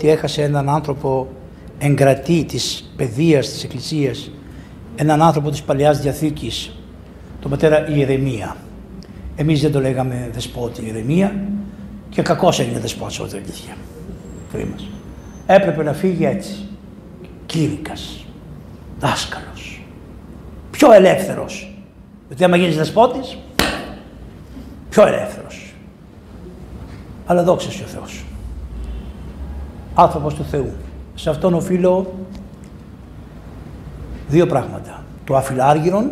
ότι έχασε έναν άνθρωπο εγκρατή της παιδείας της Εκκλησίας, έναν άνθρωπο της Παλαιάς Διαθήκης, τον πατέρα Ιερεμία. Εμείς δεν το λέγαμε δεσπότη Ιερεμία και κακός έγινε δεσπότης όταν αλήθεια. Κρίμας. Έπρεπε να φύγει έτσι. Κλήρικας. Δάσκαλος. Πιο ελεύθερος. Γιατί άμα γίνεις δεσπότης, πιο ελεύθερος. Αλλά δόξα σου ο Θεός. Άνθρωπος του Θεού. Σε αυτόν οφείλω δύο πράγματα. Το αφιλάργυρον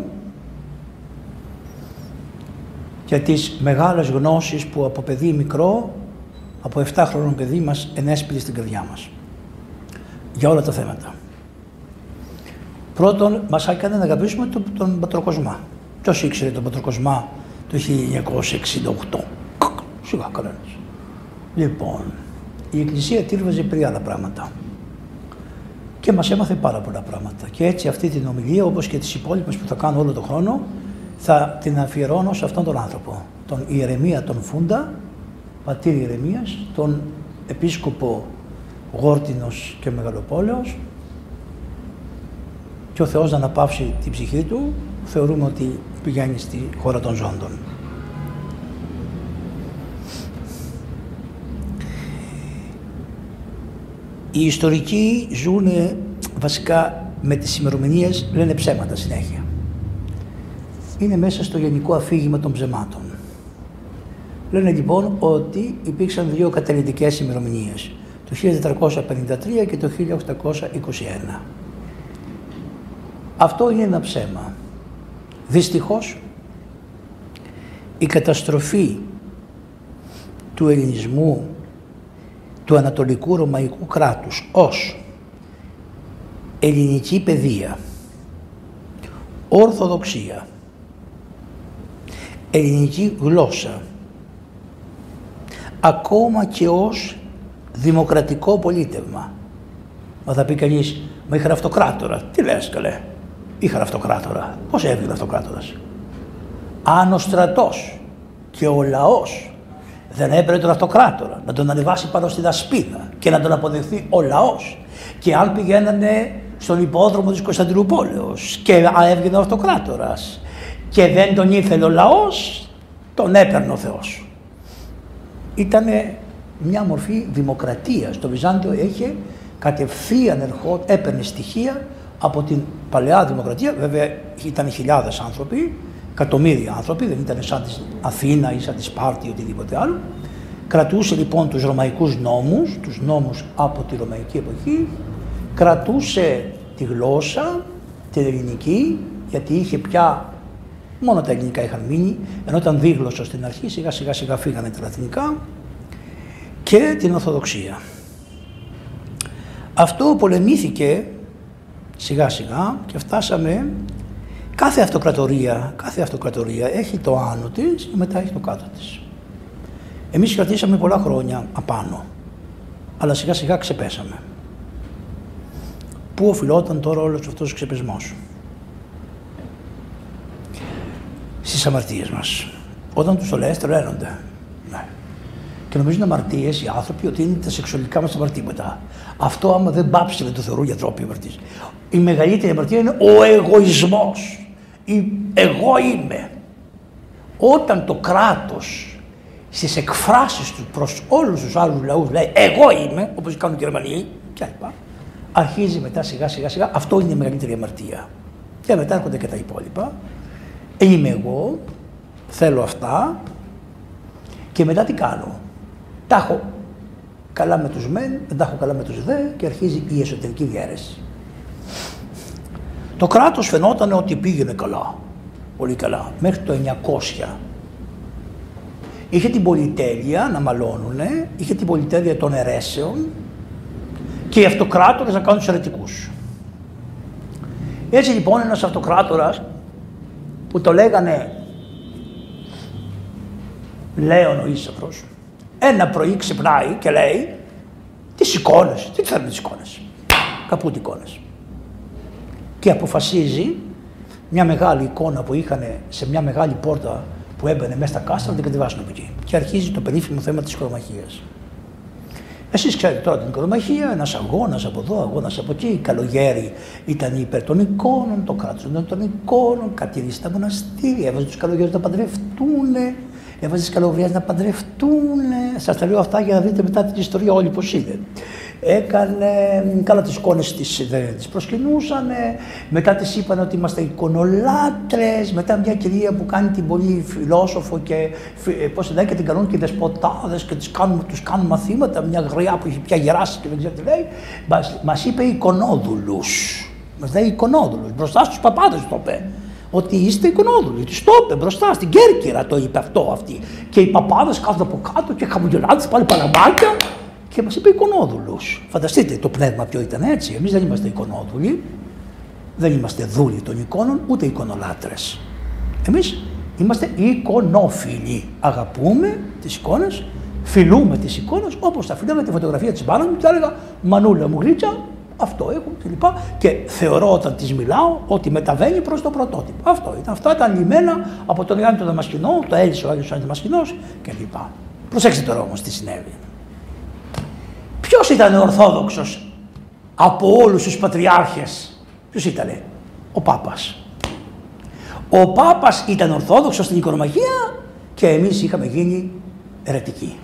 και τις μεγάλες γνώσεις που από παιδί μικρό, από 7 χρόνων παιδί μας ενέσπηλε στην καρδιά μας. Για όλα τα θέματα. Πρώτον, μας έκανε να αγαπήσουμε τον, τον Πατροκοσμά. Ποιος ήξερε τον Πατροκοσμά το 1968. Σιγά κανένας. Λοιπόν, η Εκκλησία τήρβαζε πριν άλλα πράγματα. Και μας έμαθε πάρα πολλά πράγματα. Και έτσι αυτή την ομιλία, όπως και τις υπόλοιπες που θα κάνω όλο τον χρόνο, θα την αφιερώνω σε αυτόν τον άνθρωπο. Τον Ιερεμία τον Φούντα, πατήρ Ιερεμίας, τον επίσκοπο Γόρτινος και Μεγαλοπόλεως και ο Θεός να αναπαύσει την ψυχή του, θεωρούμε ότι πηγαίνει στη χώρα των ζώντων. Οι ιστορικοί ζουν βασικά με τις ημερομηνίες λένε ψέματα συνέχεια. Είναι μέσα στο γενικό αφήγημα των ψεμάτων. Λένε λοιπόν ότι υπήρξαν δύο καταλητικές ημερομηνίες, το 1453 και το 1821. Αυτό είναι ένα ψέμα. Δυστυχώς η καταστροφή του ελληνισμού του Ανατολικού Ρωμαϊκού κράτους ως ελληνική παιδεία, ορθοδοξία, ελληνική γλώσσα, ακόμα και ως δημοκρατικό πολίτευμα. Μα θα πει κανείς, μα είχαν αυτοκράτορα. Τι λες καλέ, είχαν αυτοκράτορα. Πώς έβγαινε αυτοκράτορας; Αν ο στρατός και ο λαός δεν έπαιρνε τον αυτοκράτορα να τον ανεβάσει πάνω στην ασπίδα και να τον αποδεχθεί ο λαός και αν πηγαίνανε στον υπόδρομο της Κωνσταντινούπολεως και έβγαινε ο αυτοκράτορας και δεν τον ήθελε ο λαός, τον έπαιρνε ο Θεός. Ήταν μια μορφή δημοκρατίας. Το Βυζάντιο είχε κατευθείαν ερχό, έπαιρνε στοιχεία από την παλαιά δημοκρατία. Βέβαια ήταν χιλιάδες άνθρωποι εκατομμύρια άνθρωποι, δεν ήταν σαν της Αθήνα ή σαν της Σπάρτη ή οτιδήποτε άλλο. Κρατούσε λοιπόν τους ρωμαϊκούς νόμους, τους νόμους από τη ρωμαϊκή εποχή, κρατούσε τη γλώσσα, την ελληνική, γιατί είχε πια, μόνο τα ελληνικά είχαν μείνει, ενώ ήταν δίγλωσσος στην αρχή, σιγά σιγά σιγά φύγανε τα λατινικά, και την Ορθοδοξία. Αυτό πολεμήθηκε σιγά σιγά και φτάσαμε Κάθε αυτοκρατορία, κάθε αυτοκρατορία έχει το άνω της και μετά έχει το κάτω της. Εμείς κρατήσαμε πολλά χρόνια απάνω, αλλά σιγά σιγά ξεπέσαμε. Πού οφειλόταν τώρα όλος αυτός ο ξεπεσμός. Στις αμαρτίες μας. Όταν τους το λες τρελαίνονται. Ναι. Και νομίζουν αμαρτίες οι άνθρωποι ότι είναι τα σεξουαλικά μας αμαρτήματα. Αυτό άμα δεν πάψει να το θεωρούν για τρόποι αμαρτίες. Η μεγαλύτερη αμαρτία είναι ο εγωισμός εγώ είμαι. Όταν το κράτος στις εκφράσεις του προς όλους τους άλλους λαούς λέει εγώ είμαι, όπως κάνουν οι Γερμανοί και άλλα, αρχίζει μετά σιγά σιγά σιγά, αυτό είναι η μεγαλύτερη αμαρτία. Και μετά έρχονται και τα υπόλοιπα. Είμαι εγώ, θέλω αυτά και μετά τι κάνω. Τα έχω καλά με τους μεν, δεν τα έχω καλά με τους δε και αρχίζει η εσωτερική διαίρεση. Το κράτος φαινόταν ότι πήγαινε καλά, πολύ καλά, μέχρι το 900. Είχε την πολυτέλεια να μαλώνουνε, είχε την πολυτέλεια των αιρέσεων και οι αυτοκράτορες να κάνουν τους αιρετικούς. Έτσι λοιπόν ένας αυτοκράτορας που το λέγανε Λέων ο Ίσαυρος, ένα πρωί ξυπνάει και λέει τι εικόνες, τι θέλουν τις εικόνες, καπού εικόνες και αποφασίζει μια μεγάλη εικόνα που είχαν σε μια μεγάλη πόρτα που έμπαινε μέσα στα κάστρα να την κατεβάσουν από εκεί. Και αρχίζει το περίφημο θέμα της χρωμαχίας. Εσείς ξέρετε τώρα την οικονομαχία, ένας αγώνας από εδώ, αγώνας από εκεί. Καλογέρι ήταν υπέρ των εικόνων, το κράτος των εικόνων, κατηρήσει τα μοναστήρια, έβαζε τους καλογέρους να παντρευτούν, έβαζε τις καλογριές να παντρευτούν. Σας τα λέω αυτά για να δείτε μετά την ιστορία όλοι πώς είναι έκανε, καλά τις εικόνες της δεν τις προσκυνούσαν, μετά τις είπαν ότι είμαστε εικονολάτρες, μετά μια κυρία που κάνει την πολύ φιλόσοφο και ε, πώς λέει και την κάνουν και δεσποτάδες και τις κάνουν, τους κάνουν μαθήματα, μια γριά που έχει πια γεράσει και δεν ξέρω τι λέει, μας, μας είπε εικονόδουλους. Μας λέει εικονόδουλους, μπροστά στους παπάδες το είπε. Ότι είστε εικονόδουλοι. Της το είπε μπροστά στην Κέρκυρα το είπε αυτό αυτή. Και οι παπάδες κάθονται από κάτω και χαμογελάτε πάλι παραμάκια και μας είπε εικονόδουλου. Φανταστείτε το πνεύμα ποιο ήταν έτσι. Εμείς δεν είμαστε εικονόδουλοι, δεν είμαστε δούλοι των εικόνων, ούτε εικονολάτρες. Εμείς είμαστε εικονόφιλοι. Αγαπούμε τις εικόνες, φιλούμε τις εικόνες όπως τα φιλούμε τη φωτογραφία της μπάνας μου και θα έλεγα Μανούλα μου γλίτσα, αυτό έχω κλπ. Και, και θεωρώ όταν της μιλάω ότι μεταβαίνει προς το πρωτότυπο. Αυτό ήταν. Αυτά ήταν λιμένα από τον Ιωάννη τον Δαμασκηνό, το έλυσε ο Άγιος Ιωάννης Δαμασκηνός κλπ. Προσέξτε τώρα όμως τι συνέβη. Ποιος ήταν ο Ορθόδοξος από όλους τους πατριάρχες; Ποιος ήτανε; Ο Πάπας. Ο Πάπας ήταν Ορθόδοξος στην οικονομαχία και εμείς είχαμε γίνει ερετικοί.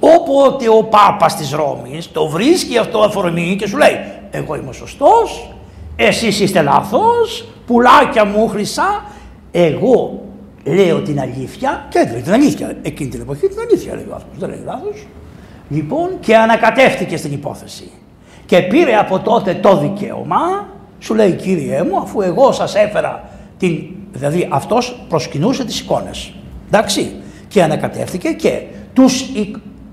Όποτε ο Πάπας της Ρώμης το βρίσκει αυτό αφορμή και σου λέει εγώ είμαι σωστός, εσείς είστε λάθος, πουλάκια μου χρυσά, εγώ λέω την αλήθεια και δεν την αλήθεια. Εκείνη την εποχή την αλήθεια λέει ο άνθρωπος, δεν λέει λάθος. Λοιπόν και ανακατεύτηκε στην υπόθεση. Και πήρε από τότε το δικαίωμα, σου λέει κύριε μου, αφού εγώ σας έφερα την... Δηλαδή αυτός προσκυνούσε τις εικόνες. Εντάξει. Και ανακατεύτηκε και τους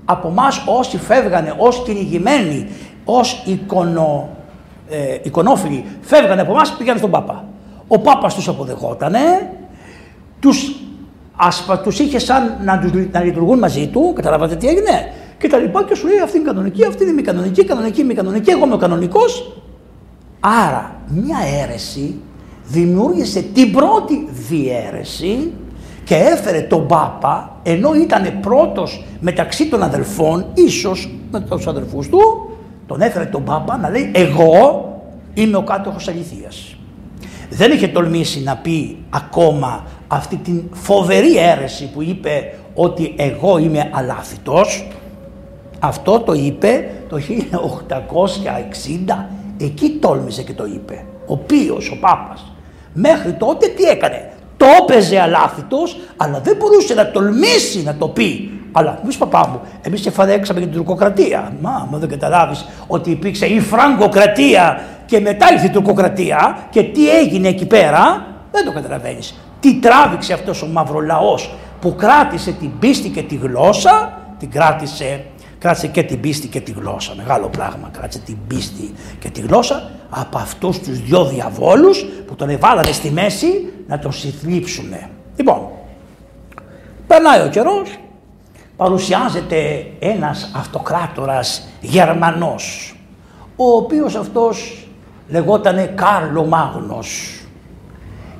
από εμάς όσοι φεύγανε ως κυνηγημένοι, ως εικονο, ε, εικονόφιλοι, φεύγανε από εμάς πήγανε στον Πάπα. Ο Πάπας τους αποδεχότανε, τους, ασπα, τους είχε σαν να, τους, να λειτουργούν μαζί του, καταλάβατε τι έγινε; Και τα λοιπά και σου λέει αυτή είναι κανονική, αυτή είναι μη κανονική, κανονική, μη κανονική, εγώ είμαι ο κανονικός. Άρα μια αίρεση δημιούργησε την πρώτη διαίρεση και έφερε τον Πάπα ενώ ήταν πρώτος μεταξύ των αδελφών, ίσως με τους αδελφούς του, τον έφερε τον Πάπα να λέει εγώ είμαι ο κάτοχος αληθείας. Δεν είχε τολμήσει να πει ακόμα αυτή την φοβερή αίρεση που είπε ότι εγώ είμαι αλάθητος, αυτό το είπε το 1860, εκεί τόλμησε και το είπε. Ο Πίος, ο Πάπας. Μέχρι τότε τι έκανε; Το έπαιζε αλάθητος, αλλά δεν μπορούσε να τολμήσει να το πει. Αλλά εμεί παπά μου, εμείς εφαρέξαμε και την τουρκοκρατία. Μα, μα δεν καταλάβεις ότι υπήρξε η φραγκοκρατία και μετά ήρθε η τουρκοκρατία και τι έγινε εκεί πέρα, δεν το καταλαβαίνεις. Τι τράβηξε αυτός ο μαύρο λαό που κράτησε την πίστη και τη γλώσσα, την κράτησε κράτησε και την πίστη και τη γλώσσα. Μεγάλο πράγμα. Κράτησε την πίστη και τη γλώσσα από αυτούς τους δυο διαβόλους που τον εβάλανε στη μέση να τον συθλίψουν. Λοιπόν, περνάει ο καιρός, παρουσιάζεται ένας αυτοκράτορας Γερμανός, ο οποίος αυτός λεγότανε Κάρλο Μάγνος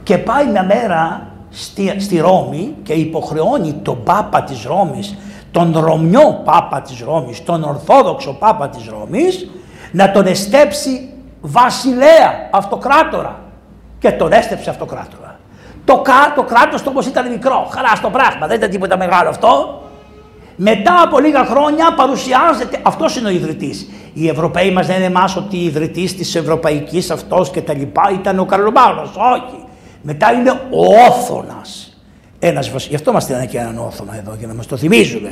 και πάει μια μέρα στη, στη Ρώμη και υποχρεώνει τον Πάπα της Ρώμης τον Ρωμιό Πάπα της Ρώμης, τον Ορθόδοξο Πάπα της Ρώμης, να τον εστέψει βασιλέα, αυτοκράτορα. Και τον έστεψε αυτοκράτορα. Το, το κράτος του όμως ήταν μικρό, χαράς στο πράγμα, δεν ήταν τίποτα μεγάλο αυτό. Μετά από λίγα χρόνια παρουσιάζεται, αυτός είναι ο ιδρυτής. Οι Ευρωπαίοι μας λένε εμάς ότι ο ιδρυτής της Ευρωπαϊκής αυτός και τα λοιπά ήταν ο Καρλομάγνος. Όχι. Μετά είναι ο Όθωνας. Ένας βασιλιάς. Γι' αυτό μας στείλανε και έναν Όθωνα εδώ για να μας το θυμίζουν.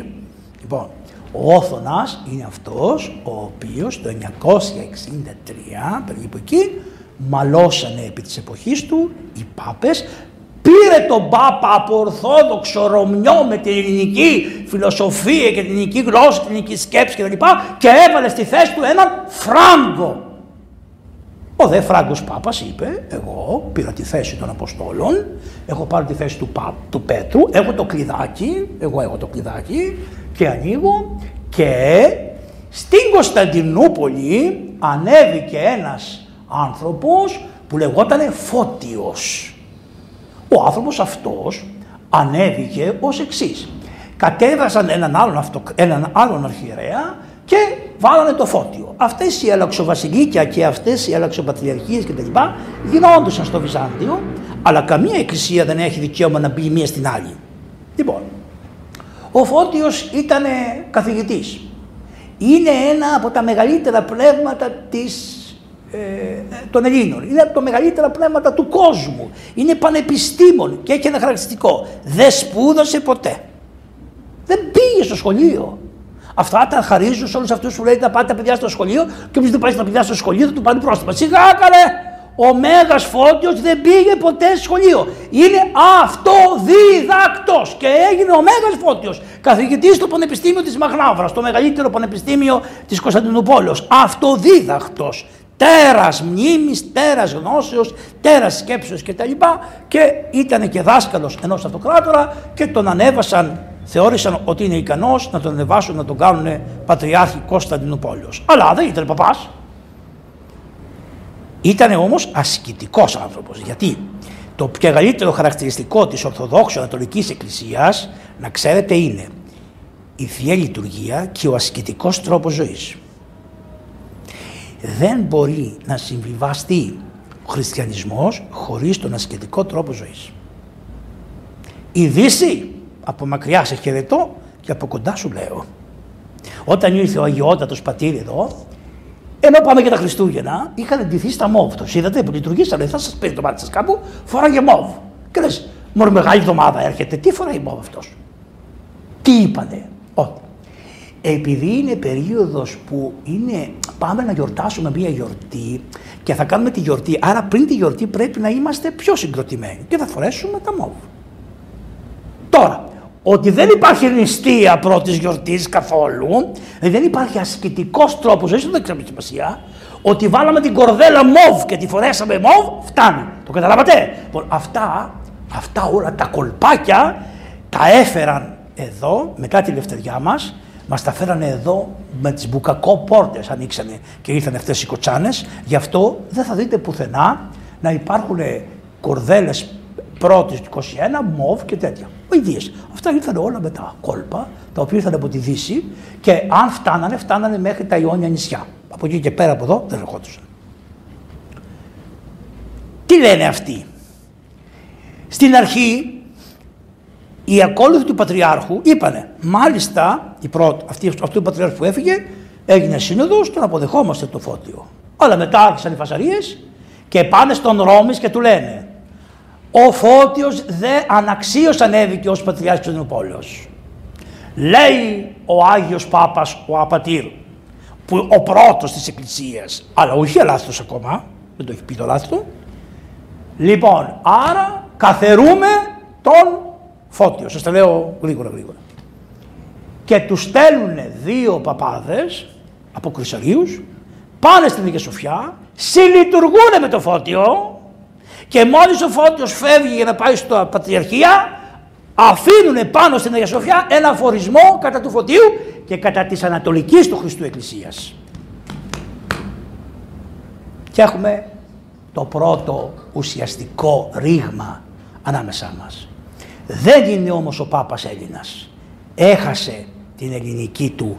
Λοιπόν, ο Όθωνας είναι αυτός ο οποίος το 963 περίπου εκεί μαλώσανε επί της εποχής του οι Πάπες πήρε τον Πάπα από Ορθόδοξο Ρωμιό με την ελληνική φιλοσοφία και την ελληνική γλώσσα, την ελληνική σκέψη κτλ. Και, και έβαλε στη θέση του έναν Φράγκο ο δε Φράγκος Πάπας είπε, εγώ πήρα τη θέση των Αποστόλων, έχω πάρει τη θέση του, Πα, του Πέτρου, έχω το κλειδάκι, εγώ έχω το κλειδάκι και ανοίγω και στην Κωνσταντινούπολη ανέβηκε ένας άνθρωπος που λεγόταν Φώτιος. Ο άνθρωπος αυτός ανέβηκε ως εξής. κατέβασαν έναν άλλον, αυτο, έναν άλλον αρχιερέα και βάλανε το φώτιο. Αυτές οι αλλαξοβασιλίκια και αυτές οι αλλαξοπατριαρχίες κτλ. γινόντουσαν στο Βυζάντιο, αλλά καμία εκκλησία δεν έχει δικαίωμα να μπει μία στην άλλη. Λοιπόν, ο Φώτιος ήταν καθηγητής. Είναι ένα από τα μεγαλύτερα πνεύματα της, ε, των Ελλήνων. Είναι από τα μεγαλύτερα πνεύματα του κόσμου. Είναι πανεπιστήμον και έχει ένα χαρακτηριστικό. Δεν σπούδασε ποτέ. Δεν πήγε στο σχολείο. Αυτά τα χαρίζουν σε όλους αυτούς που λέει να πάτε τα παιδιά στο σχολείο και όποιο δεν πάει τα παιδιά στο σχολείο θα του πάνε πρόστιμα. Σιγά καλέ! Ο Μέγας Φώτιος δεν πήγε ποτέ σχολείο. Είναι αυτοδίδακτος και έγινε ο Μέγας Φώτιος. Καθηγητής στο Πανεπιστήμιο της Μαγνάβρα, το μεγαλύτερο πανεπιστήμιο της Κωνσταντινούπολης. Αυτοδίδακτος. Τέρας μνήμης, τέρας γνώσεως, τέρας σκέψεως κτλ. Και ήταν και δάσκαλος ενός αυτοκράτορα και τον ανέβασαν θεώρησαν ότι είναι ικανός να τον ανεβάσουν να τον κάνουν πατριάρχη Κωνσταντινούπολεως. Αλλά δεν ήταν παπάς. Ήταν όμως ασκητικός άνθρωπος. Γιατί το πιο μεγαλύτερο χαρακτηριστικό της Ορθοδόξου Ανατολικής Εκκλησίας, να ξέρετε, είναι η Θεία Λειτουργία και ο ασκητικός τρόπος ζωής. Δεν μπορεί να συμβιβαστεί ο χριστιανισμός χωρίς τον ασκητικό τρόπο ζωής. Η Δύση από μακριά σε χαιρετώ και από κοντά σου λέω. Όταν ήρθε ο Αγιότατος πατήρ εδώ, ενώ πάμε για τα Χριστούγεννα, είχαν εντυθεί στα μόβ. Το είδατε που λειτουργήσανε, θα σας πει το μάτι σας κάπου, φοράγε μόβ. Και λες, Μωρή μεγάλη εβδομάδα έρχεται, τι φοράει μόβ αυτός; Τι είπανε, ότι επειδή είναι περίοδος που είναι, πάμε να γιορτάσουμε μία γιορτή και θα κάνουμε τη γιορτή, άρα πριν τη γιορτή πρέπει να είμαστε πιο συγκροτημένοι και θα φορέσουμε τα μόβ. Τώρα, ότι δεν υπάρχει νηστεία πρώτης γιορτής καθόλου, δεν υπάρχει ασκητικός τρόπος ζωή, δεν ξέρω σημασία. Ότι βάλαμε την κορδέλα μοβ και τη φορέσαμε μοβ, φτάνει. Το καταλάβατε; Λοιπόν, αυτά, αυτά όλα τα κολπάκια τα έφεραν εδώ μετά τη λευτεριά μας. Μας τα φέρανε εδώ με τις μπουκακό πόρτες, ανοίξανε και ήρθαν αυτές οι κοτσάνες. Γι' αυτό δεν θα δείτε πουθενά να υπάρχουν κορδέλες πρώτης του 21, μοβ και τέτοια. Ιδίε. Αυτά ήρθαν όλα με τα κόλπα, τα οποία ήρθαν από τη Δύση και αν φτάνανε, φτάνανε μέχρι τα Ιόνια νησιά. Από εκεί και πέρα από εδώ δεν ερχόντουσαν. Τι λένε αυτοί; Στην αρχή οι ακόλουθοι του Πατριάρχου είπανε, μάλιστα η πρώτη, αυτή, αυτού του Πατριάρχου που έφυγε, έγινε σύνοδος, τον αποδεχόμαστε το φώτιο. Αλλά μετά άρχισαν οι φασαρίες και πάνε στον Ρώμης και του λένε ο Φώτιος δε αναξίως ανέβηκε ως Πατριάρχης Κωνσταντινούπολεως. Λέει ο Άγιος Πάπας ο Απατήρ, που ο πρώτος της Εκκλησίας, αλλά όχι λάθος ακόμα, δεν το έχει πει το λάθος Λοιπόν, άρα καθερούμε τον Φώτιο. Σας τα λέω γρήγορα γρήγορα. Και τους στέλνουν δύο παπάδες από Κρυσαρίους, πάνε στην Αγία Σοφιά, συλλειτουργούν με το Φώτιο και μόλις ο Φώτιος φεύγει για να πάει στο Πατριαρχία, αφήνουν πάνω στην Αγία Σοφιά ένα φορισμό κατά του Φωτίου και κατά της Ανατολικής του Χριστού Εκκλησίας. Και έχουμε το πρώτο ουσιαστικό ρήγμα ανάμεσά μας. Δεν είναι όμως ο Πάπας Έλληνας. Έχασε την ελληνική του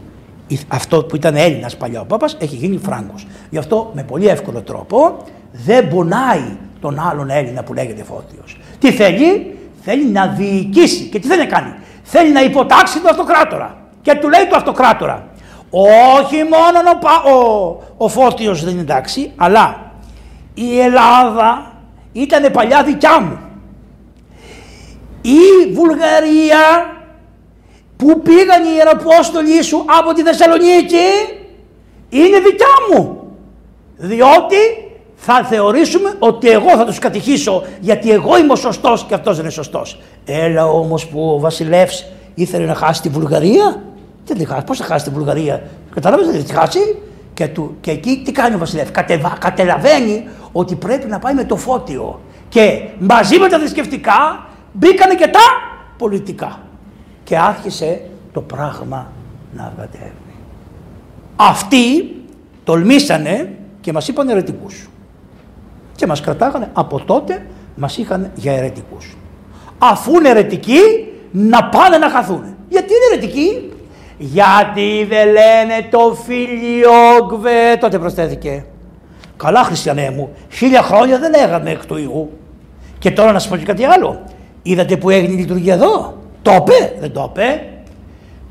αυτό που ήταν Έλληνας παλιά ο Πάπας έχει γίνει Φράγκος. Γι' αυτό με πολύ εύκολο τρόπο δεν πονάει τον άλλον Έλληνα που λέγεται Φώτιος. Τι θέλει, θέλει να διοικήσει και τι θέλει να κάνει; Θέλει να υποτάξει τον αυτοκράτορα. Και του λέει το αυτοκράτορα, όχι μόνο ο, ο, ο Φώτιος δεν είναι εντάξει, αλλά η Ελλάδα ήταν παλιά δικιά μου. Η Βουλγαρία που πήγαν οι Ιεραπόστολοι σου από τη Θεσσαλονίκη είναι δικιά μου. Διότι θα θεωρήσουμε ότι εγώ θα τους κατηχήσω γιατί εγώ είμαι ο σωστός και αυτός δεν είναι σωστός. Έλα όμως που ο βασιλεύς ήθελε να χάσει τη Βουλγαρία. Τι δεν χάσει, πώς θα χάσει τη Βουλγαρία. Κατάλαβες δεν τη χάσει. Και, του, και εκεί τι κάνει ο βασιλεύς. Κατεβα, καταλαβαίνει ότι πρέπει να πάει με το φώτιο. Και μαζί με τα θρησκευτικά μπήκανε και τα πολιτικά. Και άρχισε το πράγμα να βατεύει. Αυτοί τολμήσανε και μας είπαν ερετικούς και μας κρατάγανε από τότε μας είχαν για αιρετικούς. Αφού είναι αιρετικοί να πάνε να χαθούν. Γιατί είναι αιρετικοί; Γιατί δεν λένε το φιλιόγκβε, τότε προσθέθηκε. Καλά χριστιανέ μου, χίλια χρόνια δεν λέγαμε εκ του Ιού. Και τώρα να σας πω και κάτι άλλο. Είδατε που έγινε η λειτουργία εδώ; Το είπε, δεν το είπε.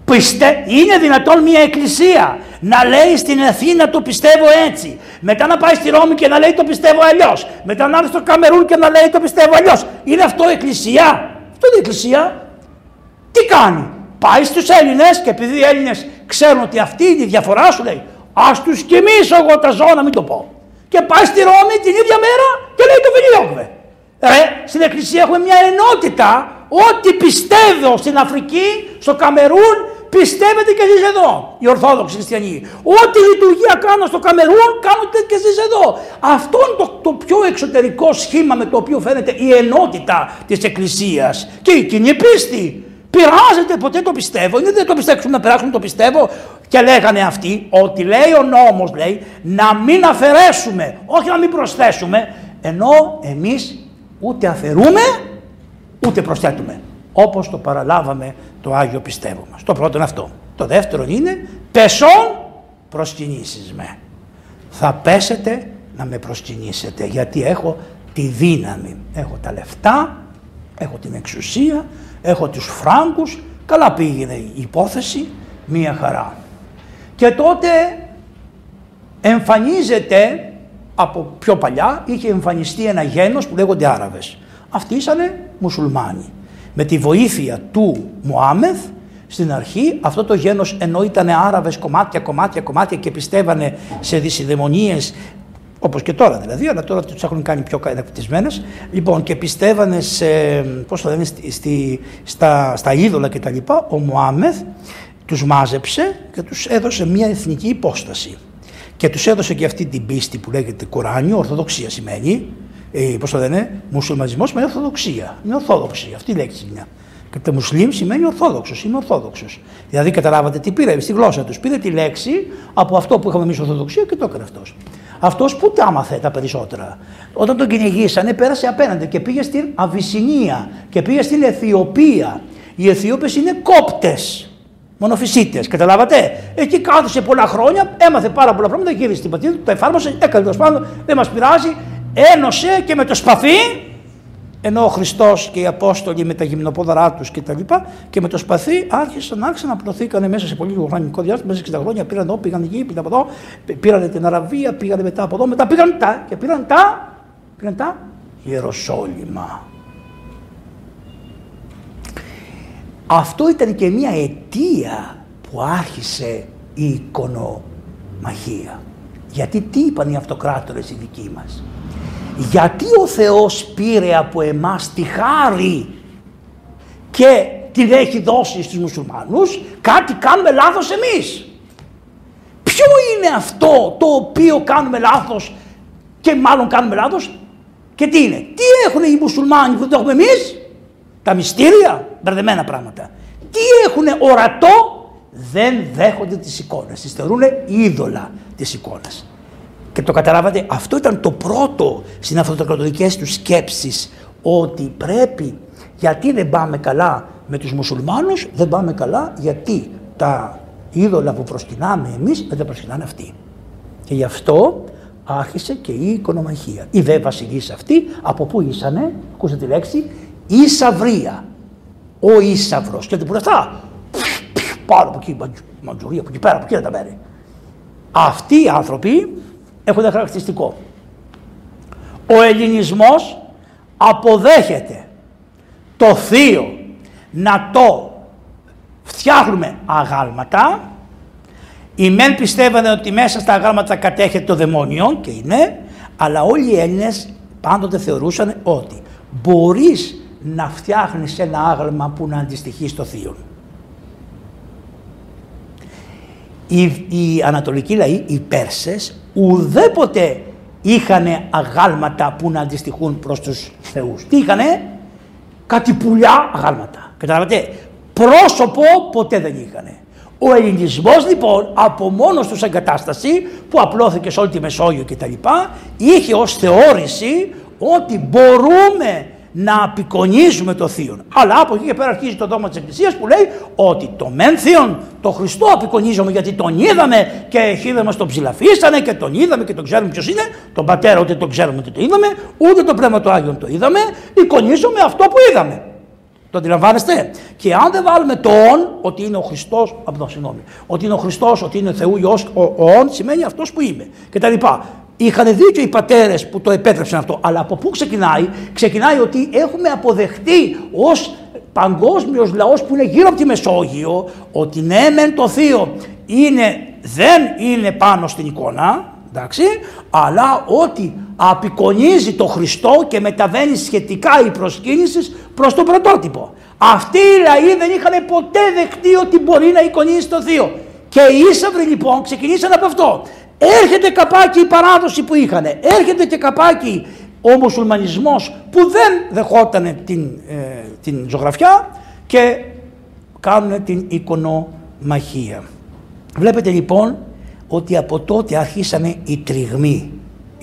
Πιστε, είναι δυνατόν μια εκκλησία να λέει στην Αθήνα το πιστεύω έτσι. Μετά να πάει στη Ρώμη και να λέει το πιστεύω αλλιώς. Μετά να έρθει στο Καμερούν και να λέει το πιστεύω αλλιώς. Είναι αυτό εκκλησία; Αυτό είναι εκκλησία. Τι κάνει; Πάει στους Έλληνες και επειδή οι Έλληνες ξέρουν ότι αυτή είναι η διαφορά σου λέει. Α τους κοιμήσω εγώ τα ζώα να μην το πω. Και πάει στη Ρώμη την ίδια μέρα και λέει το Βιλιόγκβε. Ρε, στην εκκλησία έχουμε μια ενότητα. Ό,τι πιστεύω στην Αφρική, στο Καμερούν, πιστεύετε και εσείς εδώ, οι Ορθόδοξοι Χριστιανοί. Ό,τι λειτουργία κάνω στο Καμερούν, κάνετε και εσείς εδώ. Αυτό είναι το, το πιο εξωτερικό σχήμα με το οποίο φαίνεται η ενότητα της Εκκλησίας και η κοινή πίστη. Πειράζεται ποτέ το πιστεύω, είναι δεν το πιστέψουν να περάσουν το πιστεύω και λέγανε αυτοί ότι λέει ο νόμος λέει να μην αφαιρέσουμε, όχι να μην προσθέσουμε, ενώ εμείς ούτε αφαιρούμε ούτε προσθέτουμε όπως το παραλάβαμε το Άγιο Πιστεύω μας. Το πρώτο είναι αυτό. Το δεύτερο είναι πεσόν προσκυνήσεις με. Θα πέσετε να με προσκυνήσετε γιατί έχω τη δύναμη. Έχω τα λεφτά, έχω την εξουσία, έχω τους φράγκους, καλά πήγαινε η υπόθεση, μία χαρά. Και τότε εμφανίζεται από πιο παλιά, είχε εμφανιστεί ένα γένος που λέγονται Άραβες. Αυτοί ήσαν μουσουλμάνοι με τη βοήθεια του Μωάμεθ στην αρχή αυτό το γένος ενώ ήταν Άραβες κομμάτια, κομμάτια, κομμάτια και πιστεύανε σε δυσιδαιμονίες όπως και τώρα δηλαδή, αλλά τώρα τους έχουν κάνει πιο κατακτισμένες. Λοιπόν, και πιστεύανε σε, πώς το λένε, στη, στα, στα είδωλα και τα λοιπά. Ο Μωάμεθ τους μάζεψε και τους έδωσε μια εθνική υπόσταση. Και τους έδωσε και αυτή την πίστη που λέγεται Κοράνιο, Ορθοδοξία σημαίνει, ε, πώς το λένε, μουσουλμανισμός με ορθοδοξία. Είναι ορθόδοξη, αυτή η λέξη είναι. Και το μουσλίμ σημαίνει ορθόδοξος, είναι ορθόδοξος. Δηλαδή καταλάβατε τι πήρε στη γλώσσα τους. Πήρε τη λέξη από αυτό που είχαμε εμείς ορθοδοξία και το έκανε αυτός. Αυτός που τα άμαθε τα περισσότερα. Όταν τον κυνηγήσανε πέρασε απέναντι και πήγε στην Αβυσσινία και πήγε στην Αιθιοπία. Οι Αιθιώπες είναι κόπτες. Μονοφυσίτες, καταλάβατε; Εκεί κάθισε πολλά χρόνια, έμαθε πάρα πολλά πράγματα, γύρισε στην πατρίδα του, τα εφάρμοσε, έκανε τέλος πάντων, δεν μας πειράζει, ένωσε και με το σπαθί, ενώ ο Χριστός και οι Απόστολοι με τα γυμνοπόδαρά τους και τα λοιπά, και με το σπαθί άρχισαν, άρχισαν να πλωθήκαν μέσα σε πολύ λίγο χρονικό διάστημα, μέσα σε 60 χρόνια πήραν εδώ, πήγαν εκεί, πήγαν από εδώ, πήραν την Αραβία, πήγαν μετά από εδώ, μετά πήγαν τα και πήραν τα, πήραν τα Ιεροσόλυμα. Αυτό ήταν και μια αιτία που άρχισε η εικονομαχία. Γιατί τι είπαν οι αυτοκράτορες οι δικοί μας; Γιατί ο Θεός πήρε από εμάς τη χάρη και την έχει δώσει στους μουσουλμάνους, κάτι κάνουμε λάθος εμείς. Ποιο είναι αυτό το οποίο κάνουμε λάθος και μάλλον κάνουμε λάθος; Και τι είναι; Τι έχουν οι μουσουλμάνοι που δεν το έχουμε εμείς; Τα μυστήρια, μπερδεμένα πράγματα. Τι έχουν ορατό, δεν δέχονται τις εικόνες. Τις θεωρούν είδωλα τις εικόνες. Και το καταλάβατε, αυτό ήταν το πρώτο στις αυτοκρατορικές του σκέψεις, ότι πρέπει, γιατί δεν πάμε καλά με τους μουσουλμάνους, δεν πάμε καλά γιατί τα είδωλα που προσκυνάμε εμείς δεν τα προσκυνάνε αυτοί. Και γι' αυτό άρχισε και η οικονομαχία. Η δε βασιλείς αυτή, από πού ήσανε, ακούσατε τη λέξη, Ισαυρία. Ο Ισαυρός. Και δεν αυτά, πάρα από εκεί, Μαντζουρία, από εκεί πέρα, από εκεί τα μέρη. Αυτοί οι άνθρωποι έχουν ένα χαρακτηριστικό. Ο ελληνισμός αποδέχεται το θείο να το φτιάχνουμε αγάλματα. Οι μεν πιστεύανε ότι μέσα στα αγάλματα κατέχεται το δαιμόνιο και είναι, αλλά όλοι οι Έλληνες πάντοτε θεωρούσαν ότι μπορείς να φτιάχνεις ένα άγαλμα που να αντιστοιχεί στο θείο. Οι, οι ανατολικοί λαοί, οι Πέρσες, ουδέποτε είχαν αγάλματα που να αντιστοιχούν προς τους θεούς. Τι είχανε, κάτι πουλιά αγάλματα. Καταλαβαίνετε, πρόσωπο ποτέ δεν είχανε. Ο ελληνισμός λοιπόν από μόνος τους εγκατάσταση που απλώθηκε σε όλη τη Μεσόγειο κτλ. είχε ως θεώρηση ότι μπορούμε να απεικονίζουμε το Θείον. Αλλά από εκεί και πέρα αρχίζει το δόγμα της Εκκλησίας που λέει ότι το μεν Θείον, το Χριστό απεικονίζουμε γιατί τον είδαμε και οι μας τον ψηλαφίσανε και τον είδαμε και τον ξέρουμε ποιος είναι. Τον πατέρα ούτε τον ξέρουμε ότι το είδαμε, ούτε το Πνεύμα του Άγιον το είδαμε, εικονίζουμε αυτό που είδαμε. Το αντιλαμβάνεστε; Και αν δεν βάλουμε το «ον», ότι είναι ο Χριστός, από συγγνώμη, ότι είναι ο Χριστός, ότι είναι ο Θεού Υιός, ο, ο «ον» σημαίνει αυτός που είμαι. Και τα λοιπά. Είχαν δίκιο οι πατέρες που το επέτρεψαν αυτό. Αλλά από πού ξεκινάει, ξεκινάει ότι έχουμε αποδεχτεί ως παγκόσμιος λαός που είναι γύρω από τη Μεσόγειο, ότι ναι, μεν το θείο είναι, δεν είναι πάνω στην εικόνα, εντάξει, αλλά ότι απεικονίζει το Χριστό και μεταβαίνει σχετικά η προσκύνηση προς το πρωτότυπο. Αυτοί οι λαοί δεν είχαν ποτέ δεχτεί ότι μπορεί να εικονίζει το Θείο. Και οι Ίσαυροι λοιπόν ξεκινήσαν από αυτό. Έρχεται καπάκι η παράδοση που είχαν, έρχεται και καπάκι ο μουσουλμανισμός που δεν δεχόταν την, ε, την ζωγραφιά και κάνουν την εικονομαχία. Βλέπετε λοιπόν ότι από τότε αρχίσανε οι τριγμοί.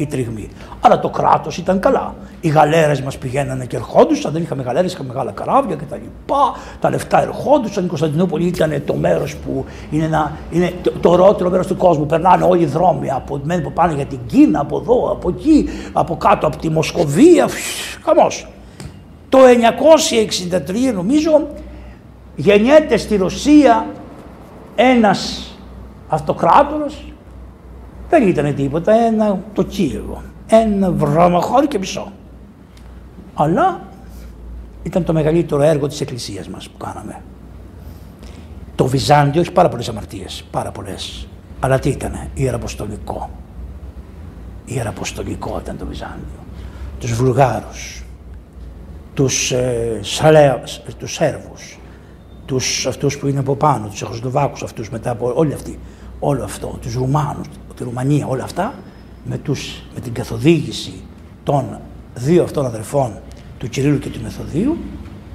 Οι τριγμοί. Αλλά το κράτος ήταν καλά. Οι γαλέρες μας πηγαίνανε και ερχόντουσαν, δεν είχαμε γαλέρες, είχαμε μεγάλα καράβια κτλ. Τα, τα λεφτά ερχόντουσαν. Η Κωνσταντινούπολη ήταν το μέρος που είναι, ένα, είναι το, το ωραιότερο μέρος του κόσμου. Περνάνε όλοι οι δρόμοι από, που πάνε για την Κίνα, από εδώ, από εκεί, από κάτω, από τη Μοσκοβία. Χαμός. Το 1963 νομίζω γεννιέται στη Ρωσία ένας αυτοκράτορας δεν ήταν τίποτα, ένα το Κίεβο, ένα βρωμαχώρι και μισό. Αλλά ήταν το μεγαλύτερο έργο της Εκκλησίας μας που κάναμε. Το Βυζάντιο έχει πάρα πολλές αμαρτίες, πάρα πολλές. Αλλά τι ήτανε, ιεραποστολικό. Ιεραποστολικό ήταν το Βυζάντιο. Τους Βουλγάρους, τους, ε, τους Σέρβους, τους, αυτούς που είναι από πάνω, τους Τσεχοσλοβάκους αυτούς μετά από όλοι αυτοί όλο αυτό, τους Ρουμάνους, τη Ρουμανία, όλα αυτά, με, τους, με την καθοδήγηση των δύο αυτών αδερφών, του Κυρίλου και του Μεθοδίου,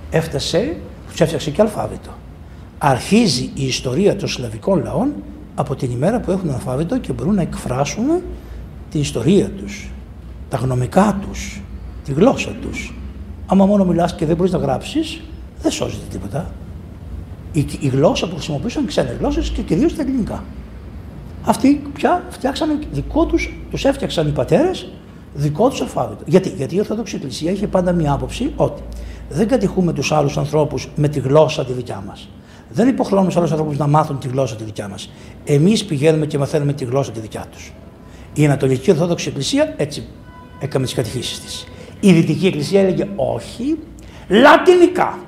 έφτασε, τους έφτιαξε και αλφάβητο. Αρχίζει η ιστορία των σλαβικών λαών από την ημέρα που έχουν αλφάβητο και μπορούν να εκφράσουν την ιστορία τους, τα γνωμικά τους, τη γλώσσα τους. Άμα μόνο μιλάς και δεν μπορείς να γράψεις, δεν σώζεται τίποτα. Η, η γλώσσα που χρησιμοποιούσαν ξένες γλώσσες και κυρίως τα ελληνικά. Αυτοί πια φτιάξαν δικό τους, τους έφτιαξαν οι πατέρες δικό τους αλφάβητο. Γιατί, Γιατί η Ορθόδοξη Εκκλησία είχε πάντα μια άποψη ότι δεν κατηχούμε τους άλλους ανθρώπους με τη γλώσσα τη δικιά μας. Δεν υποχρεώνουμε τους άλλους ανθρώπους να μάθουν τη γλώσσα τη δικιά μας. Εμείς πηγαίνουμε και μαθαίνουμε τη γλώσσα τη δικιά τους. Η Ανατολική Ορθόδοξη Εκκλησία έτσι έκαμε τις κατηχήσεις της. Η Δυτική Εκκλησία έλεγε όχι, λατινικά.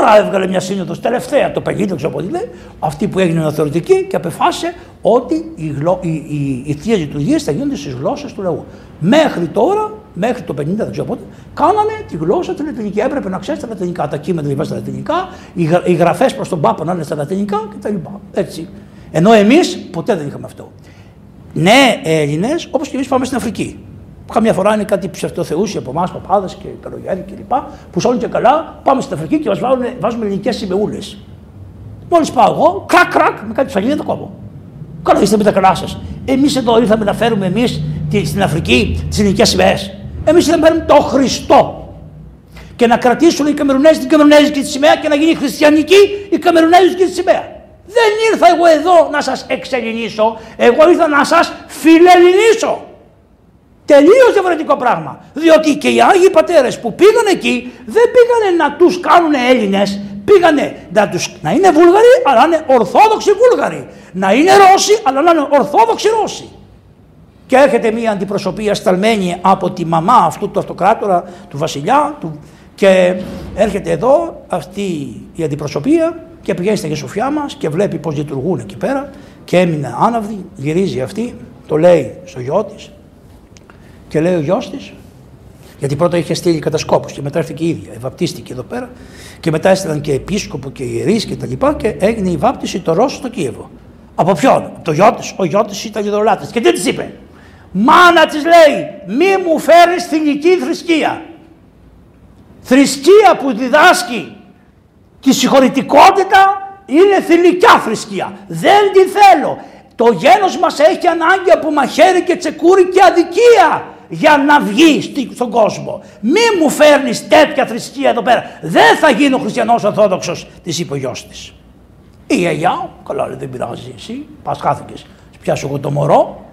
Τώρα έβγαλε μια σύνοδος τελευταία, το 50 ξέρω πότε λέει, αυτή που έγινε θεωρητική και απεφάσισε ότι οι, γλω... οι, οι, οι θείε λειτουργίε θα γίνονται στις γλώσσες του λαού. Μέχρι τώρα, μέχρι το 50 δεν ξέρω πότε, κάνανε τη γλώσσα την λατινική. Έπρεπε να ξέρεις τα λατινικά, τα κείμενα να στα λατινικά, οι, οι γραφές προς τον Πάπα να είναι στα λατινικά κτλ. Έτσι. Ενώ εμείς ποτέ δεν είχαμε αυτό. Ναι, Έλληνες, όπως και εμείς πάμε στην Αφρική. Καμιά φορά είναι κάτι ψευτοθεούσιοι από εμάς, παπάδες και καλογιάρι κλπ. Που σ' και καλά πάμε στην Αφρική και μας βάζουμε ελληνικέ σημεούλε. Μόλις πάω εγώ, κρακ κρακ, με κάτι ψαλίδι το κόβω. Καλά είστε με τα καλά σας. Εμείς εδώ ήρθαμε να φέρουμε εμείς στην Αφρική τις ελληνικέ σημαίες. Εμείς ήρθαμε να φέρουμε τον Χριστό. Και να κρατήσουν οι Καμερουνέζοι την Καμερουνέζικη τη σημαία και να γίνει χριστιανική η Καμερουνέζικη τη σημαία. Δεν ήρθα εγώ εδώ να σας εξελινήσω, εγώ ήρθα να σας φιλελληνήσω. Τελείως διαφορετικό πράγμα. Διότι και οι Άγιοι Πατέρες που πήγαν εκεί δεν πήγανε να τους κάνουν Έλληνες, πήγανε να, τους, να είναι Βούλγαροι αλλά να είναι Ορθόδοξοι Βούλγαροι. Να είναι Ρώσοι αλλά να είναι Ορθόδοξοι Ρώσοι. Και έρχεται μια αντιπροσωπεία σταλμένη από τη μαμά αυτού του αυτοκράτορα, του βασιλιά, του, και έρχεται εδώ αυτή η αντιπροσωπεία και πηγαίνει στην Αγία μας και βλέπει πώς λειτουργούν εκεί πέρα και έμεινε άναυδη, γυρίζει αυτή, το λέει στο γιο της, και λέει ο γιος της, γιατί πρώτα είχε στείλει κατασκόπους και μετά έρθει και η ίδια, βαπτίστηκε εδώ πέρα και μετά έστειλαν και επίσκοπο και ιερείς και τα λοιπά και έγινε η βάπτιση το Ρώσο στο Κίεβο. Από ποιον, από το γιο της. Ο γιο της ήταν ειδωλάτη. Και τι της είπε, Μάνα της λέει, μη μου φέρεις θηλυκή θρησκεία. Θρησκεία που διδάσκει τη συγχωρητικότητα είναι θηλυκιά θρησκεία. Δεν τη θέλω. Το γένος μας έχει ανάγκη από μαχαίρι και τσεκούρι και αδικία για να βγεις στον κόσμο. Μη μου φέρνεις τέτοια θρησκεία εδώ πέρα. Δεν θα γίνω χριστιανός Ορθόδοξος, της είπε ο γιο τη. Η γιαγιά, καλά λέει, δεν πειράζει εσύ, πας χάθηκες. Πιάσω εγώ το μωρό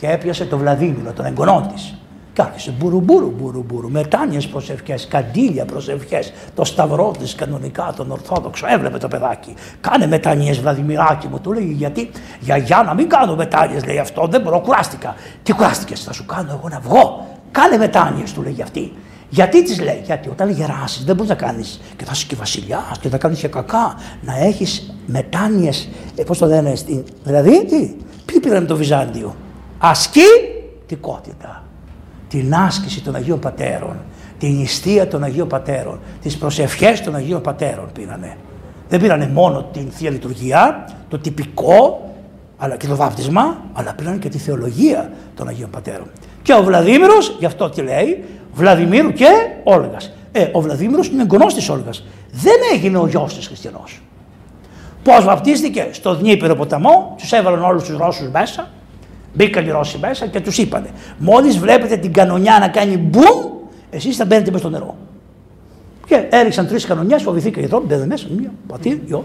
και έπιασε το Βλαδίμηρο, τον εγγονό της. Και άρχισε μπουρουμπουρου, μπουρουμπουρου, μετάνιε προσευχές, καντήλια προσευχές, το σταυρό της κανονικά, τον Ορθόδοξο. Έβλεπε το παιδάκι. Κάνε μετάνιε, Βλαδιμιράκι μου, του λέει γιατί, για, για να μην κάνω μετάνιε, λέει αυτό, δεν μπορώ, κουράστηκα. Τι κουράστηκες, θα σου κάνω εγώ να βγω. Κάνε μετάνιε, του λέει αυτή. Γιατί της λέει, Γιατί όταν γεράσεις δεν μπορείς να κάνεις και θα είσαι και βασιλιάς και θα κάνεις και κακά. Να έχεις μετάνοιες, ε, πώς το λένε, στην... δηλαδή τι, ποιοι πήραν το Βυζάντιο; Ασκητικότητα. Την άσκηση των Αγίων Πατέρων, την νηστεία των Αγίων Πατέρων, τις προσευχές των Αγίων Πατέρων πήρανε. Δεν πήρανε μόνο την θεία λειτουργία, το τυπικό, αλλά και το βάπτισμα, αλλά πήραν και τη θεολογία των Αγίων Πατέρων. Και ο Βλαδίμηρος, γι' αυτό τι λέει, Βλαδιμίρου και Όλγας. Ε, ο Βλαδίμηρος είναι εγγονός της Όλγας. Δεν έγινε ο γιος της χριστιανός. Πώς βαπτίστηκε; Στο Δνήπηρο ποταμό, τους έβαλαν όλους τους Ρώσους μέσα, μπήκαν οι Ρώσοι μέσα και τους είπανε μόλις βλέπετε την κανονιά να κάνει μπουμ, εσείς θα μπαίνετε μέσα στο νερό. Και έριξαν τρεις κανονιές, φοβηθήκαν οι τρόποι, μπαίνουν μέσα, μία, πατήρ, γιος,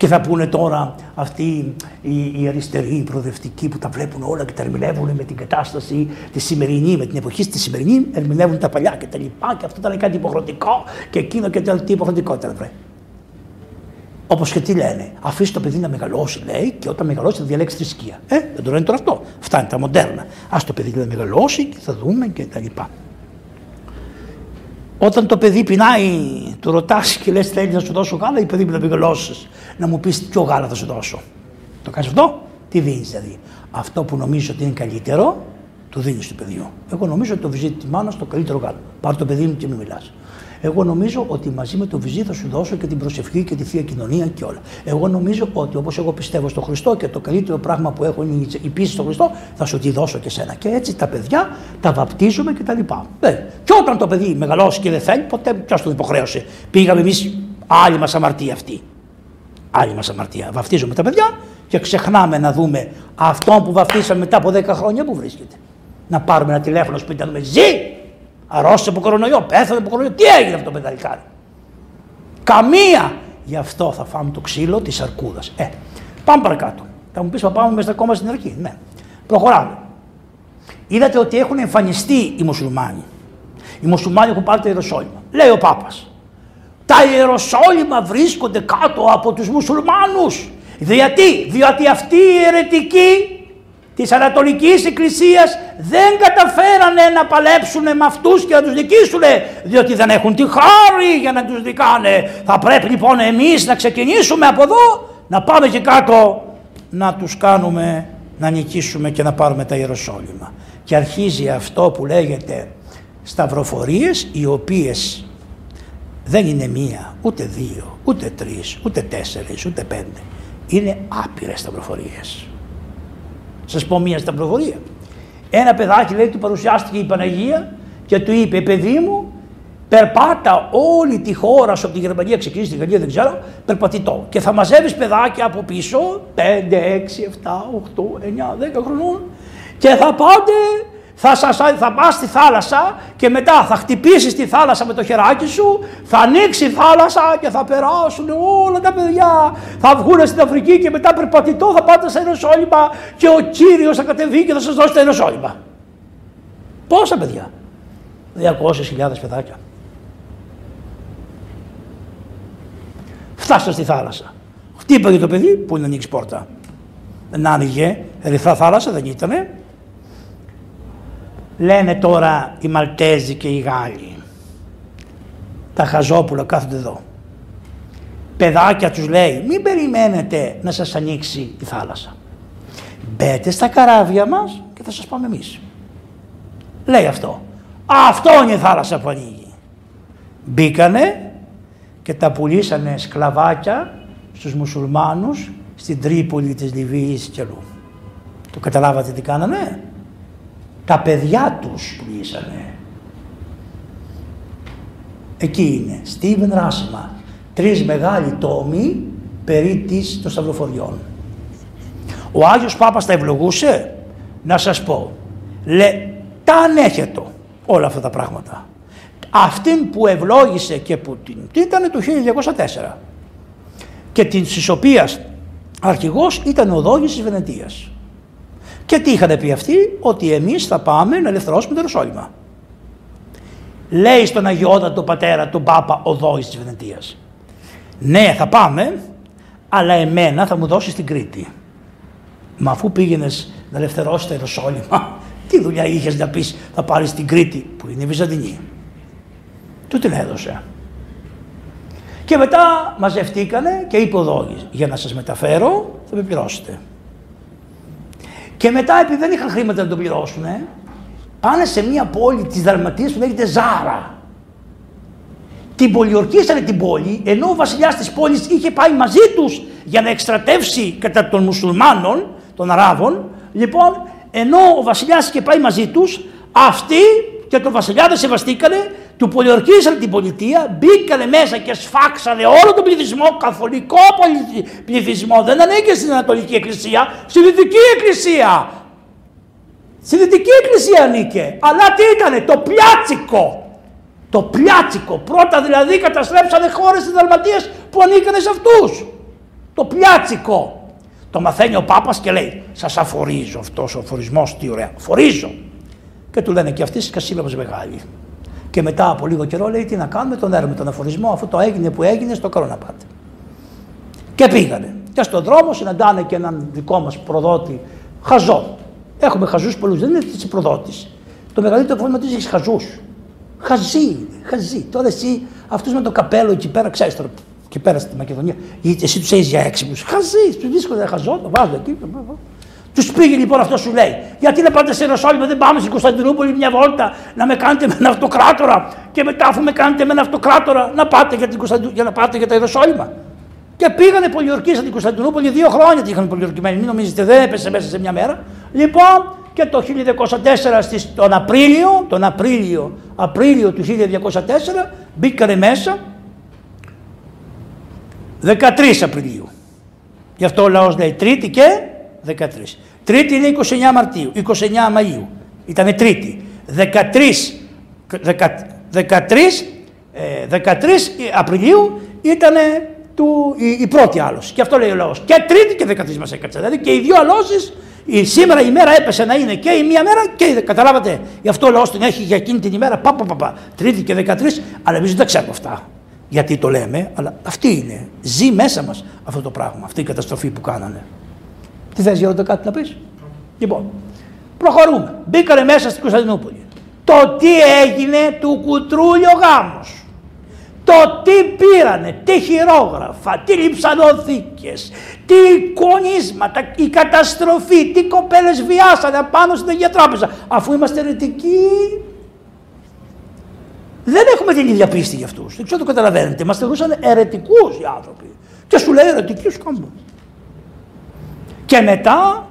και θα πούνε τώρα αυτοί οι, οι αριστεροί, οι προοδευτικοί που τα βλέπουν όλα και τα ερμηνεύουν με την κατάσταση τη σημερινή, με την εποχή στη σημερινή, ερμηνεύουν τα παλιά και τα λοιπά και αυτό ήταν κάτι υποχρεωτικό και εκείνο και το τι υποχρεωτικό ήταν βρε. Όπως και τι λένε, αφήσει το παιδί να μεγαλώσει, λέει, και όταν μεγαλώσει θα διαλέξει θρησκεία. Ε, δεν το λένε τώρα αυτό. Αυτά είναι τα μοντέρνα. Α το παιδί να μεγαλώσει και θα δούμε και τα λοιπά. Όταν το παιδί πεινάει, του ρωτάς και λες: Θέλεις να σου δώσω γάλα ή παιδί μου να μεγαλώσεις, να μου πεις ποιο γάλα θα σου δώσω. Το κάνεις αυτό, τι δίνεις δηλαδή. Αυτό που νομίζω ότι είναι καλύτερο, το δίνεις του παιδιού. Εγώ νομίζω ότι το βυζί της μάνας το καλύτερο γάλα. Πάρ το παιδί μου και μην μιλάς. Εγώ νομίζω ότι μαζί με το βυζί θα σου δώσω και την προσευχή και τη θεία κοινωνία και όλα. Εγώ νομίζω ότι όπως εγώ πιστεύω στο Χριστό και το καλύτερο πράγμα που έχω είναι η πίστη στο Χριστό, θα σου τη δώσω και σένα. Και έτσι τα παιδιά τα βαπτίζουμε και τα λοιπά. Ε, και όταν το παιδί μεγαλώσει και δεν θέλει, ποτέ ποιος τον υποχρέωσε. Πήγαμε εμείς άλλη μας αμαρτία αυτή. Άλλη μας αμαρτία. Βαφτίζουμε τα παιδιά και ξεχνάμε να δούμε αυτό που βαφτίσαμε μετά από 10 χρόνια που βρίσκεται. Να πάρουμε ένα τηλέφωνο σπίτι να δούμε ζει Αρρώστησε από κορονοϊό, πέθανε από κορονοϊό. Τι έγινε αυτό το παιδαλικάρι. Καμία. Γι' αυτό θα φάμε το ξύλο της αρκούδας. Ε, πάμε παρακάτω. Θα μου πεις θα πάμε μέσα ακόμα στην αρχή. Ναι. Προχωράμε. Είδατε ότι έχουν εμφανιστεί οι μουσουλμάνοι. Οι μουσουλμάνοι έχουν πάρει το Ιεροσόλυμα. Λέει ο Πάπας. Τα Ιεροσόλυμα βρίσκονται κάτω από τους μουσουλμάνους. Γιατί, διότι αυτοί οι αιρετικοί της Ανατολικής Εκκλησίας δεν καταφέρανε να παλέψουν με αυτούς και να τους δικήσουν διότι δεν έχουν τη χάρη για να τους δικάνε. Θα πρέπει λοιπόν εμείς να ξεκινήσουμε από εδώ να πάμε και κάτω να τους κάνουμε να νικήσουμε και να πάρουμε τα Ιεροσόλυμα. Και αρχίζει αυτό που λέγεται σταυροφορίες οι οποίες δεν είναι μία, ούτε δύο, ούτε τρεις, ούτε τέσσερις, ούτε πέντε. Είναι άπειρες σταυροφορίες. Σας πω μία σταυροφορία. Ένα παιδάκι λέει του παρουσιάστηκε η Παναγία και του είπε: Παιδί μου, περπάτα όλη τη χώρα σου από τη Γερμανία, ξεκίνησε τη Γαλλία, δεν ξέρω, περπατητό. Και θα μαζεύεις παιδάκια από πίσω, 5, 6, 7, 8, 9, 10 χρονών, και θα πάτε θα, σας, θα πας στη θάλασσα και μετά θα χτυπήσεις τη θάλασσα με το χεράκι σου, θα ανοίξει η θάλασσα και θα περάσουν όλα τα παιδιά. Θα βγουν στην Αφρική και μετά περπατητό θα πάτε σε Ιεροσόλυμα και ο Κύριος θα κατεβεί και θα σας δώσει τα Ιεροσόλυμα. Πόσα παιδιά; 200.000 παιδάκια. Φτάσατε στη θάλασσα. Χτύπαγε το παιδί που είναι ανοίξεις πόρτα. Δεν άνοιγε, ερυθρά θάλασσα δεν ήτανε, Λένε τώρα οι Μαλτέζοι και οι Γάλλοι. Τα χαζόπουλα κάθονται εδώ. Παιδάκια τους λέει, μην περιμένετε να σας ανοίξει η θάλασσα. Μπέτε στα καράβια μας και θα σας πάμε εμείς. Λέει αυτό. Αυτό είναι η θάλασσα που ανοίγει. Μπήκανε και τα πουλήσανε σκλαβάκια στους μουσουλμάνους στην Τρίπολη της Λιβύης και αλλού. Το καταλάβατε τι κάνανε; Τα παιδιά τους που ήσανε. Εκεί είναι. Στίβεν Ράσμα. Τρεις μεγάλοι τόμοι περί της των σταυροφοριών. Ο Άγιος Πάπας τα ευλογούσε; Να σας πω. Λε, τα ανέχετο όλα αυτά τα πράγματα. Αυτήν που ευλόγησε και που την ήταν το 1204 και την της οποίας αρχηγός ήταν ο Δόγης της Βενετίας. Και τι είχαν πει αυτοί, ότι εμείς θα πάμε να ελευθερώσουμε το Ιεροσόλυμα. Λέει στον Αγιότατο πατέρα του Πάπα ο Δόγης της Βενετίας. Ναι θα πάμε, αλλά εμένα θα μου δώσεις την Κρήτη. Μα αφού πήγαινες να ελευθερώσεις το Ιεροσόλυμα, τι δουλειά είχες να πεις θα πάρεις την Κρήτη που είναι η Βυζαντινή. Του την έδωσε. Και μετά μαζευτήκανε και είπε ο Δόγης, για να σας μεταφέρω θα με πληρώσετε. Και μετά επειδή δεν είχαν χρήματα να το πληρώσουν, πάνε σε μια πόλη της Δαλματίας που λέγεται Ζάρα. Την πολιορκήσανε την πόλη, ενώ ο βασιλιάς της πόλης είχε πάει μαζί τους για να εκστρατεύσει κατά των μουσουλμάνων, των Αράβων. Λοιπόν, ενώ ο βασιλιάς είχε πάει μαζί τους, αυτοί και τον βασιλιά δεν σεβαστήκανε, του πολιορκήσαν την πολιτεία, μπήκανε μέσα και σφάξανε όλο τον πληθυσμό, καθολικό πληθυσμό, δεν ανήκε στην Ανατολική Εκκλησία, στη Δυτική Εκκλησία. Στη Δυτική Εκκλησία ανήκε. Αλλά τι ήτανε, το πλιάτσικο. Το πλιάτσικο. Πρώτα δηλαδή καταστρέψανε χώρες της Δαλματίας που ανήκανε σε αυτούς. Το πλιάτσικο. Το μαθαίνει ο Πάπας και λέει, σας αφορίζω αυτός ο αφορισμός, τι ωραία, αφορίζω. Και του λένε και αυτή σκασίλαβος μεγάλη. Και μετά από λίγο καιρό λέει τι να κάνουμε, τον έρουμε τον αφορισμό, αφού το έγινε που έγινε, στο καλό να πάτε. Και πήγανε. Και στον δρόμο συναντάνε και έναν δικό μας προδότη, χαζό. Έχουμε χαζούς πολλούς, δεν είναι της προδότης. Το μεγαλύτερο πρόβλημα είναι ότι έχεις χαζούς. Χαζί, χαζί. Τώρα εσύ αυτούς με το καπέλο εκεί πέρα, ξέρεις τώρα, εκεί πέρα στη Μακεδονία, εσύ τους έχεις για έξυπνους. Χαζί, τους δύσκολο χαζό, το βάζω εκεί. Τους πήγε λοιπόν αυτός σου λέει. Γιατί να πάτε σε Ιεροσόλυμα, δεν πάμε στην Κωνσταντινούπολη μια βόλτα να με κάνετε με ένα αυτοκράτορα και μετά αφού με κάνετε με ένα αυτοκράτορα να πάτε για, την Κωνσταντινο... για να πάτε για τα Ιεροσόλυμα. Και πήγανε πολιορκήσαν την Κωνσταντινούπολη δύο χρόνια την είχαν πολιορκημένοι. Μην νομίζετε, δεν έπεσε μέσα σε μια μέρα. Λοιπόν, και το 1204 τον Απρίλιο, τον Απρίλιο, Απρίλιο του 1204 μπήκανε μέσα 13 Απριλίου. Γι' αυτό ο λαός λέει Τρίτη και 13. Τρίτη είναι 29 Μαρτίου, 29 Μαΐου. Ήτανε Τρίτη. 13, 13, 13 Απριλίου ήταν η, η, πρώτη άλωση. Και αυτό λέει ο λαός. Και Τρίτη και 13 μας έκατσε. Δηλαδή και οι δύο αλώσεις η, σήμερα η μέρα έπεσε να είναι και η μία μέρα και η, καταλάβατε. Γι' αυτό ο λαός την έχει για εκείνη την ημέρα. Πα, πα, πα, Τρίτη και 13. Αλλά εμείς δεν τα ξέρουμε αυτά. Γιατί το λέμε, αλλά αυτή είναι. Ζει μέσα μας αυτό το πράγμα, αυτή η καταστροφή που κάνανε. Τι θες Γιώργο κάτι να πεις; Λοιπόν, προχωρούμε. Μπήκανε μέσα στην Κωνσταντινούπολη. Το τι έγινε του κουτρούλιο γάμος. Το τι πήρανε, τι χειρόγραφα, τι λειψανοθήκες, τι εικονίσματα, η καταστροφή, τι κοπέλες βιάσανε πάνω στην Αγία Τράπεζα. Αφού είμαστε αιρετικοί, δεν έχουμε την ίδια πίστη για αυτούς. Δεν ξέρω το καταλαβαίνετε. Μας θεωρούσαν αιρετικούς οι άνθρωποι. Και σου λέει αιρετικοί σου κάνουν. Και μετά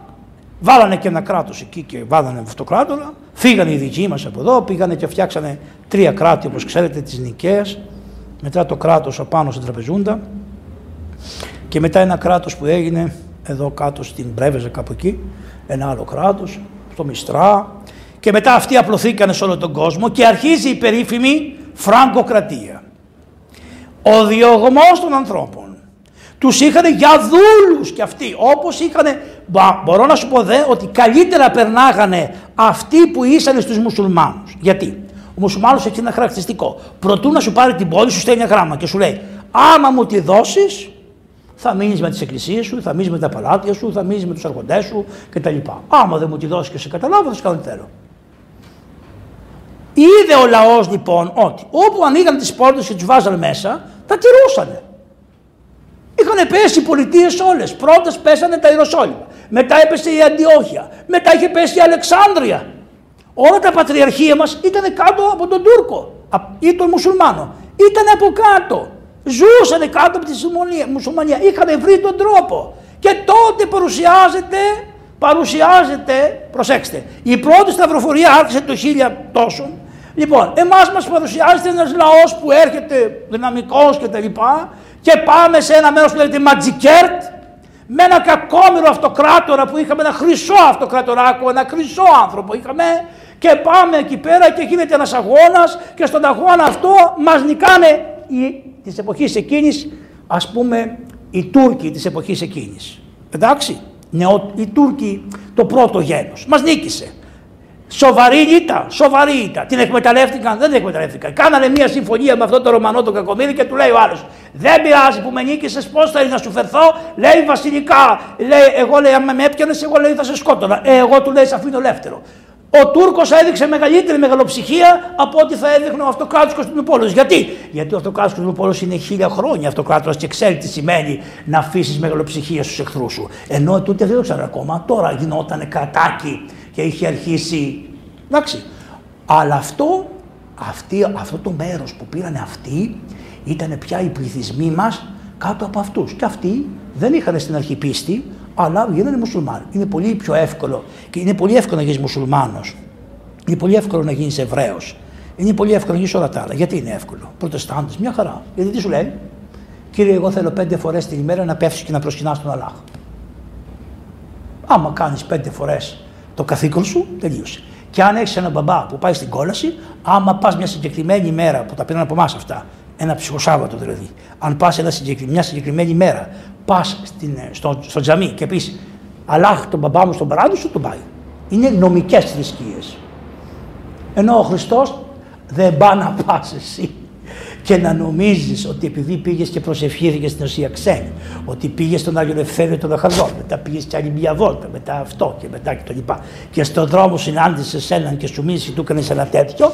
βάλανε και ένα κράτος εκεί και βάλανε αυτοκράτορα. Φύγανε οι δικοί μας από εδώ, πήγανε και φτιάξανε τρία κράτη όπως ξέρετε, τις Νικαίες. Μετά το κράτος απάνω στην Τραπεζούντα. Και μετά ένα κράτος που έγινε εδώ κάτω στην Πρέβεζα, κάπου εκεί. Ένα άλλο κράτος, στο Μιστρά. Και μετά αυτοί απλωθήκανε σε όλο τον κόσμο και αρχίζει η περίφημη Φραγκοκρατία. Ο διωγμός των ανθρώπων τους είχαν για δούλους κι αυτοί. Όπως είχαν, μπορώ να σου πω δε, ότι καλύτερα περνάγανε αυτοί που ήσαν στους μουσουλμάνους. Γιατί; Ο μουσουλμάνος έχει ένα χαρακτηριστικό. Προτού να σου πάρει την πόλη σου στέλνει ένα γράμμα και σου λέει άμα μου τη δώσεις θα μείνεις με τις εκκλησίες σου, θα μείνεις με τα παλάτια σου, θα μείνεις με τους αρχοντές σου κτλ. Άμα δεν μου τη δώσεις και σε καταλάβω, θα σου κάνω τι θέλω. Είδε ο λαός λοιπόν ότι όπου ανοίγαν τις πόρτες και τους βάζανε μέσα, τα τηρούσαν. Είχαν πέσει οι πολιτείες όλες. Πρώτα πέσανε τα Ιεροσόλυμα. Μετά έπεσε η Αντιόχεια. Μετά είχε πέσει η Αλεξάνδρεια. Όλα τα πατριαρχία μας ήταν κάτω από τον Τούρκο ή τον Μουσουλμάνο. Ήταν από κάτω. Ζούσαν κάτω από τη μουσουλμανία. Είχαν βρει τον τρόπο. Και τότε παρουσιάζεται, παρουσιάζεται, προσέξτε, η πρώτη σταυροφορία άρχισε το 1000 τόσο. Λοιπόν, εμάς μας παρουσιάζεται ένας λαός που έρχεται δυναμικός και τα λοιπά και πάμε σε ένα μέρος που λέγεται Ματζικέρτ με ένα κακόμοιρο αυτοκράτορα που είχαμε, ένα χρυσό αυτοκρατοράκο, ένα χρυσό άνθρωπο είχαμε και πάμε εκεί πέρα και γίνεται ένας αγώνας και στον αγώνα αυτό μας νικάνε οι, της εποχής εκείνης, ας πούμε οι Τούρκοι της εποχής εκείνης. Εντάξει, νεο, οι Τούρκοι το πρώτο γένος, μας νίκησε. Σοβαρή ήττα, σοβαρή ήττα. Την εκμεταλλεύτηκαν, δεν την εκμεταλλεύτηκαν. Κάνανε μια συμφωνία με αυτόν τον Ρωμανό τον Κακομίδη και του λέει ο άλλος: Δεν πειράζει που με νίκησες, πώς θέλεις να σου φερθώ; Λέει βασιλικά. Λέει, εγώ λέει, άμα με έπιανες, εγώ λέει θα σε σκότωνα. Ε, εγώ του λέει, σε αφήνω ελεύθερο. Ο Τούρκος έδειξε μεγαλύτερη μεγαλοψυχία από ό,τι θα έδειχνε ο αυτοκράτος Κωνσταντινούπολο. Γιατί; Γιατί ο αυτοκράτος Κωνσταντινούπολο είναι χίλια χρόνια αυτοκράτορα και ξέρει τι σημαίνει να αφήσεις μεγαλοψυχία στους εχθρούς σου. Ενώ τότε δεν το ξέρω ακόμα. Τώρα γινόταν κρατάκι και είχε αρχίσει. Εντάξει. Αλλά αυτό, αυτή, αυτό το μέρος που πήραν αυτοί ήταν πια οι πληθυσμοί μας κάτω από αυτούς. Και αυτοί δεν είχαν στην αρχή πίστη, αλλά γίνανε μουσουλμάνοι. Είναι πολύ πιο εύκολο και είναι πολύ εύκολο να γίνεις μουσουλμάνος. Είναι πολύ εύκολο να γίνεις Εβραίος. Είναι πολύ εύκολο να γίνεις όλα τα άλλα. Γιατί είναι εύκολο; Προτεστάντες, μια χαρά. Γιατί τι σου λέει, Κύριε, εγώ θέλω πέντε φορές την ημέρα να πέφτεις και να προσκυνάς τον Αλλάχ. Άμα κάνεις πέντε φορές το καθήκον σου, τελείωσε. Και αν έχεις έναν μπαμπά που πάει στην κόλαση, άμα πας μια συγκεκριμένη ημέρα που τα πήραν από εμάς αυτά, ένα ψυχοσάββατο δηλαδή, αν πας μια συγκεκριμένη μέρα, πας στο, στο τζαμί και πεις Αλλάχ τον μπαμπά μου στον παράδεισο, τον πάει. Είναι νομικές θρησκείες. Ενώ ο Χριστός δεν πάει να πας εσύ και να νομίζεις ότι επειδή πήγες και προσευχήθηκες στην ουσία ξένη, ότι πήγες στον Άγιο Ελευθέριο των Αχαρδών, μετά πήγες και άλλη μια βόλτα, μετά αυτό και μετά και το λοιπά. Και στον δρόμο συνάντησες έναν και σου μίλησε του έκανες ένα τέτοιο,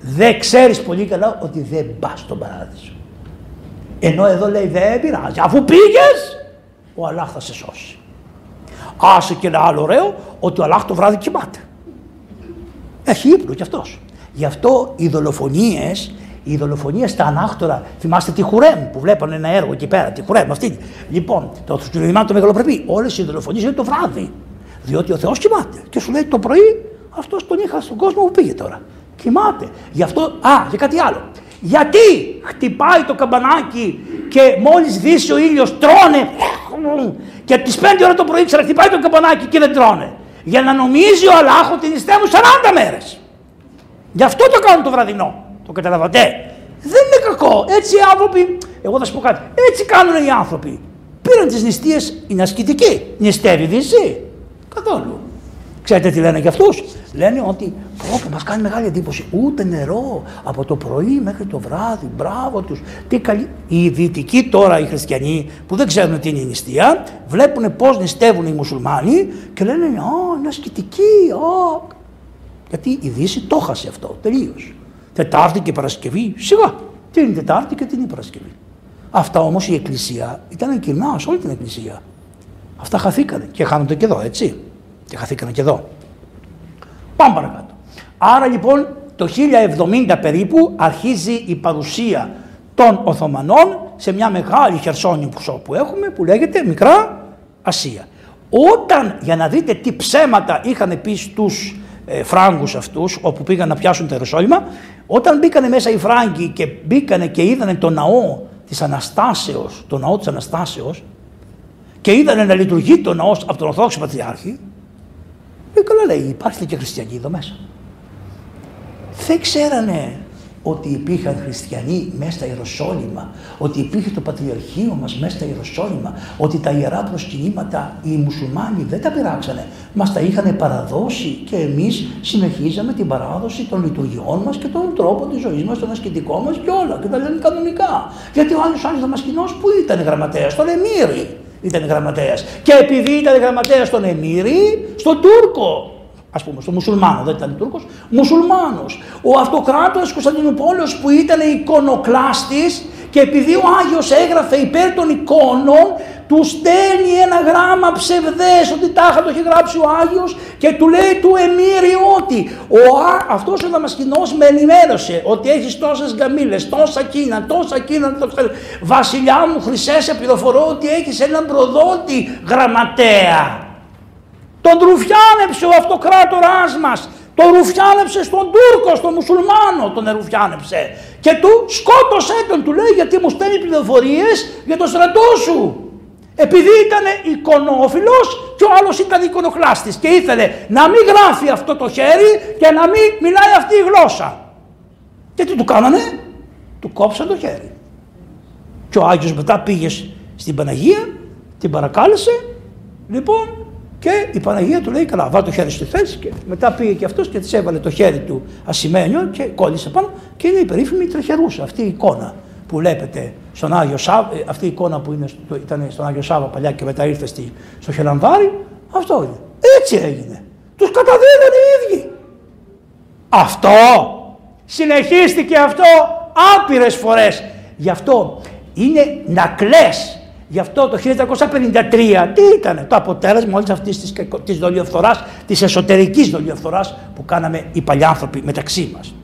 δεν ξέρεις πολύ καλά ότι δεν πας στον παράδεισο. Ενώ εδώ λέει δεν πειράζει. Αφού πήγες, ο Αλλάχ θα σε σώσει. Άσε και ένα άλλο ωραίο, ότι ο Αλλάχ το βράδυ κοιμάται. Έχει ύπνο κι αυτός. Γι' αυτό οι δολοφονίες, οι δολοφονίε στα ανάκτορα, θυμάστε τη Χουρέμ που βλέπανε ένα έργο εκεί πέρα, τη Χουρέμ αυτή. Λοιπόν, το Σουλεϊμάν το μεγαλοπρεπή, όλες οι δολοφονίες είναι το βράδυ. Διότι ο Θεός κοιμάται. Και σου λέει το πρωί, αυτός τον είχα στον κόσμο που πήγε τώρα. Κοιμάται. Γι' αυτό, α, και κάτι άλλο. Γιατί χτυπάει το καμπανάκι και μόλις δύσει ο ήλιος τρώνε και τις 5 ώρα το πρωί ξαναχτυπάει το καμπανάκι και δεν τρώνε. Για να νομίζει ο Αλλάχ ότι νηστεύουν 40 μέρες. Γι' αυτό το κάνουν το βραδινό. Το καταλαβατε. Δεν είναι κακό. Έτσι οι άνθρωποι, εγώ θα σου πω κάτι, έτσι κάνουν οι άνθρωποι. Πήραν τις νηστείες, είναι ασκητικοί. Νηστεύει δύση. Καθόλου. Ξέρετε τι λένε για αυτούς; Λένε ότι όπου μας κάνει μεγάλη εντύπωση. Ούτε νερό από το πρωί μέχρι το βράδυ. Μπράβο τους. Τι καλή. Οι δυτικοί τώρα οι χριστιανοί που δεν ξέρουν τι είναι η νηστεία, βλέπουν πώς νηστεύουν οι μουσουλμάνοι και λένε Α, είναι ασκητική. Α. Γιατί η Δύση το χάσε αυτό τελείως. Τετάρτη και Παρασκευή, σιγά. Τι είναι Τετάρτη και τι είναι Παρασκευή. Αυτά όμως η Εκκλησία ήταν κοινά σε όλη την Εκκλησία. Αυτά χαθήκανε και χάνονται και εδώ, έτσι. Και χαθήκανε και εδώ. Πάμε παρακάτω. Άρα λοιπόν το 1070 περίπου αρχίζει η παρουσία των Οθωμανών σε μια μεγάλη χερσόνησο που έχουμε που λέγεται Μικρά Ασία. Όταν, για να δείτε τι ψέματα είχαν πει στους ε, Φράγκους αυτούς, όπου πήγαν να πιάσουν το Ιεροσόλυμα, όταν μπήκανε μέσα οι Φράγκοι και μπήκανε και είδανε το ναό της Αναστάσεως, το ναό της Αναστάσεως, και είδανε να λειτουργεί το ναός από τον Ορθόδοξο Πατριάρχη, ε, καλά λέει, υπάρχουν και χριστιανοί εδώ μέσα. Δεν ξέρανε ότι υπήρχαν χριστιανοί μέσα στα Ιεροσόλυμα, ότι υπήρχε το Πατριαρχείο μας μέσα στα Ιεροσόλυμα, ότι τα ιερά προσκυνήματα οι μουσουλμάνοι δεν τα πειράξανε, μας τα είχαν παραδώσει και εμείς συνεχίζαμε την παράδοση των λειτουργιών μας και των τρόπων της ζωής μας, των ασκητικών μας και όλα και τα λένε κανονικά. Γιατί ο άλλος Άγιος Δαμασκηνός που ήταν γραμματέας, στον Εμμύρη ήταν γραμματέας. Και επειδή ήταν γραμματέας στον Εμμύρη, στον Τούρκο, ας πούμε, στον Μουσουλμάνο, δεν ήταν Τούρκος, Μουσουλμάνος. Ο αυτοκράτορας Κωνσταντινούπολος που ήταν εικονοκλάστης και επειδή ο Άγιος έγραφε υπέρ των εικόνων, του στέλνει ένα γράμμα ψευδές ότι τάχα το έχει γράψει ο Άγιος και του λέει του Εμμύρη ότι ο, αυτός ο Δαμασκηνός με ενημέρωσε ότι έχεις τόσες γκαμίλες, τόσα κίνα, τόσα κίνα, βασιλιά μου χρυσές σε πληροφορώ ότι έχεις έναν προδότη γραμματέα. Τον ρουφιάνεψε ο αυτοκράτοράς μας, τον ρουφιάνεψε στον Τούρκο, στον μουσουλμάνο τον ρουφιάνεψε και του σκότωσέ τον, του λέει γιατί μου στέλνει πληροφορίες για το στρατό σου. Επειδή ήταν εικονόφιλος και ο άλλος ήταν εικονοκλάστης και ήθελε να μην γράφει αυτό το χέρι και να μην μιλάει αυτή η γλώσσα. Και τι του κάνανε, του κόψαν το χέρι. Και ο Άγιος μετά πήγε στην Παναγία, την παρακάλεσε, λοιπόν, και η Παναγία του λέει: Καλά, βάλει το χέρι στη θέση. Και μετά πήγε και αυτός και της έβαλε το χέρι του ασημένιο και κόλλησε πάνω. Και είναι η περίφημη τρεχερούσα αυτή η εικόνα που βλέπετε στον Άγιο Σάββα, ε, αυτή η εικόνα που είναι, ήταν στον Άγιο Σάββα παλιά και μετά ήρθε στη, στο Χελανδάρι, αυτό είναι. Έτσι έγινε. Τους καταδίδανε οι ίδιοι. Αυτό συνεχίστηκε αυτό άπειρες φορές. Γι' αυτό είναι να κλαις. Γι' αυτό το 1353 τι ήταν το αποτέλεσμα όλης αυτής της, της δολιοφθοράς, της εσωτερικής δολιοφθοράς που κάναμε οι παλιάνθρωποι μεταξύ μας.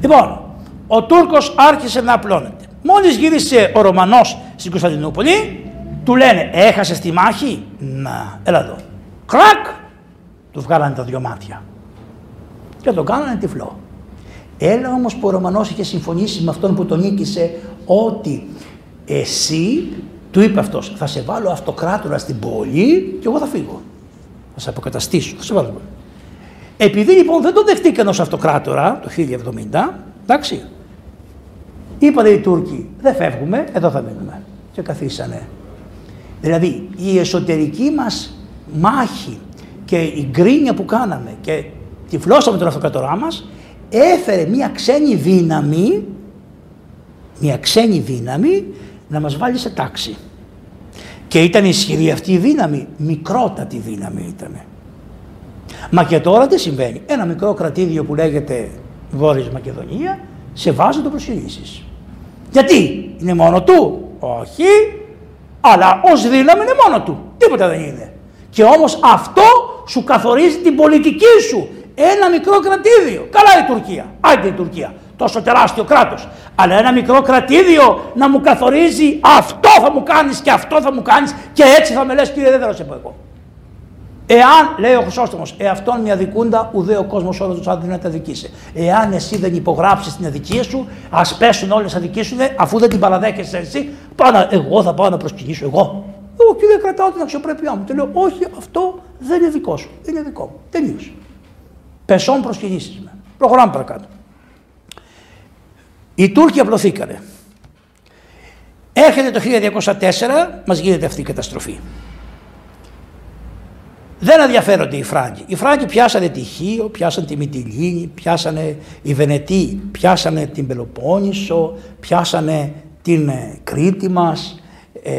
Λοιπόν, ο Τούρκος άρχισε να απλώνεται. Μόλις γύρισε ο Ρωμανός στην Κωνσταντινούπολη, του λένε έχασε τη μάχη, να, έλα εδώ. Κρακ, του βγάλανε τα δυο μάτια και τον κάνανε τυφλό. Έλα όμως που ο Ρωμανός είχε συμφωνήσει με αυτόν που τον νίκησε ότι εσύ, του είπε αυτός, θα σε βάλω αυτοκράτορα στην πόλη και εγώ θα φύγω. Θα σε αποκαταστήσω, θα σε βάλω. Επειδή λοιπόν δεν τον δεχτήκαν ως αυτοκράτορα το 1070, εντάξει, Είπατε οι Τούρκοι, δεν φεύγουμε, εδώ θα μείνουμε. Και καθίσανε. Δηλαδή η εσωτερική μας μάχη και η γκρίνια που κάναμε και τυφλώσαμε τον αυτοκρατορά μας έφερε μια ξένη δύναμη, μια ξένη δύναμη να μας βάλει σε τάξη. Και ήταν ισχυρή αυτή η δύναμη, μικρότατη δύναμη ήταν. Μα και τώρα τι συμβαίνει; Ένα μικρό κρατήδιο που λέγεται Βόρειος Μακεδονία σε βάζει το προσχειρήσεις. Γιατί; Είναι μόνο του; Όχι, αλλά ως δύναμη είναι μόνο του. Τίποτα δεν είναι. Και όμως αυτό σου καθορίζει την πολιτική σου. Ένα μικρό κρατήδιο. Καλά η Τουρκία. Άντε η Τουρκία. Τόσο τεράστιο κράτος. Αλλά ένα μικρό κρατήδιο να μου καθορίζει αυτό θα μου κάνεις και αυτό θα μου κάνεις και έτσι θα με λες κύριε δεν θα σε πω εγώ. Εάν, λέει ο Χρυσόστομος, εαυτόν μια δικούντα, ουδέ ο κόσμος όλος τους άντρε να τα δικήσει. Εάν εσύ δεν υπογράψεις την αδικία σου, ας πέσουν όλες τι αδικίε αφού δεν την παραδέχεσαι εσύ, πάνω, εγώ θα πάω να προσκυνήσω εγώ. Εγώ κύριε κρατάω την αξιοπρέπειά μου. Του λέω, Όχι, αυτό δεν είναι δικό σου. Είναι δικό μου. Τελείωσε. Πεσόν προσκυνήσεις με. Προχωράμε παρακάτω. Οι Τούρκοι απλωθήκανε. Έρχεται το 1204, μας γίνεται αυτή η καταστροφή. Δεν ενδιαφέρονται οι Φράγκοι. Οι Φράγκοι πιάσανε τη Χίο, πιάσανε τη Μυτιλίνη, πιάσανε οι Βενετοί, πιάσανε την Πελοπόννησο, πιάσανε την ε, Κρήτη μας, ε,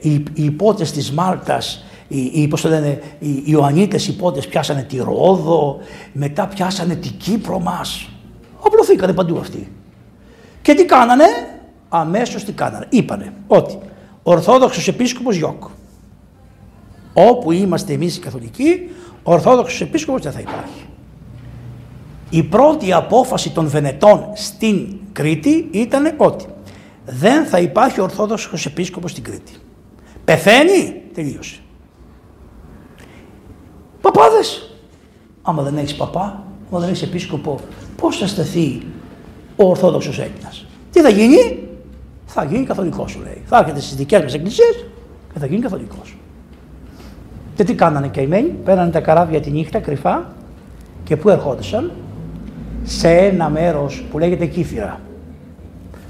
οι, οι υπότες της Μάλτας, οι, οι, πώς το λένε, οι Ιωαννίτες υπότες πιάσανε τη Ρόδο, μετά πιάσανε την Κύπρο μας. Απλωθήκανε παντού αυτοί. Και τι κάνανε, αμέσως τι κάνανε. Είπανε ότι ο Ορθόδοξος Επίσκοπος Γιώκ, Όπου είμαστε εμείς οι καθολικοί, ο Ορθόδοξος Επίσκοπος δεν θα υπάρχει. Η πρώτη απόφαση των Βενετών στην Κρήτη ήταν ότι δεν θα υπάρχει Ορθόδοξος Επίσκοπος στην Κρήτη. Πεθαίνει, τελείωσε. Παπάδες, άμα δεν έχεις παπά, άμα δεν έχεις επίσκοπο, πώς θα σταθεί ο Ορθόδοξος Έλληνας. Τι θα γίνει, θα γίνει καθολικός σου λέει. Θα έρχεται στις δικές μας εκκλησίες και θα γίνει καθολικός. Και τι κάνανε και καημένοι, πέρανε τα καράβια τη νύχτα κρυφά και πού ερχόντουσαν, σε ένα μέρος που λέγεται Κύθυρα.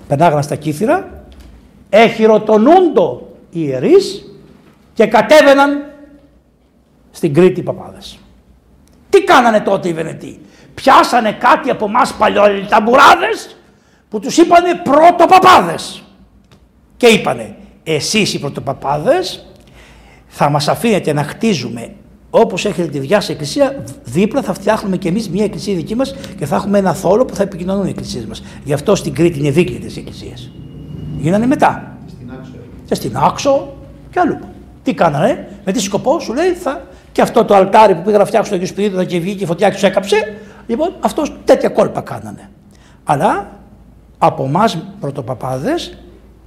Περνάγανε στα Κύθυρα, έχειροτονούντο οι ιερείς και κατέβαιναν στην Κρήτη οι παπάδες. Τι κάνανε τότε οι Βενετοί; Πιάσανε κάτι από εμάς παλιόλιταμπουράδες που τους είπανε πρωτοπαπάδες. Και είπανε εσείς οι πρωτοπαπάδες θα μας αφήνετε να χτίζουμε όπως έχετε τη διάση εκκλησία, δίπλα θα φτιάχνουμε και εμείς μια εκκλησία δική μας και θα έχουμε ένα θόλο που θα επικοινωνούν οι εκκλησίες μας. Γι' αυτό στην Κρήτη είναι δίκλητες οι εκκλησίες. Γίνανε μετά. Στην Άξο. Και στην Άξο και αλλού. Τι κάνανε, με τι σκοπό σου λέει, θα... και αυτό το αλτάρι που πήγα να φτιάξω το Αγίου Σπυρίδωνα και βγήκε η φωτιά και τους έκαψε. Λοιπόν, αυτός τέτοια κόλπα κάνανε. Αλλά από εμάς πρωτοπαπάδες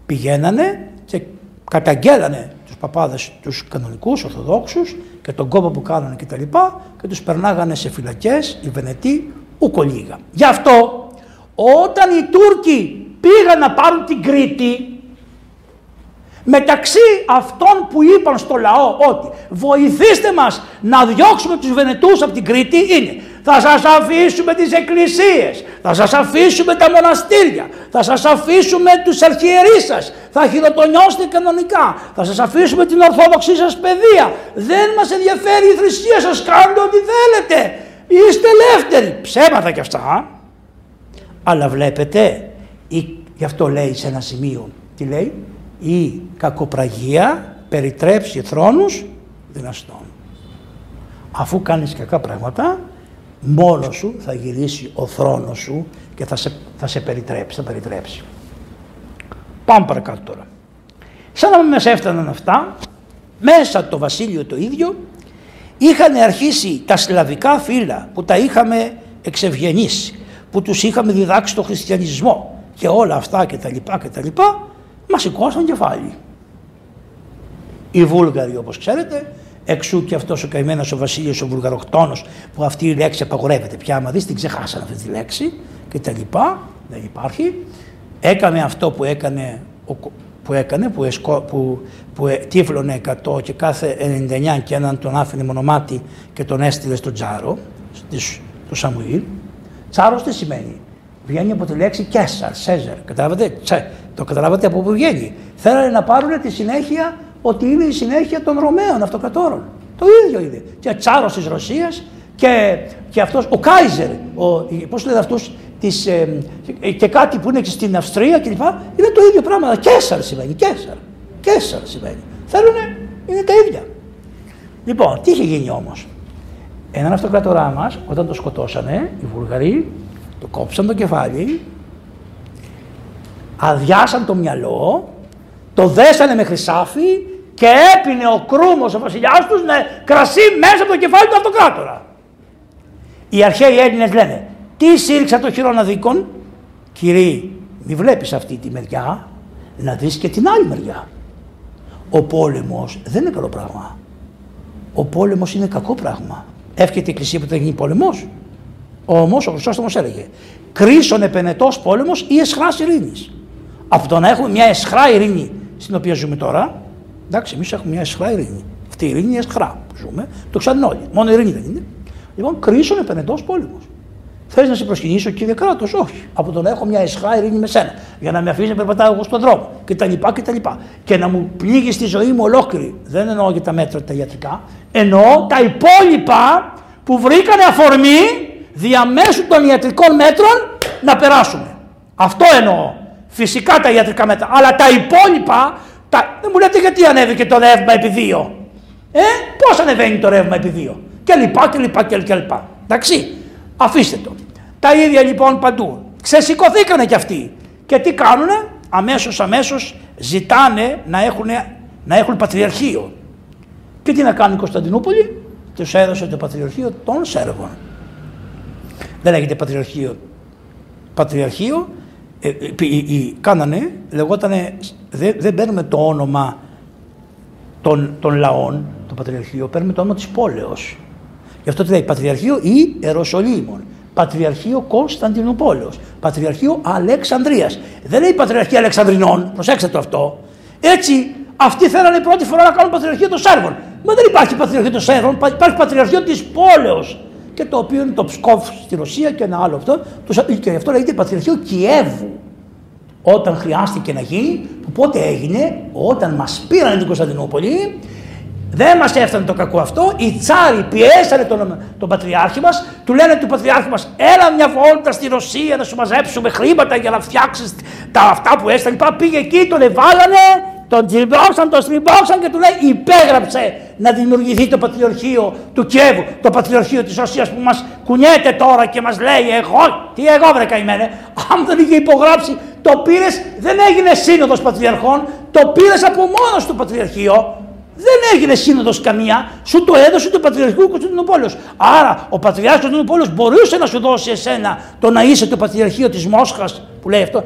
πηγαίνανε και καταγγέλανε παπάδες τους κανονικούς, ορθοδόξους και τον κόπο που κάνανε και τα λοιπά και τους περνάγανε σε φυλακές, οι Βενετοί, ουκολίγα. Γι' αυτό όταν οι Τούρκοι πήγαν να πάρουν την Κρήτη μεταξύ αυτών που είπαν στο λαό ότι βοηθήστε μας να διώξουμε τους Βενετούς από την Κρήτη είναι θα σας αφήσουμε τις εκκλησίες, θα σας αφήσουμε τα μοναστήρια, θα σας αφήσουμε τους αρχιερείς σας, θα χειροτονιώσετε κανονικά, θα σας αφήσουμε την ορθόδοξή σας παιδεία. Δεν μας ενδιαφέρει η θρησκεία σας, κάντε ό,τι θέλετε. Είστε ελεύθεροι. Ψέματα κι αυτά. Αλλά βλέπετε, γι' αυτό λέει σε ένα σημείο, τι λέει, η κακοπραγία περιτρέψει θρόνους δυναστών. Αφού κάνεις κακά πράγματα, μόνος σου θα γυρίσει ο θρόνος σου και θα σε, θα σε περιτρέψει, θα περιτρέψει. Πάμε παρακάτω τώρα. Σαν να μας έφταναν αυτά, μέσα το βασίλειο το ίδιο, είχαν αρχίσει τα σλαβικά φύλλα που τα είχαμε εξευγενήσει, που τους είχαμε διδάξει το χριστιανισμό και όλα αυτά και τα λοιπά και τα λοιπά, μας σηκώσαν κεφάλι. Οι Βούλγαροι όπως ξέρετε, εξού και αυτός ο καημένος ο Βασίλειος ο Βουλγαροκτόνος που αυτή η λέξη απαγορεύεται πια, άμα δεις την ξεχάσανε αυτή τη λέξη και τα λοιπά, δεν υπάρχει. Έκανε αυτό που έκανε, που, έκανε, που, εσκο, που, που τύφλωνε 100 και κάθε 99 και έναν τον άφηνε μονομάτι και τον έστειλε στον Τζάρο, του Σαμουήλ. Τσάρος τι σημαίνει; Βγαίνει από τη λέξη Κέσσαρ, Σέζερ. Καταλάβατε, τσε, το καταλάβατε από πού βγαίνει; Θέλανε να πάρουν τη συνέχεια ότι είναι η συνέχεια των Ρωμαίων αυτοκρατόρων. Το ίδιο είναι. Και τσάρος της Ρωσίας και, και αυτός, ο Κάιζερ, ο, πώς λένε αυτούς, της, ε, και κάτι που είναι και στην Αυστρία κλπ. Είναι το ίδιο πράγμα. Κέσσαρ σημαίνει, Κέσσαρ. Κέσσαρ σημαίνει. Θέλουνε, είναι τα ίδια. Λοιπόν, τι είχε γίνει όμως. Έναν αυτοκρατορά μας, όταν το σκοτώσανε, οι Βουλγαροί, το κόψαν το κεφάλι, αδειάσαν το μυαλό, το δέσανε με χρυσάφι και έπινε ο κρούμος ο βασιλιάς τους με κρασί μέσα από το κεφάλι του αυτοκράτορα. Οι αρχαίοι Έλληνες λένε, τι σύρξα το χειρόν αδίκων, κύριοι, μη βλέπεις αυτή τη μεριά, να δεις και την άλλη μεριά. Ο πόλεμος δεν είναι καλό πράγμα. Ο πόλεμος είναι κακό πράγμα. Εύχεται η Εκκλησία που θα γίνει πόλεμος. Όμως ο Χρυσόστομος έλεγε, κρίσον επενετός πόλεμος ή εσχράς ειρήνης. Από το να έχουμε μια εσχρά ειρήνη στην οποία ζούμε τώρα, εντάξει, εμείς έχουμε μια εσχρά ειρήνη. Αυτή η ειρήνη είναι εσχρά που ζούμε, το ξέρουν όλοι. Μόνο η ειρήνη δεν είναι. Λοιπόν, κρίσον επενετός πόλεμος. Θες να σε προσκυνήσω, κύριε κράτος, όχι. Από το να έχω μια εσχρά ειρήνη με σένα, για να με αφήσει να περπατάω εγώ στον δρόμο κτλ. Και, και να μου πλήγεις τη ζωή μου ολόκληρη. Δεν εννοώ για τα μέτρα τα ιατρικά. Εννοώ τα υπόλοιπα που βρήκανε αφορμή διαμέσου των ιατρικών μέτρων να περάσουμε. Αυτό εννοώ. Φυσικά τα ιατρικά μέτρα. Αλλά τα υπόλοιπα, τα... δεν μου λέτε γιατί ανέβηκε το ρεύμα επί δύο; Ε, πώς ανεβαίνει το ρεύμα επί δύο; Και λοιπά και λοιπά και λοιπά. Εντάξει, αφήστε το. Τα ίδια λοιπόν παντού. Ξεσηκωθήκανε κι αυτοί. Και τι κάνουνε, αμέσως αμέσως ζητάνε να έχουν, να έχουν πατριαρχείο. Και τι να κάνει η Κωνσταντινούπολη, τους έδωσε το πατριαρχείο των Σέρβων. Δεν λέγεται πατριαρχείο. Πατριαρχείο ε, ε, κάνανε, λεγότανε, δεν, δεν παίρνουμε το όνομα των, των λαών, το Πατριαρχείο, παίρνουμε το όνομα της πόλεως. Γι' αυτό τι λέει Πατριαρχείο ή Εροσολύμων. Πατριαρχείο Κωνσταντινούπολεως. Πατριαρχείο Αλεξανδρίας. Δεν λέει Πατριαρχείο Αλεξανδρινών, προσέξτε το αυτό. Έτσι, αυτοί θέλανε πρώτη φορά να κάνουν Πατριαρχείο των Σέρβων. Μα δεν υπάρχει Πατριαρχείο των Σέρβων, υπάρχει Πατριαρχείο της πόλεως και το οποίο είναι το Ψκόφ στη Ρωσία και ένα άλλο αυτό. Και αυτό λέγεται Πατριαρχείο Κιέβου. Όταν χρειάστηκε να γίνει, που πότε έγινε, όταν μας πήραν την Κωνσταντινούπολη, δεν μας έφτανε το κακό αυτό. Οι τσάροι πιέσανε τον, τον πατριάρχη μας, του λένε του πατριάρχη μας: Έλα μια βόλτα στη Ρωσία να σου μαζέψουμε χρήματα για να φτιάξεις τα αυτά που έστειλε. Πήγε εκεί, τον εβάλανε τον τσιμπόξαν, τον στριμπόξαν και του λέει υπέγραψε να δημιουργηθεί το πατριαρχείο του Κιέβου, το πατριαρχείο της Ρωσίας που μας κουνιέται τώρα και μας λέει εγώ, τι εγώ βρε καημένε, αν δεν είχε υπογράψει το πήρες, δεν έγινε σύνοδος πατριαρχών, το πήρες από μόνος του πατριαρχείο, δεν έγινε σύνοδος καμία, σου το έδωσε το Πατριαρχείο Κωνσταντινούπολεω. Άρα ο Πατριάρχης Κωνσταντινούπολεω μπορούσε να σου δώσει εσένα το να είσαι το Πατριαρχείο της Μόσχας που λέει αυτό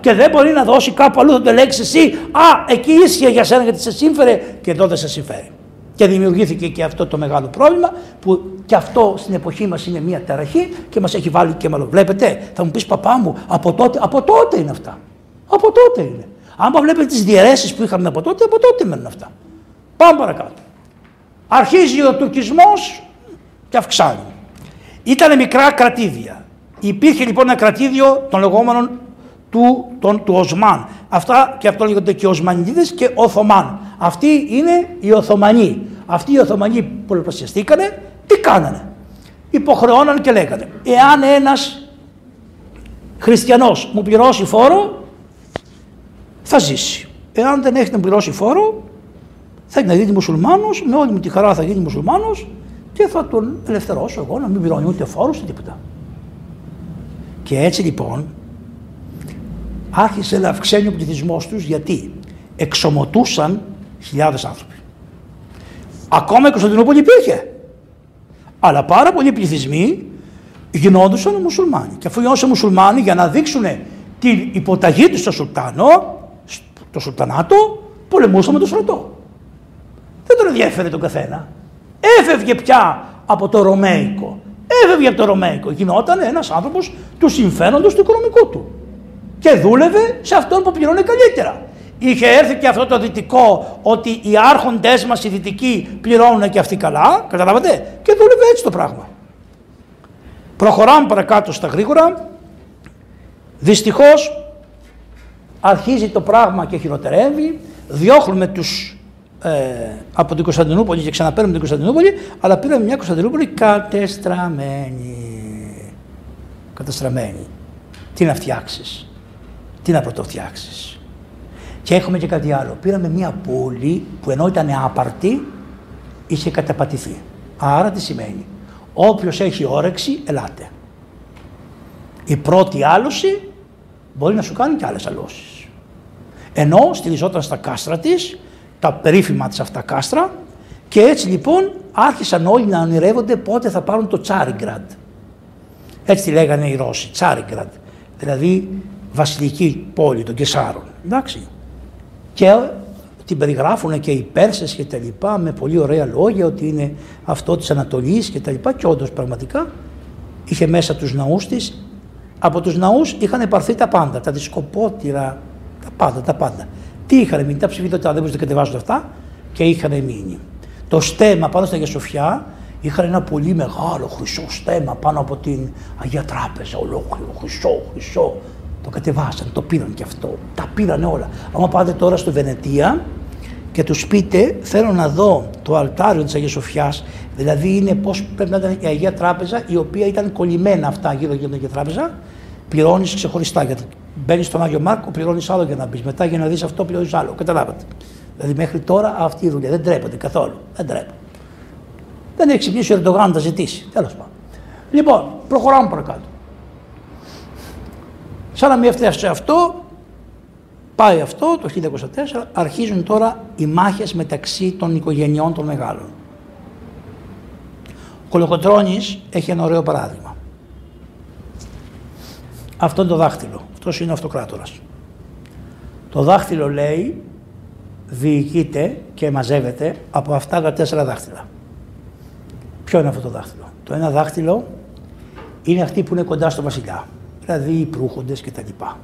και δεν μπορεί να δώσει κάπου αλλού, θα το λέξει εσύ. Α, εκεί ίσχυε για σένα γιατί σε σύμφερε και εδώ δεν σε συμφέρει. Και δημιουργήθηκε και αυτό το μεγάλο πρόβλημα που και αυτό στην εποχή μας είναι μια ταραχή και μας έχει βάλει και μάλλον. Βλέπετε, θα μου πεις παπά μου, από τότε, από τότε είναι αυτά. Από τότε είναι. Άμα βλέπετε τις διαιρέσεις που είχαμε από τότε, από τότε μένουν αυτά. Πάμε παρακάτω. Αρχίζει ο τουρκισμός και αυξάνει. Ήταν μικρά κρατήδια. Υπήρχε λοιπόν ένα κρατήδιο των λεγόμενων του, τον, του Οσμάν. Αυτά και αυτό λέγονται και Οσμανιδίδες και Οθωμάν. Αυτοί είναι οι Οθωμανοί. Αυτοί οι Οθωμανοί πολλαπλασιαστήκανε, τι κάνανε; Υποχρεώναν και λέγανε, εάν ένας χριστιανός μου πληρώσει φόρο, θα ζήσει. Εάν δεν έχει να πληρώσει φόρο, θα γίνει μουσουλμάνος, με όλη μου τη χαρά θα γίνει μουσουλμάνος και θα τον ελευθερώσω εγώ να μην πληρώνει ούτε φόρος ούτε τίποτα. Και έτσι λοιπόν άρχισε να αυξάνει ο πληθυσμός τους γιατί εξομοτούσαν χιλιάδες άνθρωποι. Ακόμα η Κωνσταντινούπολη υπήρχε. Αλλά πάρα πολλοί πληθυσμοί γινόντουσαν μουσουλμάνοι. Και αφού γινόντουσαν μουσουλμάνοι για να δείξουν την υποταγή τους στο Σουλτάνο, το Σουλτανάτο, πολεμούσαν με το στρατό. Δεν τον ενδιαφέρε τον καθένα. Έφευγε πια από το Ρωμαϊκό. Έφευγε από το Ρωμαϊκό. Γινόταν ένας άνθρωπος του συμφέροντος του οικονομικού του. Και δούλευε σε αυτόν που πληρώνει καλύτερα. Είχε έρθει και αυτό το δυτικό ότι οι άρχοντές μας οι δυτικοί πληρώνουν και αυτοί καλά, καταλάβατε, και δούλευε έτσι το πράγμα. Προχωράμε παρακάτω στα γρήγορα. Δυστυχώς αρχίζει το πράγμα και χειροτερεύει. Διώχνουμε τους ε, από την Κωνσταντινούπολη και ξαναπαίρνουμε την Κωνσταντινούπολη, αλλά πήραμε μια Κωνσταντινούπολη κατεστραμμένη. Κατεστραμμένη. Τι να φτιάξεις, τι να πρωτοφτιάξεις. Και έχουμε και κάτι άλλο. Πήραμε μια πόλη που ενώ ήταν άπαρτη, είχε καταπατηθεί. Άρα τι σημαίνει. Όποιος έχει όρεξη, ελάτε. Η πρώτη άλωση μπορεί να σου κάνει και άλλες αλώσεις. Ενώ στηριζόταν στα κάστρα της, τα περίφημα της αυτά κάστρα, και έτσι λοιπόν άρχισαν όλοι να ονειρεύονται πότε θα πάρουν το Τσάριγκραντ. Έτσι τη λέγανε οι Ρώσοι, Τσάριγκραντ. Δηλαδή βασιλική πόλη των Κεσάρων. Εντάξει. Και την περιγράφουν και οι Πέρσες και τα λοιπά με πολύ ωραία λόγια ότι είναι αυτό της Ανατολής και τα λοιπά και όντως πραγματικά είχε μέσα τους ναούς της. Από τους ναούς είχαν πάρθει τα πάντα, τα δισκοπότηρα, τα πάντα, τα πάντα. Τι είχαν μείνει, τα ψηφιδωτά, δεν μπορούσαν να κατεβάσουν αυτά και είχαν μείνει. Το στέμα πάνω στα Αγία είχαν ένα πολύ μεγάλο χρυσό στέμα πάνω από την Αγία Τράπεζα, ολόκληρο χρυσό, χρυσό, το κατεβάσαν, το πήραν και αυτό. Τα πήραν όλα. Αν πάτε τώρα στο Βενετία και τους πείτε, θέλω να δω το αλτάριο της Αγίας Σοφιάς, δηλαδή είναι πώς πρέπει να ήταν η Αγία Τράπεζα, η οποία ήταν κολλημένα αυτά γύρω από την Αγία Τράπεζα, πληρώνεις ξεχωριστά. Γιατί μπαίνεις στον Άγιο Μάρκο, πληρώνεις άλλο για να μπεις. Μετά για να δεις αυτό, πληρώνεις άλλο. Καταλάβατε. Δηλαδή μέχρι τώρα αυτή η δουλειά δεν τρέπονται καθόλου. Δεν τρέπονται. Δεν έχει ξυπνήσει ο Ερντογάν να τα ζητήσει. Τέλος πάντων. Λοιπόν, προχωράμε παρακάτω. Σαν να μην έφτασε αυτό, πάει αυτό το 1924, αρχίζουν τώρα οι μάχες μεταξύ των οικογενειών των μεγάλων. Ο Κολοκοτρώνης έχει ένα ωραίο παράδειγμα. Αυτό είναι το δάχτυλο. Αυτός είναι ο αυτοκράτορας. Το δάχτυλο λέει διοικείται και μαζεύεται από αυτά τα τέσσερα δάχτυλα. Ποιο είναι αυτό το δάχτυλο; Το ένα δάχτυλο είναι αυτή που είναι κοντά στο βασιλιά δηλαδή οι προύχοντες και τα λοιπά.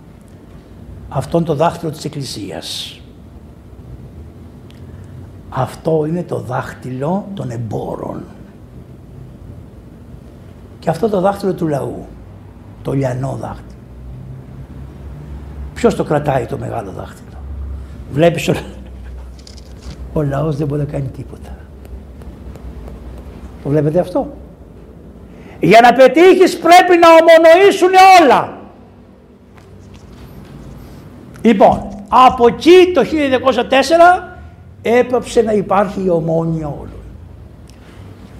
Αυτό είναι το δάχτυλο της Εκκλησίας. Αυτό είναι το δάχτυλο των εμπόρων. Και αυτό το δάχτυλο του λαού, το λιανό δάχτυλο. Ποιος το κρατάει το μεγάλο δάχτυλο; Βλέπεις ο, ο λαός δεν μπορεί να κάνει τίποτα. Το βλέπετε αυτό; Για να πετύχεις πρέπει να ομονοήσουν όλα. Λοιπόν, από εκεί το 1904 έπαψε να υπάρχει η ομόνια όλων.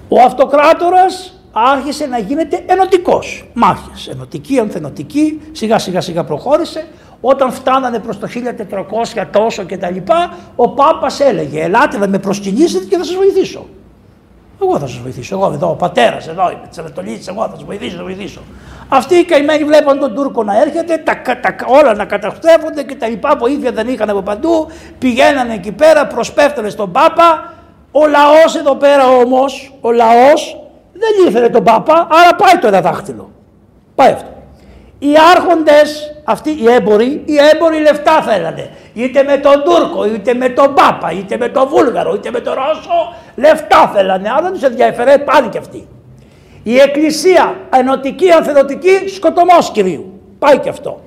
Ο αυτοκράτορας άρχισε να γίνεται ενωτικός. Μάχες, ενωτική, ανθενωτική, σιγά σιγά σιγά προχώρησε. Όταν φτάνανε προς το 1400 τόσο και τα λοιπά, ο Πάπας έλεγε «Ελάτε να με προσκυνήσετε και θα σας βοηθήσω». Εγώ θα σας βοηθήσω. Εγώ εδώ, ο πατέρας εδώ είμαι της Ανατολής, εγώ θα σας βοηθήσω, θα βοηθήσω. Αυτοί οι καημένοι βλέπαν τον Τούρκο να έρχεται, τα, τα, όλα να καταστρέφονται και τα λοιπά. Βοήθεια δεν είχαν από παντού. Πηγαίνανε εκεί πέρα, προσπέφτανε στον Πάπα. Ο λαός εδώ πέρα όμως, ο λαός δεν ήθελε τον Πάπα, άρα πάει το ένα δάχτυλο. Πάει αυτό. Οι άρχοντες, αυτοί οι έμποροι, οι έμποροι λεφτά θέλανε. Είτε με τον Τούρκο, είτε με τον Πάπα, είτε με τον Βούλγαρο, είτε με τον Ρώσο, λεφτά θέλανε. Αν δεν τους ενδιαφέρε, πάνε και αυτοί. Η Εκκλησία, ενωτική, ανθεδοτική, σκοτωμός Κυρίου. Πάει και αυτό.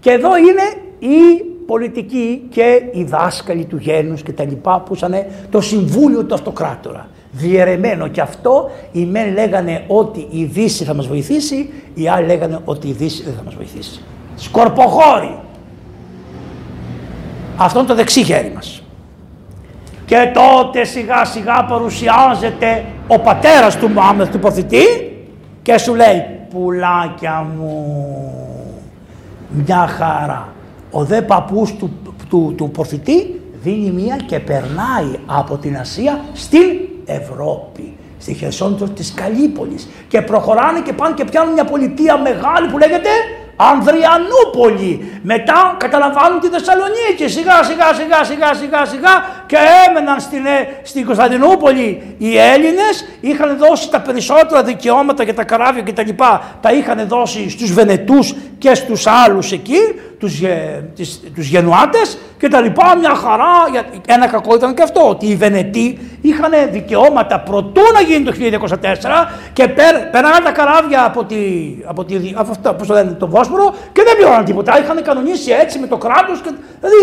Και εδώ είναι η πολιτική και οι δάσκαλοι του γένους και τα λοιπά που ήταν το Συμβούλιο του Αυτοκράτορα. Διαιρεμένο και αυτό, οι μεν λέγανε ότι η Δύση θα μας βοηθήσει, οι άλλοι λέγανε ότι η Δύση δεν θα μας βοηθήσει. Σκορποχώρη. Αυτό είναι το δεξί χέρι μας. Και τότε σιγά σιγά παρουσιάζεται ο πατέρας του Μωάμεθ του ποθητή και σου λέει πουλάκια μου μια χαρά. Ο δε παππούς του, του, του ποθητή δίνει μία και περνάει από την Ασία στην Ευρώπη. Στη Χερσόνησο της Καλύπολης και προχωράνε και πάνε και πιάνουν μια πολιτεία μεγάλη που λέγεται Ανδριανούπολη. Μετά καταλαμβάνουν τη Θεσσαλονίκη. Σιγά σιγά σιγά σιγά σιγά σιγά και έμεναν στην, ε, στην Κωνσταντινούπολη οι Έλληνες. Είχαν δώσει τα περισσότερα δικαιώματα για τα καράβια και τα λοιπά. Τα είχαν δώσει στους Βενετούς και στους άλλους εκεί, τους, ε, τις, τους Γενουάτες και τα λοιπά. Μια χαρά. Ένα κακό ήταν και αυτό, ότι οι Βενετοί είχαν δικαιώματα προτού να γίνει το 1904 και πέραν τα καράβια από, τη, από, τη, από αυτό, πώς το λένε, το Βόσπορο και δεν πλήρωναν τίποτα. Είχαν κανονίσει έτσι με το κράτος. Και, δηλαδή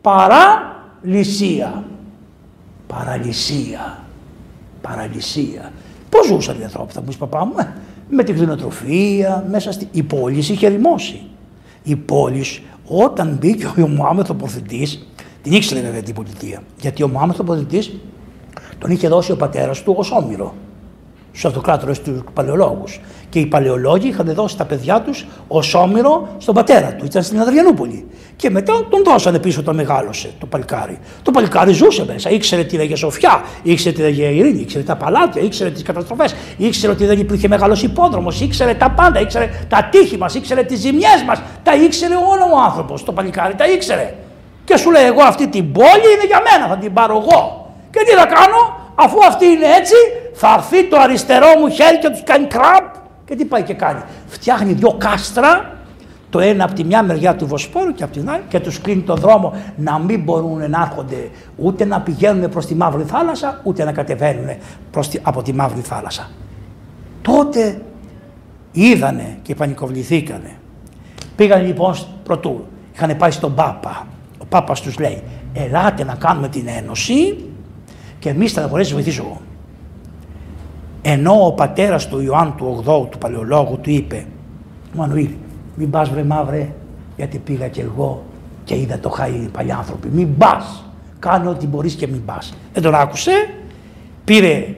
παραλυσία. Παραλυσία. Παραλυσία. Πώς ζούσαν οι άνθρωποι, θα μου πεις παπά μου, ε, με την κτηνοτροφία, μέσα στη... Η πόλη είχε ρημώσει. Η πόλη όταν μπήκε ο Μωάμεθ ο την ήξερε βέβαια την πολιτεία. Γιατί ο Μωάμεθ ο τον είχε δώσει ο πατέρας του ως όμοιρο στους αυτοκράτορες τους παλαιολόγους. Και οι παλαιολόγοι είχαν δώσει τα παιδιά τους ως όμοιρο στον πατέρα του. Ήταν στην Αδριανούπολη. Και μετά τον δώσανε πίσω, το μεγάλωσε το παλικάρι. Το παλικάρι ζούσε μέσα. ήξερε τι λέγε Σοφιά, ήξερε τι λέγε Ειρήνη, ήξερε τα παλάτια, ήξερε τις καταστροφές, ήξερε ότι δεν υπήρχε μεγάλος υπόδρομος, ήξερε τα πάντα, ήξερε τα τείχη μας, ήξερε τις ζημιές μας. Τα ήξερε όλο ο άνθρωπος. Το παλικάρι τα ήξερε. Και σου λέει: Εγώ αυτή την πόλη είναι για μένα, θα την πάρω εγώ. Και τι θα κάνω, αφού αυτή είναι έτσι, θα έρθει το αριστερό μου χέρι και τους κάνει κραμπ. Και τι πάει και κάνει. Φτιάχνει δύο κάστρα, το ένα από τη μια μεριά του Βοσπόρου και από την άλλη και τους κλείνει το δρόμο να μην μπορούν να έρχονται ούτε να πηγαίνουν προς τη Μαύρη Θάλασσα, ούτε να κατεβαίνουν προς τη, από τη Μαύρη Θάλασσα. Τότε είδανε και πανικοβληθήκανε. Πήγαν λοιπόν πρωτού, είχαν πάει στον Πάπα. Ο Πάπας τους λέει, ελάτε να κάνουμε την ένωση και εμείς θα μπορέσει να βοηθήσω εγώ. Ενώ ο πατέρας του Ιωάννου του 8 του Παλαιολόγου του είπε Μανουήλ μην πας βρε μαύρε γιατί πήγα και εγώ και είδα το χάι οι παλιοί άνθρωποι. Μην πας. Κάνε ό,τι μπορείς και μην πας. Δεν τον άκουσε. Πήρε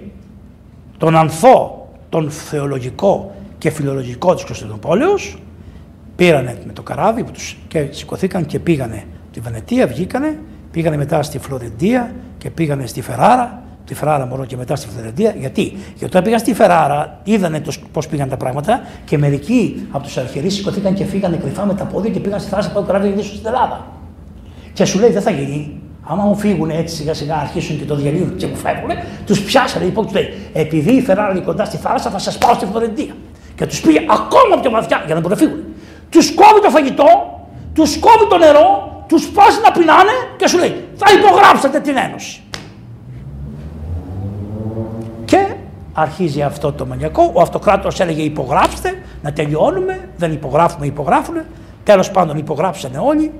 τον ανθό, τον θεολογικό και φιλολογικό της Κωνσταντινούπολεως πήρανε με το καράβι τους και σηκωθήκαν και πήγανε τη Βενετία, βγήκανε, πήγανε μετά στη Φλωρεντία και πήγανε στη Φεράρα, τη Φεράρα μόνο και μετά στη Φλωρεντία. Γιατί; Γιατί όταν πήγαν στη Φεράρα, είδανε πώς πήγαν τα πράγματα και μερικοί από τους αρχαιρεί σηκωθήκαν και φύγανε κρυφά με τα πόδια και πήγαν στη θάλασσα πάνω καράβι και στην Ελλάδα. Και σου λέει δεν θα γίνει. Άμα μου φύγουν έτσι σιγά σιγά αρχίσουν και το διαλύουν και μου φεύγουν, τους πιάσανε λοιπόν του λέει: Επειδή η Φεράρα είναι κοντά στη θάλασσα, θα σας πάω στη Φλωρεντία. Και τους πήγε ακόμα πιο βαθιά για να μπορούν να φύγουν. Τους κόβει το φαγητό, τους κόβει το νερό, τους πάσει να πεινάνε και σου λέει: Θα υπογράψετε την ένωση. Και αρχίζει αυτό το μανιακό. Ο αυτοκράτορας έλεγε υπογράψτε, να τελειώνουμε. Δεν υπογράφουμε, υπογράφουν. Τέλος πάντων υπογράψανε όλοι.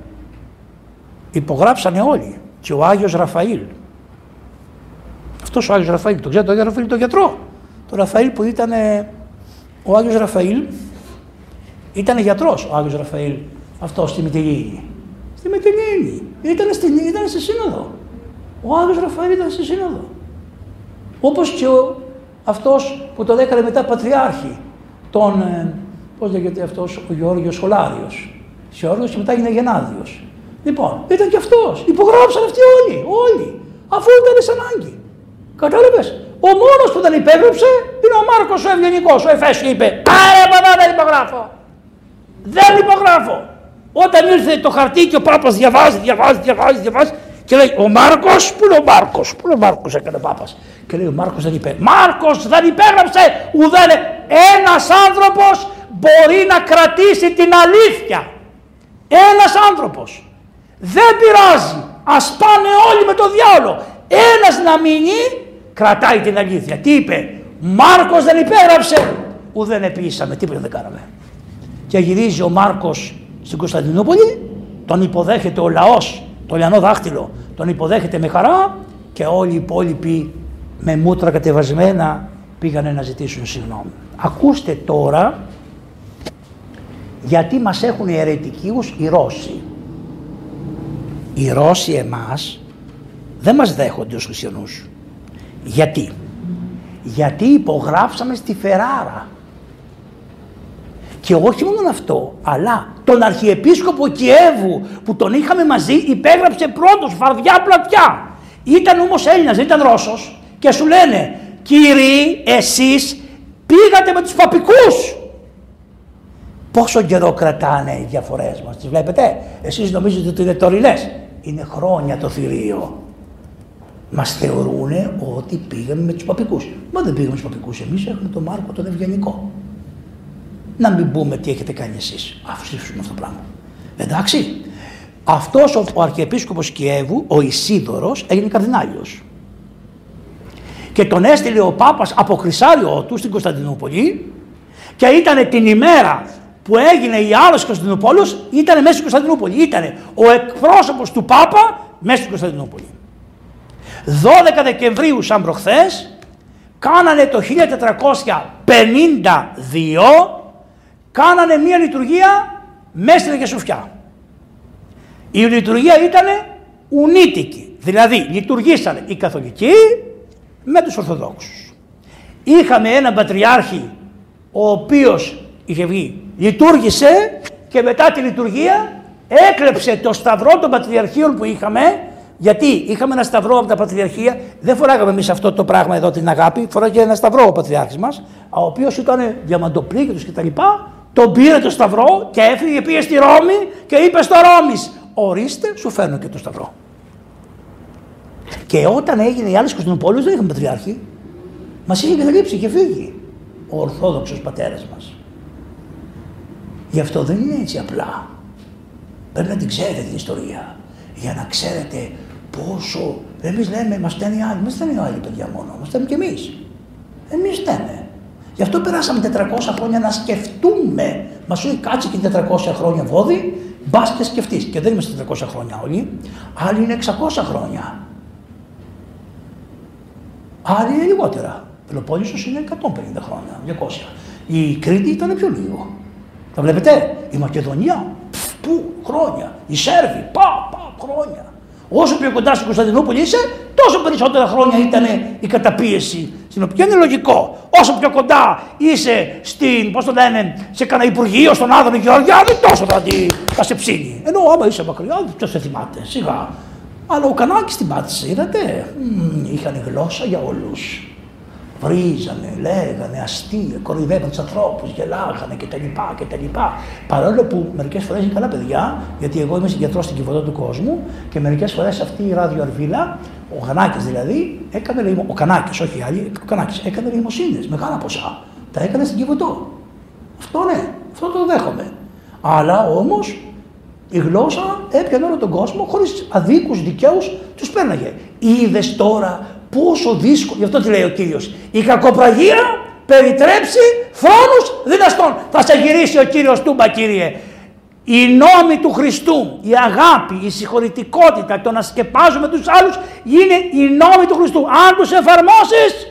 Υπογράψανε όλοι. Και ο Άγιος Ραφαήλ. Αυτός ο Άγιος Ραφαήλ, το ξέρετε, ο Άγιος Ραφαήλ, τον γιατρό. Το Ραφαήλ που ήταν, ο Άγιος Ραφαήλ ήταν γιατρός ο Άγιος Ραφαήλ, αυτός στη Μητυλίνη. Στη Μητυλίνη. Ήταν, στην, ήταν στη Σύνοδο. Ο Άγιος Ραφαήλ ήταν στη Σύνοδο. Όπως και ο, αυτός που το έκανε μετά πατριάρχη, τον, ε, πώς λέγεται αυτός, ο Γεώργιος Σχολάριος. Γεώργιος και μετά έγινε Γενάδιος. Λοιπόν, ήταν και αυτός. Υπογράψαν αυτοί όλοι, όλοι. Αφού ήταν σε ανάγκη. Κατάλαβες; Ο μόνος που δεν υπέγραψε είναι ο Μάρκος ο Ευγενικός. Ο Εφέσιο είπε, άρε παπά δεν υπογράφω. Δεν υπογράφω. Όταν ήρθε το χαρτί και ο Πάπας διαβάζει, διαβάζει, διαβάζει, διαβάζει και λέει ο Μάρκος, πού είναι ο Μάρκος, πού είναι ο Μάρκος έκανε ο Πάπας. Και λέει ο Μάρκος δεν υπέγραψε. Μάρκος δεν υπέγραψε ουδέν ένας άνθρωπος μπορεί να κρατήσει την αλήθεια. Ένας άνθρωπος. Δεν πειράζει. Ας πάνε όλοι με το διάολο. Ένας να μείνει κρατάει την αλήθεια. Τι είπε. Μάρκος δεν υπέγραψε. Ουδέν δεν επίσαμε. Τίποτα δεν κάναμε. Και γυρίζει ο Μάρκος στην Κωνσταντινούπολη. Τον υποδέχεται ο λαός. Το λιανό δάχτυλο. Τον υποδέχεται με χαρά. Και όλοι οι υπόλοιποι με μούτρα κατεβασμένα πήγανε να ζητήσουν συγγνώμη. Ακούστε τώρα γιατί μας έχουν αιρετικίους οι Ρώσοι. Οι Ρώσοι εμάς δεν μας δέχονται ως χριστιανούς. Γιατί; Γιατί υπογράψαμε στη Φεράρα. Και όχι μόνο αυτό, αλλά τον Αρχιεπίσκοπο Κιέβου που τον είχαμε μαζί υπέγραψε πρώτος φαρδιά πλατιά. Ήταν όμως Έλληνας, δεν ήταν Ρώσος. Και σου λένε, κύριοι εσείς πήγατε με τους παπικούς. Πόσο καιρό κρατάνε οι διαφορές μας, τις βλέπετε; Εσείς νομίζετε ότι είναι τωρινές; Είναι χρόνια το θηρίο. Μας θεωρούν ότι πήγαμε με τους παπικούς. Μα δεν πήγαμε με τους παπικούς. Εμείς έχουμε τον Μάρκο τον Ευγενικό. Να μην πούμε τι έχετε κάνει εσείς. Αφήσουμε αυτό το πράγμα. Εντάξει. Αυτός ο, ο Αρχιεπίσκοπος Κιέβου, ο Ισίδωρος, έγινε καρδινάλιος. Και τον έστειλε ο Πάπας από χρυσάριό του στην Κωνσταντινούπολη και ήταν την ημέρα που έγινε η άλλος Κωνσταντινούπολης ήταν μέσα στην Κωνσταντινούπολη. Ήταν ο εκπρόσωπος του Πάπα μέσα στην Κωνσταντινούπολη. 12 Δεκεμβρίου σαν προχθές κάνανε το 1452 κάνανε μια λειτουργία μέσα στην Αγία Σοφιά. Η λειτουργία ήταν ουνίτικη, δηλαδή λειτουργήσαν οι καθολικοί με τους Ορθοδόξους. Είχαμε έναν πατριάρχη ο οποίος είχε βγει, λειτουργήσε και μετά τη λειτουργία έκλεψε το σταυρό των πατριαρχείων που είχαμε γιατί είχαμε ένα σταυρό από τα πατριαρχία, δεν φοράγαμε εμείς αυτό το πράγμα εδώ την αγάπη, φοράγε ένα σταυρό ο πατριάρχης μας, ο οποίος ήταν διαμαντοπλήγητος κτλ. Τον πήρε το σταυρό και έφυγε, πήγε στη Ρώμη και είπε στο Ρώμης: Ορίστε, σου φέρνω και το σταυρό. Και όταν έγινε η άλλη Κωνσταντινοπόλεω δεν είχαμε πατριάρχη. Μας είχε εγκαταλείψει και φύγει ο Ορθόδοξος πατέρας μας. Γι' αυτό δεν είναι έτσι απλά. Πρέπει να την ξέρετε την ιστορία. Για να ξέρετε πόσο. Εμείς λέμε, μας στέλνει οι άλλοι. Μας στέλνει οι άλλοι παιδιά μόνο. Μας στέλνει και εμείς. Εμείς στέλνουμε. Γι' αυτό περάσαμε 400 χρόνια να σκεφτούμε. Μας σου κάτσε και 400 χρόνια βόδι, μπας και σκεφτείς. Και δεν είμαστε 400 χρόνια όλοι. Άλλοι είναι 600 χρόνια. Άλλοι είναι λιγότερα. Πελοπόννησος είναι 150 χρόνια, 200. Η Κρήτη ήταν πιο λίγο. Τα βλέπετε, η Μακεδονία, πού, χρόνια. Οι Σέρβοι, πα, πα, χρόνια. Όσο πιο κοντά στην Κωνσταντινούπολη είσαι, τόσο περισσότερα χρόνια ήταν η καταπίεση στην οποία είναι λογικό. Όσο πιο κοντά είσαι στην, πώς το λένε, σε κανένα υπουργείο, στον Άδωνη Γεωργιάδη, τόσο θα, τη, θα σε ψήνει. Ενώ άμα είσαι μακριά, ποιος σε θυμάται, σιγά. Αλλά ο Κανάκης την πάτησε, είδατε. είχαν γλώσσα για όλους. Βρίζανε, λέγανε αστεία, κοροϊδεύαν τους ανθρώπους, γελάγανε κτλ. κτλ. Παρόλο που μερικές φορές είναι καλά παιδιά, γιατί εγώ είμαι γιατρό στην κυβωτό του κόσμου και μερικές φορές αυτή η ραδιοαρβίλα, ο Κανάκη δηλαδή, έκανε ο Κανάκης, όχι οι άλλοι, ο Κανάκης έκανε λιμοσύνε, μεγάλα ποσά. Τα έκανε στην κυβωτό. Αυτό ναι, αυτό το δέχομαι. Αλλά όμως η γλώσσα έπιανε όλο τον κόσμο χωρίς αδίκους δικαίους τους πέρναγε. Είδες τώρα πόσο δύσκολο, γι' αυτό τι λέει ο κύριος. Η κακοπραγία περιτρέψει θρόνου δυναστών. Θα σε γυρίσει ο κύριος Τούμπα, κύριε. Οι νόμοι του Χριστού, η αγάπη, η συγχωρητικότητα, το να σκεπάζουμε τους άλλους είναι οι νόμοι του Χριστού. Αν τους εφαρμόσεις,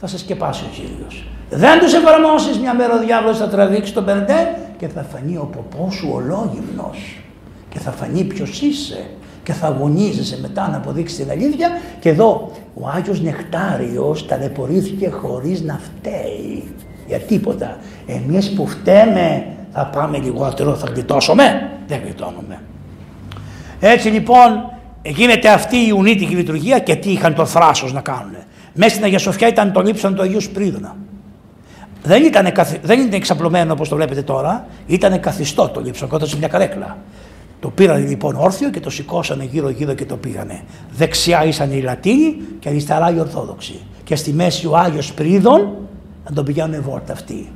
θα σε σκεπάσει ο Κύριος. Δεν τους εφαρμόσεις, μια μέρα ο διάβολος θα τραβήξει τον Περντέ και θα φανεί ο ποπός σου ολόγυμνος και θα φανεί ποιος είσαι και θα αγωνίζεσαι μετά να αποδείξεις την αλήθεια και εδώ ο Άγιος Νεκτάριος ταλαιπωρήθηκε χωρίς να φταίει για τίποτα. Εμείς που φταίμε θα πάμε λιγότερο, θα γλιτώσουμε. Δεν γλιτώνουμε. Έτσι λοιπόν γίνεται αυτή η ουνήτικη λειτουργία και τι είχαν το θράσος να κάνουν. Μέσα στην Αγία Σοφιά ήταν το λείψαν το Αγίου Σπρίδωνα. Δεν ήταν, δεν ήταν εξαπλωμένο όπως το βλέπετε τώρα, ήταν καθιστό το λείψαν κοντά σε μια καρέκλα. Το πήραν λοιπόν όρθιο και το σηκώσανε γύρω γύρω και το πήγανε. Δεξιά ήσαν οι Λατίνοι και αριστερά οι Ορθόδοξοι. Και στη μέση ο Άγιος Πρίδων να τον πηγαίνουν βόλτα αυτοί.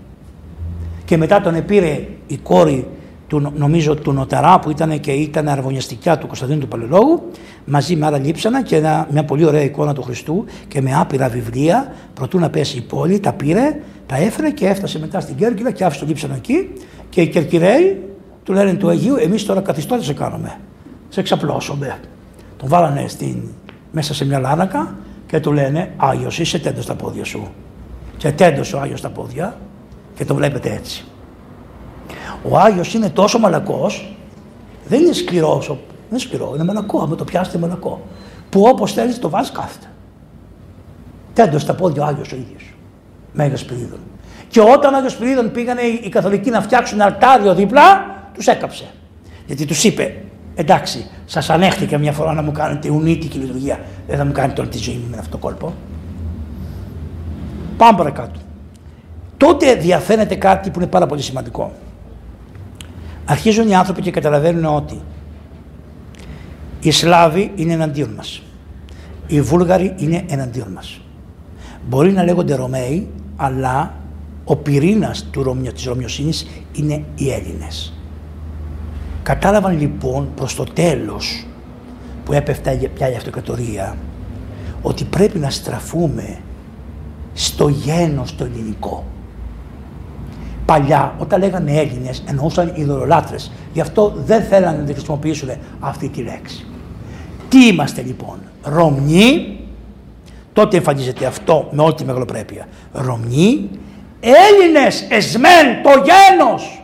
και μετά τον πήρε η κόρη του, νομίζω του Νοταρά που ήταν και ήταν αρβωνιαστικιά του Κωνσταντίνου του Παλαιολόγου μαζί με άλλα λείψανα και μια πολύ ωραία εικόνα του Χριστού και με άπειρα βιβλία προτού να πέσει η πόλη, τα πήρε, τα έφερε και έφτασε μετά στην Κέρκυρα και άφησε το λείψανο εκεί και οι Κερκυραίοι του λένε του Αγίου εμείς τώρα καθιστώτε σε κάνουμε, σε εξαπλώσουμε. Τον βάλανε στην, μέσα σε μια λάρακα και του λένε Άγιος είσαι τέντος στα πόδια σου. Και τέντος ο Άγιος στα πόδια και το βλέπετε έτσι. Ο Άγιος είναι τόσο μαλακός, δεν είναι σκληρός, δεν είναι σκληρό, είναι μαλακό, άμα το πιάσετε μαλακό, που όπως θέλεις το βάζεις κάθεται. Τέντος στα πόδια ο Άγιος ο ίδιος, Μέγας Πυρίδων. Και όταν ο Άγιος Πυρίδων πήγανε οι καθολικοί να φτιάξουν αλτάριο δίπλα, τους έκαψε. Γιατί τους είπε, εντάξει, σας ανέχτηκα μια φορά να μου κάνετε ουνίτικη λειτουργία, δεν θα μου κάνετε όλη τη ζωή μου με αυτό το κόλπο. Πάμε παρακάτω. Τότε διαφαίνεται κάτι που είναι πάρα πολύ σημαντικό. Αρχίζουν οι άνθρωποι και καταλαβαίνουν ότι οι Σλάβοι είναι εναντίον μας. Οι Βούλγαροι είναι εναντίον μας. Μπορεί να λέγονται Ρωμαίοι, αλλά ο πυρήνας του Ρωμιο, της Ρωμιοσύνης είναι οι Έλληνες. Κατάλαβαν λοιπόν προς το τέλος που έπεφτα πια η αυτοκρατορία ότι πρέπει να στραφούμε στο γένος το ελληνικό. Παλιά, όταν λέγανε Έλληνες, εννοούσαν ειδωλολάτρε. Γι' αυτό δεν θέλανε να τη χρησιμοποιήσουν αυτή τη λέξη. Τι είμαστε λοιπόν, Ρωμνοί, τότε εμφανίζεται αυτό με όλη τη μεγαλοπρέπεια. Ρωμνοί, Έλληνες εσμέν το γένος,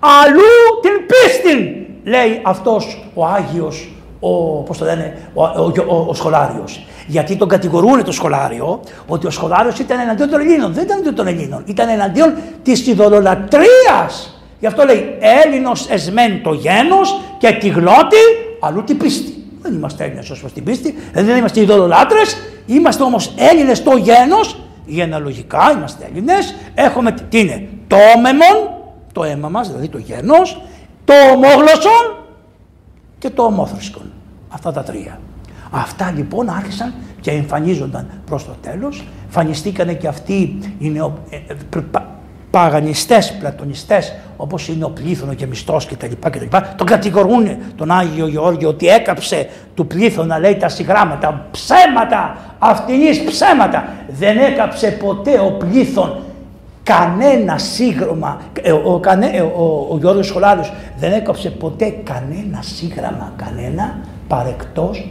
αλλού την πίστη, λέει αυτός ο Άγιος ο, πώς το λένε, ο, ο, ο, ο σχολάριος. Γιατί τον κατηγορούν το σχολάριο ότι ο σχολάριος ήταν εναντίον των Ελλήνων. Δεν ήταν εναντίον των Ελλήνων, ήταν εναντίον της ειδωλολατρίας. Γι' αυτό λέει Έλληνος εσμέν το γένος και τη γλώτη αλλού την πίστη. Δεν είμαστε Έλληνες ως προς την πίστη, δεν είμαστε ειδωλολάτρες, είμαστε όμως Έλληνες το γένος, γενεαλογικά είμαστε Έλληνες, έχουμε τι είναι, το όμεμον, το αίμα μας, δηλαδή το γένος, το ομόγλωσσον και το ομόθρησκον. Αυτά τα τρία. Αυτά λοιπόν άρχισαν και εμφανίζονταν προς το τέλος. Φανιστήκανε και αυτοί οι νεο, ε, ε παγανιστές, πλατωνιστές, όπως είναι ο Πλήθωνο και Μισθός και τα λοιπά και τα λοιπά. Τον κατηγορούν τον Άγιο Γεώργιο ότι έκαψε του Πλήθωνα, λέει, τα συγγράμματα. Ψέματα, αυτινής ψέματα. Δεν έκαψε ποτέ ο Πλήθων κανένα σύγγραμμα, ε, ο, ο, ε, ο, ο Γιώργος Σχολάριος δεν έκοψε ποτέ κανένα σύγγραμμα, κανένα, παρεκτός,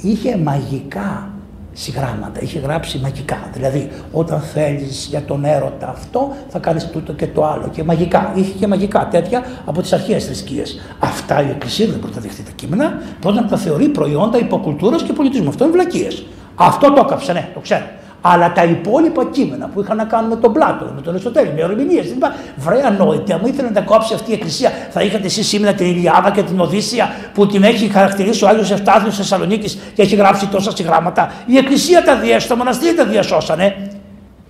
είχε μαγικά συγγράμματα, είχε γράψει μαγικά. Δηλαδή, όταν θέλεις για τον έρωτα αυτό, θα κάνεις τούτο και το άλλο. Και μαγικά, είχε και μαγικά τέτοια από τις αρχαίες θρησκείες. Αυτά η Εκκλησία δεν μπορεί να δεχτεί τα κείμενα, πρώτα να τα θεωρεί προϊόντα υποκουλτούρας και πολιτισμού. Αυτό είναι βλακίες. Αυτό το έκαψε, ναι, το ξέρω. Αλλά τα υπόλοιπα κείμενα που είχαν να κάνουν με τον Πλάτο, με τον Αριστοτέλη, με ορμηνίε, δεν είπα, βρε ανόητη, αν ήθελε να τα κόψει αυτή η εκκλησία, θα είχατε εσείς σήμερα την Ιλιάδα και την Οδύσσια που την έχει χαρακτηρίσει ο Άγιος Ευστάθιο Θεσσαλονίκης και έχει γράψει τόσα συγγράμματα. Η εκκλησία τα διέσωσε, το μοναστήρι τα διασώσανε.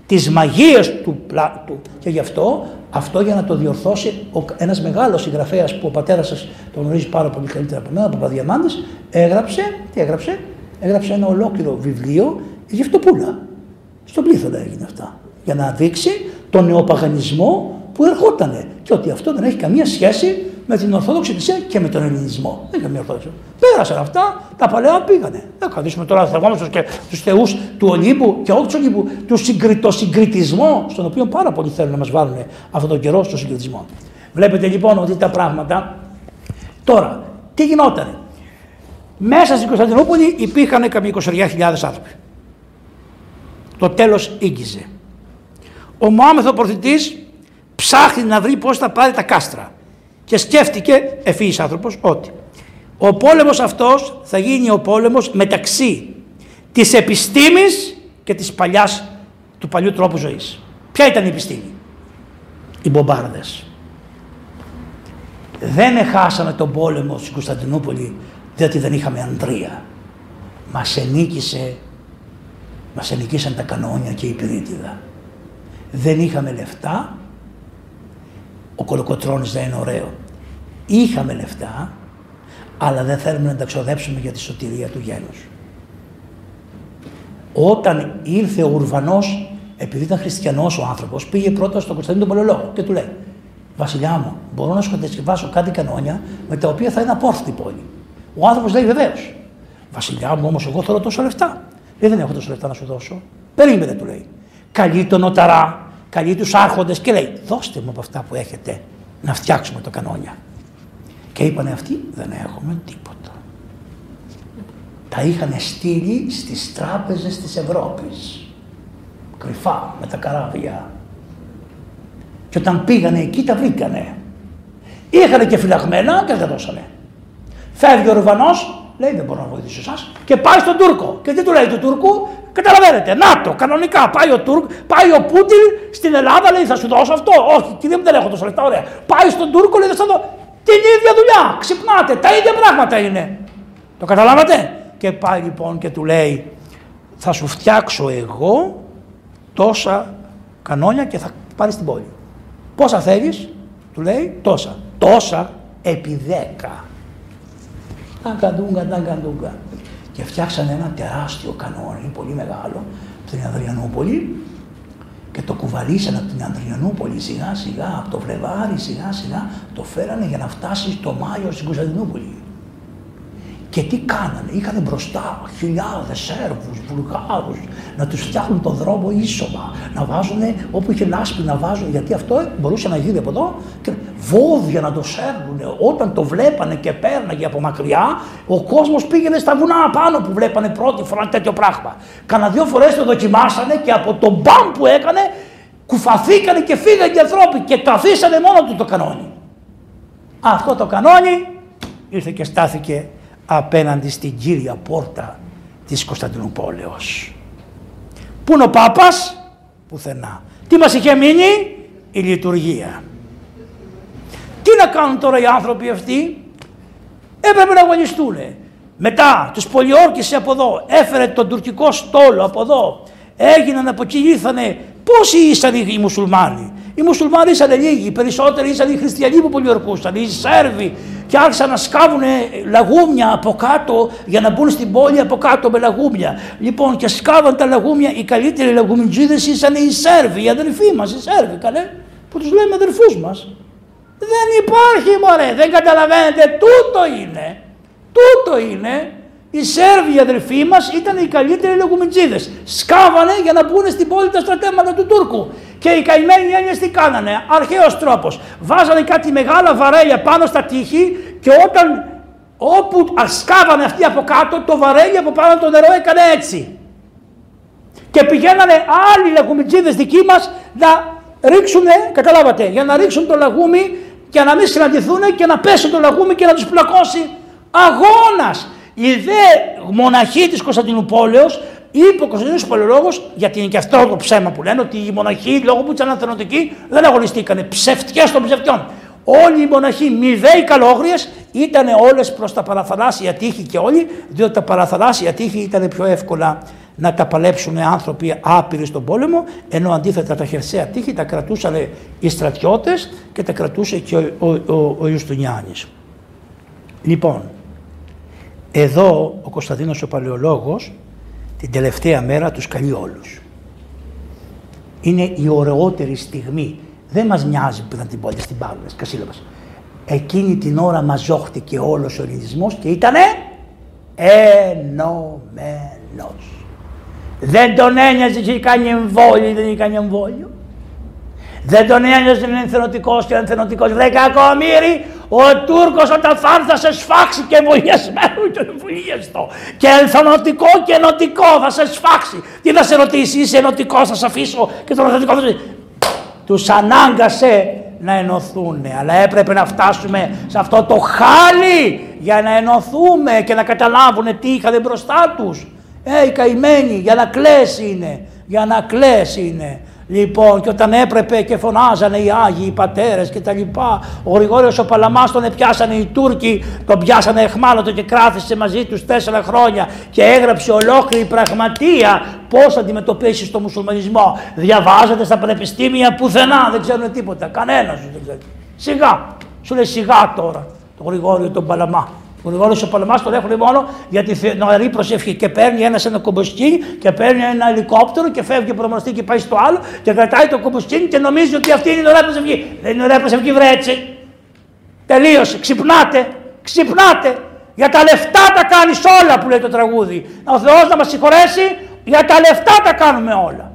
Τις μαγείες του Πλάτου. Και γι' αυτό, αυτό για να το διορθώσει ένας μεγάλος συγγραφέας που ο πατέρας σας τον γνωρίζει πάρα πολύ καλύτερα από μένα, ο Παπαδιαμάντης, έγραψε, τι έγραψε, έγραψε ένα ολόκληρο βιβλίο Γευτοπούλα. Στον πλήθωνα έγινε αυτά. Για να δείξει τον νεοπαγανισμό που ερχότανε. Και ότι αυτό δεν έχει καμία σχέση με την Ορθόδοξη Εκκλησία και με τον Ελληνισμό. Δεν έχει καμία Ορθόδοξη. Πέρασαν αυτά, τα παλαιά πήγανε. Δεν καθίσουμε τώρα να και τους θεούς του Ολύμπου και όχι τους Ολύμπου, του συγκρι, συγκριτισμό, στον οποίο πάρα πολλοί θέλουν να μας βάλουν αυτόν τον καιρό στο συγκριτισμό. Βλέπετε λοιπόν ότι τα πράγματα. Τώρα, τι γινότανε; Μέσα στην Κωνσταντινούπολη υπήρχαν καμία 20.000 άνθρωποι. Το τέλος ήγγιζε. Ο Μωάμεθο προθητής ψάχνει να βρει πώς θα πάρει τα κάστρα και σκέφτηκε ευφύης άνθρωπος ότι ο πόλεμος αυτός θα γίνει ο πόλεμος μεταξύ της επιστήμης και της παλιάς, του παλιού τρόπου ζωής. Ποια ήταν η επιστήμη; Οι μπομπάρδες. Δεν χάσαμε τον πόλεμο στην Κωνσταντινούπολη διότι δεν είχαμε Ανδρία. Μας ενίκησε μας ελικήσαν τα κανόνια και η πυρίτιδα. Δεν είχαμε λεφτά, ο κολοκοτρώνης δεν είναι ωραίο. Είχαμε λεφτά, αλλά δεν θέλουμε να τα ξοδέψουμε για τη σωτηρία του γένους. Όταν ήρθε ο Ουρβανός, επειδή ήταν χριστιανός ο άνθρωπος, πήγε πρώτα στον Κωνσταντίνο τον Πολεολόγο και του λέει Βασιλιά μου, μπορώ να σου κατασκευάσω κάτι κανόνια με τα οποία θα είναι απόρθωτη η πόλη. Ο άνθρωπος λέει βεβαίως. Βασιλιά μου, όμως, εγώ θέλω τόσα λεφτά. Λέει, δεν έχω τόσα λεφτά να σου δώσω. Περίμενε, του λέει. Καλεί τον νοταρά, καλεί τους άρχοντες και λέει: Δώστε μου από αυτά που έχετε να φτιάξουμε το κανόνια. Και είπανε αυτοί: Δεν έχουμε τίποτα. Τα είχαν στείλει στις τράπεζες της Ευρώπης. Κρυφά με τα καράβια. Και όταν πήγανε εκεί τα βρήκανε. Είχαν και φυλαγμένα και δεν δώσανε. Φεύγει ο Ρουβανός, λέει δεν μπορώ να βοηθήσω εσάς. Και πάει στον Τούρκο. Και τι του λέει του Τούρκου, καταλαβαίνετε. Να το, κανονικά. Πάει ο, Τούρκ, πάει ο Πούτιν στην Ελλάδα, λέει θα σου δώσω αυτό. Όχι, κύριε μου δεν έχω τόσο λεφτά, ωραία. Πάει στον Τούρκο, λέει θα σου δώσω. Την ίδια δουλειά. Ξυπνάτε, τα ίδια πράγματα είναι. Το καταλάβατε; Και πάει λοιπόν και του λέει, θα σου φτιάξω εγώ τόσα κανόνια και θα πάρεις την πόλη. Πόσα θέλεις, του λέει, τόσα. Τόσα επί δέκα. Ταγκαντούγκα, ταγκαντούγκα. Και φτιάξανε ένα τεράστιο κανόνι, πολύ μεγάλο, από την Ανδριανούπολη και το κουβαλήσανε από την Ανδριανούπολη σιγά σιγά, από το Φλεβάρι σιγά σιγά, το φέρανε για να φτάσει στο Μάιο στην Κωνσταντινούπολη. Και τι κάνανε, είχαν μπροστά χιλιάδες Σέρβους, Βουλγάρους, να τους φτιάχνουν τον δρόμο ίσωμα, να βάζουν όπου είχε λάσπη να βάζουν, γιατί αυτό μπορούσε να γίνει από εδώ, και βόδια να το σέρνουν. Όταν το βλέπανε και πέρναγε από μακριά, ο κόσμος πήγαινε στα βουνά πάνω που βλέπανε πρώτη φορά τέτοιο πράγμα. Κάνα δύο φορές το δοκιμάσανε και από τον μπαμ που έκανε, κουφαθήκανε και φύγανε οι ανθρώποι και καθίσανε μόνο του το κανόνι. Αυτό το κανόνι ήρθε και στάθηκε απέναντι στην κύρια πόρτα της Κωνσταντινούπολεως. Πού είναι ο Πάπας, πουθενά. Τι μας είχε μείνει, η λειτουργία. Τι να κάνουν τώρα οι άνθρωποι αυτοί, έπρεπε να αγωνιστούν. Μετά τους πολιόρκησε από εδώ, έφερε τον τουρκικό στόλο από εδώ, έγιναν από εκεί, ήρθανε. Πόσοι ήσαν οι μουσουλμάνοι; Οι μουσουλμάνοι ήσαν λίγοι, οι περισσότεροι ήσαν οι χριστιανοί που πολιορκούσαν, οι Σέρβοι, και άρχισαν να σκάβουν λαγούμια από κάτω για να μπουν στην πόλη από κάτω με λαγούμια. Λοιπόν, και σκάβαν τα λαγούμια, οι καλύτεροι λαγουμιτζίδες ήσαν οι Σέρβοι, οι αδερφοί μας, οι Σέρβοι, καλέ, που τους λέμε αδερφού μας. Δεν υπάρχει μωρέ, δεν καταλαβαίνετε, τούτο είναι. Τούτο είναι. Οι Σέρβοι οι αδερφοί μας ήταν οι καλύτεροι λαγουμιτζίδε. Σκάβανε για να μπουν στην πόλη τα στρατεύματα του Τούρκου. Και οι καημένοι Έλληνες τι κάνανε, αρχαίος τρόπος. Βάζανε κάτι μεγάλα βαρέλια πάνω στα τείχη και όταν όπου ασκάβανε αυτοί από κάτω, το βαρέλι από πάνω το νερό έκανε έτσι. Και πηγαίνανε άλλοι λαγουμιτζίδε δικοί μας να ρίξουν, καταλάβατε, για να ρίξουν το λαγούμι και να μην συναντηθούν και να πέσει το λαγούμι και να τους πλακώσει. Αγώνας! Οι δε μοναχοί της Κωνσταντινούπολεως Είπε ο Κωνσταντίνο Παλαιολόγο, γιατί είναι και αυτό το ψέμα που λένε, ότι οι μοναχοί λόγω που ήταν αθενοτικοί δεν αγωνιστήκανε. Ψευτικές των ψευτιών. Όλοι οι μοναχοί, μηδέοι καλόγριες, ήταν όλες προς τα παραθαλάσσια τείχη και όλοι, διότι τα παραθαλάσσια τείχη ήταν πιο εύκολα να τα παλέψουν άνθρωποι άπειροι στον πόλεμο, ενώ αντίθετα τα χερσαία τείχη τα κρατούσαν οι στρατιώτες και τα κρατούσε και ο, ο, ο, ο Ιουστουνιάνης. Λοιπόν, εδώ ο Κωνσταντίνος ο Παλαιολόγος την τελευταία μέρα τους καλεί όλους. Είναι η ωραιότερη στιγμή. Δεν μας νοιάζει που ήταν την πόλη στην Παύλα, Κασίλαβας. Εκείνη την ώρα μαζόχτηκε όλος ο ελληνισμός και ήτανε ενωμένος. Δεν τον ένοιαζε και κάνει εμβόλιο δεν είχε κάνει εμβόλιο. Δεν τον ένοιαζε να είναι θενοτικός και να είναι Βρε κακομύρι, ο Τούρκος όταν θα θα σε σφάξει και εμβολιασμένο και εμβολιαστό. Και ενθανωτικό και ενωτικό θα σε σφάξει. Τι θα σε ρωτήσει, είσαι ενωτικός, θα σε αφήσω και τον ενωτικό θα σε... Τους ανάγκασε να ενωθούν, αλλά έπρεπε να φτάσουμε σε αυτό το χάλι για να ενωθούμε και να καταλάβουν τι είχαν μπροστά τους. Ε, οι καημένοι, για να κλαίσει είναι, για να κλαίσει είναι. Λοιπόν, και όταν έπρεπε και φωνάζανε οι Άγιοι, οι πατέρες και τα λοιπά, ο Γρηγόριος ο Παλαμάς τον πιάσανε οι Τούρκοι, τον πιάσανε εχμάλωτο και κράτησε μαζί τους τέσσερα χρόνια και έγραψε ολόκληρη πραγματεία πώς αντιμετωπίσεις το μουσουλμανισμό. Διαβάζετε στα πανεπιστήμια πουθενά, δεν ξέρουν τίποτα, κανένας δεν ξέρει. Σιγά, σου λέει σιγά τώρα, το Γρηγόριο τον Παλαμά. Που όλος ο πολεμάς τον έχουν μόνο για τη νοερή προσευχή. Και παίρνει ένας ένα κομποσκίνη και παίρνει ένα ελικόπτερο και φεύγει από το και πάει στο άλλο και κρατάει το κομποσκίνη και νομίζει ότι αυτή είναι η ωραία προσευχή. Δεν είναι ωραία προσευχή, βρε έτσι. Τελείωσε. Ξυπνάτε. Ξυπνάτε. Για τα λεφτά τα κάνεις όλα που λέει το τραγούδι. Ο Θεός να μας συγχωρέσει, για τα λεφτά τα κάνουμε όλα.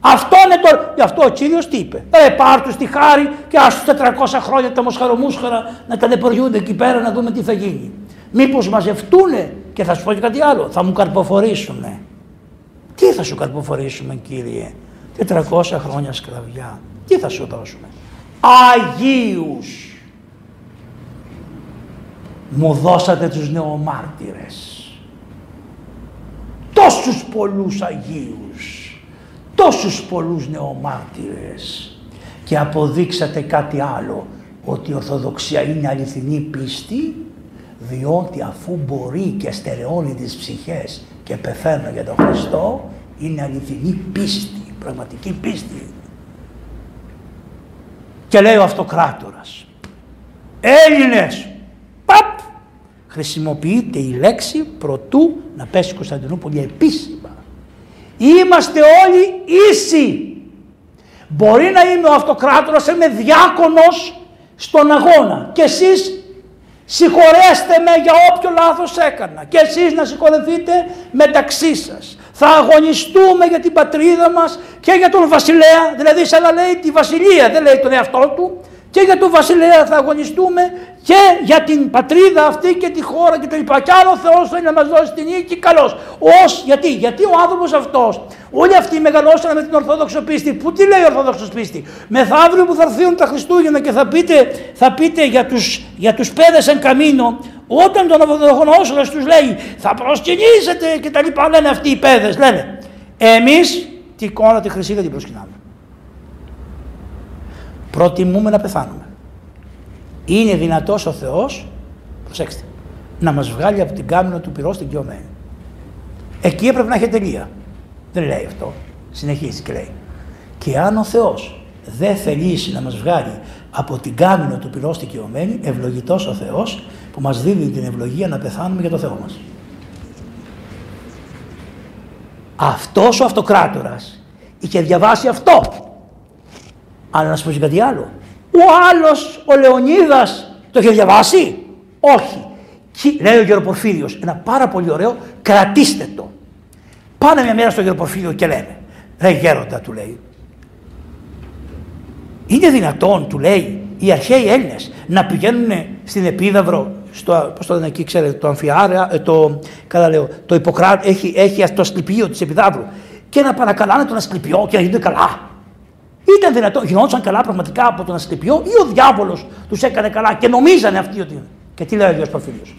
Αυτό είναι το. Γι' αυτό ο κύριος τι είπε. Ε, πάρ τους στη χάρη και άσου 400 χρόνια τα μοσχαρομούσχαρα να ταλαιπωριούνται εκεί πέρα να δούμε τι θα γίνει. Μήπως μαζευτούνε και θα σου πω και κάτι άλλο. Θα μου καρποφορήσουνε. Τι θα σου καρποφορήσουμε κύριε; 400 χρόνια σκλαβιά. Τι θα σου δώσουμε. Αγίους. Μου δώσατε τους νεομάρτυρες. Τόσους πολλούς Αγίους τόσους πολλούς νεομάρτυρες και αποδείξατε κάτι άλλο, ότι η Ορθοδοξία είναι αληθινή πίστη, διότι αφού μπορεί και στερεώνει τις ψυχές και πεθαίνω για τον Χριστό, είναι αληθινή πίστη, πραγματική πίστη. Και λέει ο αυτοκράτορας, Έλληνες, παπ, χρησιμοποιείται η λέξη προτού να πέσει η Κωνσταντινούπολη επίσημα. Είμαστε όλοι ίσοι. Μπορεί να είμαι ο αυτοκράτορας, είμαι διάκονος στον αγώνα και εσείς συγχωρέστε με για όποιο λάθος έκανα και εσείς να συγχωρεθείτε μεταξύ σας. Θα αγωνιστούμε για την πατρίδα μας και για τον βασιλέα, δηλαδή σαν να λέει τη βασιλεία, δεν λέει τον εαυτό του, και για τον βασιλέα θα αγωνιστούμε και για την πατρίδα αυτή και τη χώρα και το λοιπά. Κι άλλο Θεός θέλει να μας δώσει την νίκη, καλώ. Ω γιατί, γιατί ο άνθρωπος αυτός, όλοι αυτοί μεγαλώσαν με την Ορθόδοξο πίστη. Πού τι λέει ο Ορθόδοξος πίστη, Μεθαύριο που θα έρθουν τα Χριστούγεννα και θα πείτε, θα πείτε για τους για τους παιδε εν καμίνο, όταν τον Αβοδοχονόσορα τους λέει θα προσκυνήσετε και τα λοιπά, λένε αυτοί οι παιδε, λένε. Εμείς την εικόνα τη χρυσή δεν την προσκυνάμε προτιμούμε να πεθάνουμε. Είναι δυνατός ο Θεός, προσέξτε, να μας βγάλει από την κάμινο του πυρός την κοιωμένη. Εκεί έπρεπε να έχει τελεία. Δεν λέει αυτό. Συνεχίζει και λέει. Και αν ο Θεός δεν θελήσει να μας βγάλει από την κάμινο του πυρός την κοιωμένη, ευλογητός ο Θεός που μας δίνει την ευλογία να πεθάνουμε για το Θεό μας. Αυτός ο αυτοκράτορας είχε διαβάσει αυτό αλλά να σου πω και κάτι άλλο. Ο άλλος, ο Λεωνίδας, το είχε διαβάσει; Όχι. λέει ο Γεροπορφύριος, ένα πάρα πολύ ωραίο, κρατήστε το. Πάνε μια μέρα στο Γεροπορφύριο και λένε, ρε γέροντα του λέει, είναι δυνατόν, του λέει, οι αρχαίοι Έλληνες να πηγαίνουν στην Επίδαυρο, στο, πώς το λένε εκεί, ξέρετε, το αμφιάρα, ε, το, καλά λέω, το Ιπποκράτη, έχει, έχει το ασκληπείο της Επιδαύρου και να παρακαλάνε τον ασκληπιό και να γίνονται καλά. Ήταν δυνατόν, γινόντουσαν καλά πραγματικά από τον Ασκληπιό ή ο διάβολος τους έκανε καλά και νομίζανε αυτοί ότι. Και τι λέει ο Δ. Πορφύριος;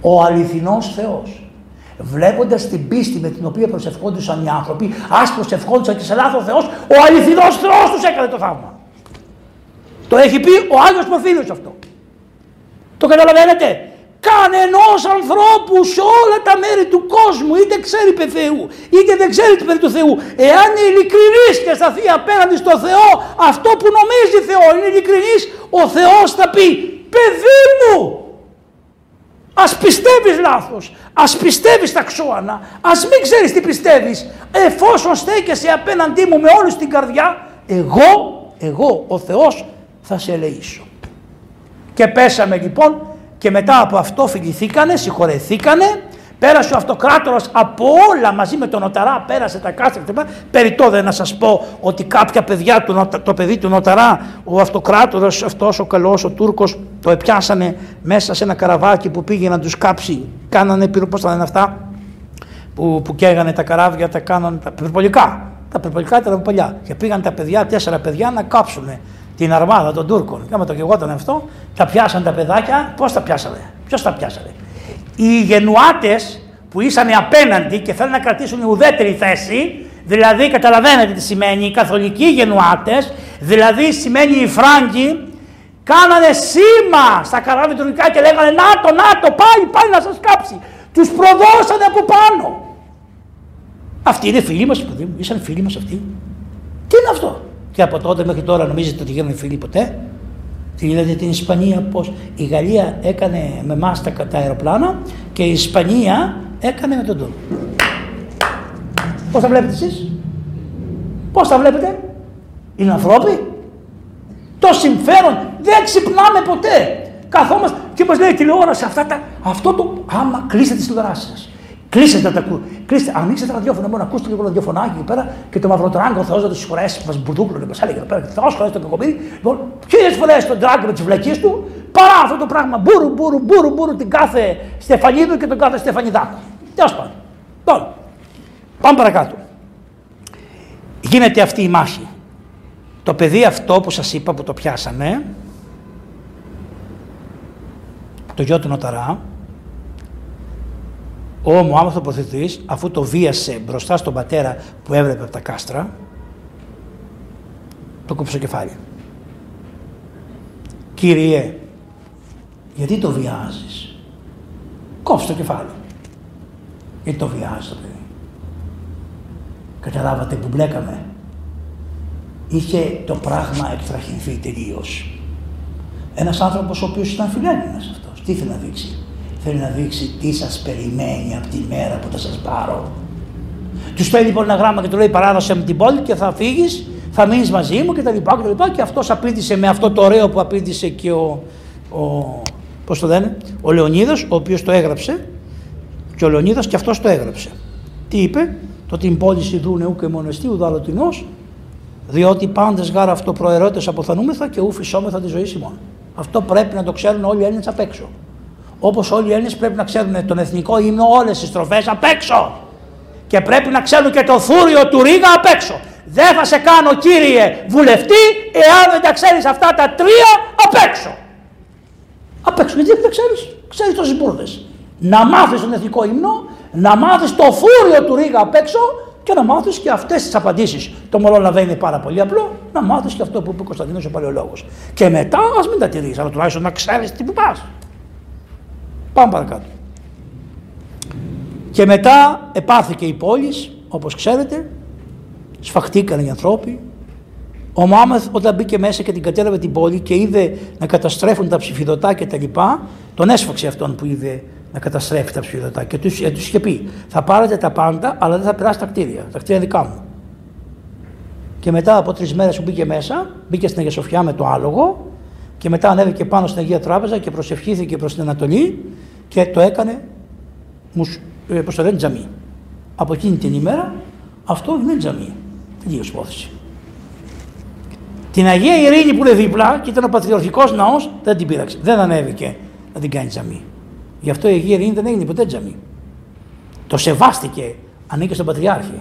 Ο αληθινός Θεός, βλέποντας την πίστη με την οποία προσευχόντουσαν οι άνθρωποι, ας προσευχόντουσαν και σε λάθος Θεός, ο αληθινός Θεός τους έκανε το θαύμα. Το έχει πει ο Άγιος Πορφύριος αυτό. Το καταλαβαίνετε; Κανενός ανθρώπους σε όλα τα μέρη του κόσμου, είτε ξέρει περί Θεού, είτε δεν ξέρει περί του Θεού, εάν είναι ειλικρινής και σταθεί απέναντι στο Θεό, αυτό που νομίζει Θεό, είναι ειλικρινής, ο Θεός θα πει, παιδί μου, ας πιστεύεις λάθος, ας πιστεύεις τα ξώανα, ας μην ξέρεις τι πιστεύεις, εφόσον στέκεσαι απέναντί μου με όλη την καρδιά, εγώ, εγώ, ο Θεός θα σε ελεήσω. Και πέσαμε λοιπόν και μετά από αυτό φιληθήκανε, συγχωρεθήκανε, πέρασε ο αυτοκράτορας από όλα μαζί με τον Νοταρά, πέρασε τα κάστρα κτλ. Περιτώ δεν να σας πω ότι κάποια παιδιά, του, το παιδί του Νοταρά, ο αυτοκράτορας αυτός ο καλός, ο Τούρκος, το επιάσανε μέσα σε ένα καραβάκι που πήγε να τους κάψει. Κάνανε, πώς θα λένε αυτά, που, που καίγανε τα καράβια, τα κάνανε τα περιπολικά. Τα περιπολικά ήταν από παλιά. Και πήγαν τα παιδιά, τέσσερα παιδιά να κάψουν την αρμάδα των Τούρκων. Και άμα το γεγόταν αυτό, τα πιάσαν τα παιδάκια. Πώς τα πιάσανε, Ποιος τα πιάσανε; Οι γενουάτες που ήσαν απέναντι και θέλουν να κρατήσουν ουδέτερη θέση, δηλαδή καταλαβαίνετε τι σημαίνει, οι καθολικοί γενουάτες, δηλαδή σημαίνει οι Φράγκοι, κάνανε σήμα στα καράβια τουρκικά και λέγανε Να το, να το, πάει, πάει να σας κάψει. Τους προδώσανε από πάνω. Αυτοί είναι φίλοι μας, παιδί μου, ήσαν φίλοι μας αυτοί. Τι είναι αυτό; Και από τότε μέχρι τώρα νομίζετε ότι γίνανε φίλοι ποτέ; Την είδατε την Ισπανία πώς; Η Γαλλία έκανε με μάστα τα αεροπλάνα και η Ισπανία έκανε με τον τόπο. Πώς τα βλέπετε εσείς; Πώς τα βλέπετε; Είναι ανθρώποι; Το συμφέρον δεν ξυπνάμε ποτέ. Καθόμαστε και μας λέει τηλεόραση αυτά τα. Αυτό το. Άμα κλείσετε τις τηλεοράσεις σας. Κλείστε τα ακού. Κλείστε, ανοίξτε τα ραδιόφωνα. Μόνο ακούστε λίγο ραδιοφωνάκι εκεί πέρα και το μαυροτράγκο Θεός να του συγχωρέσει. Μας μπουρδούκλωνε, μας έλεγε εδώ πέρα. Θεός χωρί το κακομίδι. Λοιπόν, χίλιες φορές τον τράγκο με τις βλακίες του παρά αυτό το πράγμα. Μπούρου, μπούρου, μπούρου, μπούρου την κάθε Στεφανίδου και τον κάθε Στεφανιδάκο. Τέλος πάντων. Λοιπόν, πάμε παρακάτω. Γίνεται αυτή η μάχη. Το παιδί αυτό που σας είπα που το πιάσαμε, το γιο του Νοταρά, ο Μωάμαθ ο προθετής, αφού το βίασε μπροστά στον πατέρα που έβλεπε από τα κάστρα, το κόψε το κεφάλι. Κύριε, γιατί το βιάζεις; Κόψε το κεφάλι. Γιατί το βιάζεις το παιδί; Καταλάβατε που μπλέκαμε; Είχε το πράγμα εκτραχυνθεί τελείως. Ένας άνθρωπος ο οποίος ήταν φιλέλληνας αυτός. Τι θέλει να δείξει; Θέλει να δείξει τι σας περιμένει από τη μέρα που θα σας πάρω. Τους στέλνει λοιπόν ένα γράμμα και του λέει παράδοσε με την πόλη και θα φύγεις, θα μείνεις μαζί μου και τα λοιπά και τα λοιπά και αυτός απήντησε με αυτό το ωραίο που απήντησε και ο, ο πώς το λένε, ο Λεωνίδας ο οποίος το έγραψε και ο Λεωνίδας και αυτός το έγραψε. Τι είπε, το την πόλη σιδούνε ου και μονεστή ουδ άλλο διότι πάντες γάρα αυτοπροαιρότητες αποθανούμεθα και ου φυσόμεθα τη ζωή ημών. Αυτό πρέπει να το ξέρουν όλοι οι Έλληνες απ' έξω. Όπως όλοι οι Έλληνες πρέπει να ξέρουν τον εθνικό ύμνο όλες τις στροφές απ' έξω. Και πρέπει να ξέρουν και το θούριο του Ρίγα απ' έξω. Δεν θα σε κάνω κύριε βουλευτή εάν δεν τα ξέρεις αυτά τα τρία απ' έξω. Απ' έξω, γιατί δεν τα ξέρεις; Ξέρεις τόσες μπουρδες. Να μάθεις τον εθνικό ύμνο, να μάθεις το θούριο του Ρίγα απ' έξω και να μάθεις και αυτές τις απαντήσεις. Το μωρό δεν είναι πάρα πολύ απλό, να μάθεις και αυτό που είπε ο Κωνσταντίνος ο Παλαιολόγος. Και μετά ας μην τα τηρείς, αλλά τουλάχιστον να ξέρεις τι που πας. Πάμε παρακάτω. Και μετά επάθηκε η πόλης, όπως ξέρετε, σφαχτήκαν οι ανθρώποι. Ο Μάμεθ όταν μπήκε μέσα και την κατέλαβε την πόλη και είδε να καταστρέφουν τα ψηφιδωτά και τα λοιπά, τον έσφαξε αυτόν που είδε να καταστρέφει τα ψηφιδωτά και τους, ε, τους είχε πει θα πάρετε τα πάντα αλλά δεν θα περάσει τα κτίρια, τα κτίρια δικά μου. Και μετά από τρεις μέρες που μπήκε μέσα, μπήκε στην Αγία Σοφιά με το άλογο και μετά ανέβηκε πάνω στην Αγία Τράπεζα και προσευχήθηκε προς την Ανατολή και το έκανε, ε, πώς το λένε, τζαμί. Από εκείνη την ημέρα αυτό είναι τζαμί. Τελείω υπόθεση. Την Αγία Ειρήνη που είναι δίπλα και ήταν ο πατριαρχικός ναός δεν την πήραξε. Δεν ανέβηκε να την κάνει τζαμί. Γι' αυτό η Αγία Ειρήνη δεν έγινε ποτέ τζαμί. Το σεβάστηκε, ανήκε στον Πατριάρχη.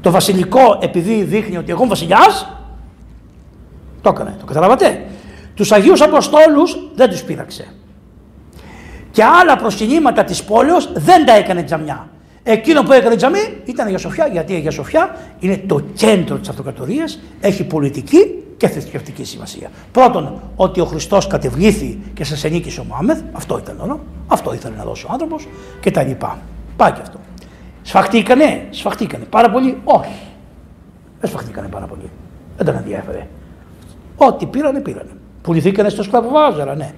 Το βασιλικό επειδή δείχνει ότι εγώ είμαι βασιλιάς, το έκανε. Το καταλάβατε; Τους Αγίους Αποστόλους δεν τους πείραξε. Και άλλα προσκυνήματα της πόλεως δεν τα έκανε τζαμιά. Εκείνο που έκανε τζαμί ήταν η Αγία Σοφιά, γιατί η Αγία Σοφιά είναι το κέντρο της αυτοκρατορίας, έχει πολιτική και θρησκευτική σημασία. Πρώτον, ότι ο Χριστός κατεβλήθη και σας ενίκησε ο Μωάμεθ, αυτό ήταν όλο. Αυτό ήθελε να δώσει ο άνθρωπος και τα λοιπά. Πάει και αυτό. Σφαχτήκανε, σφαχτήκανε. Πάρα πολύ, όχι. Δεν σφαχτήκανε πάρα πολύ. Δεν τον ενδιαφέρε. Ό,τι πήρανε, πήρανε. Πουληθήκανε στο σκλαβοβάζαρα, ναι.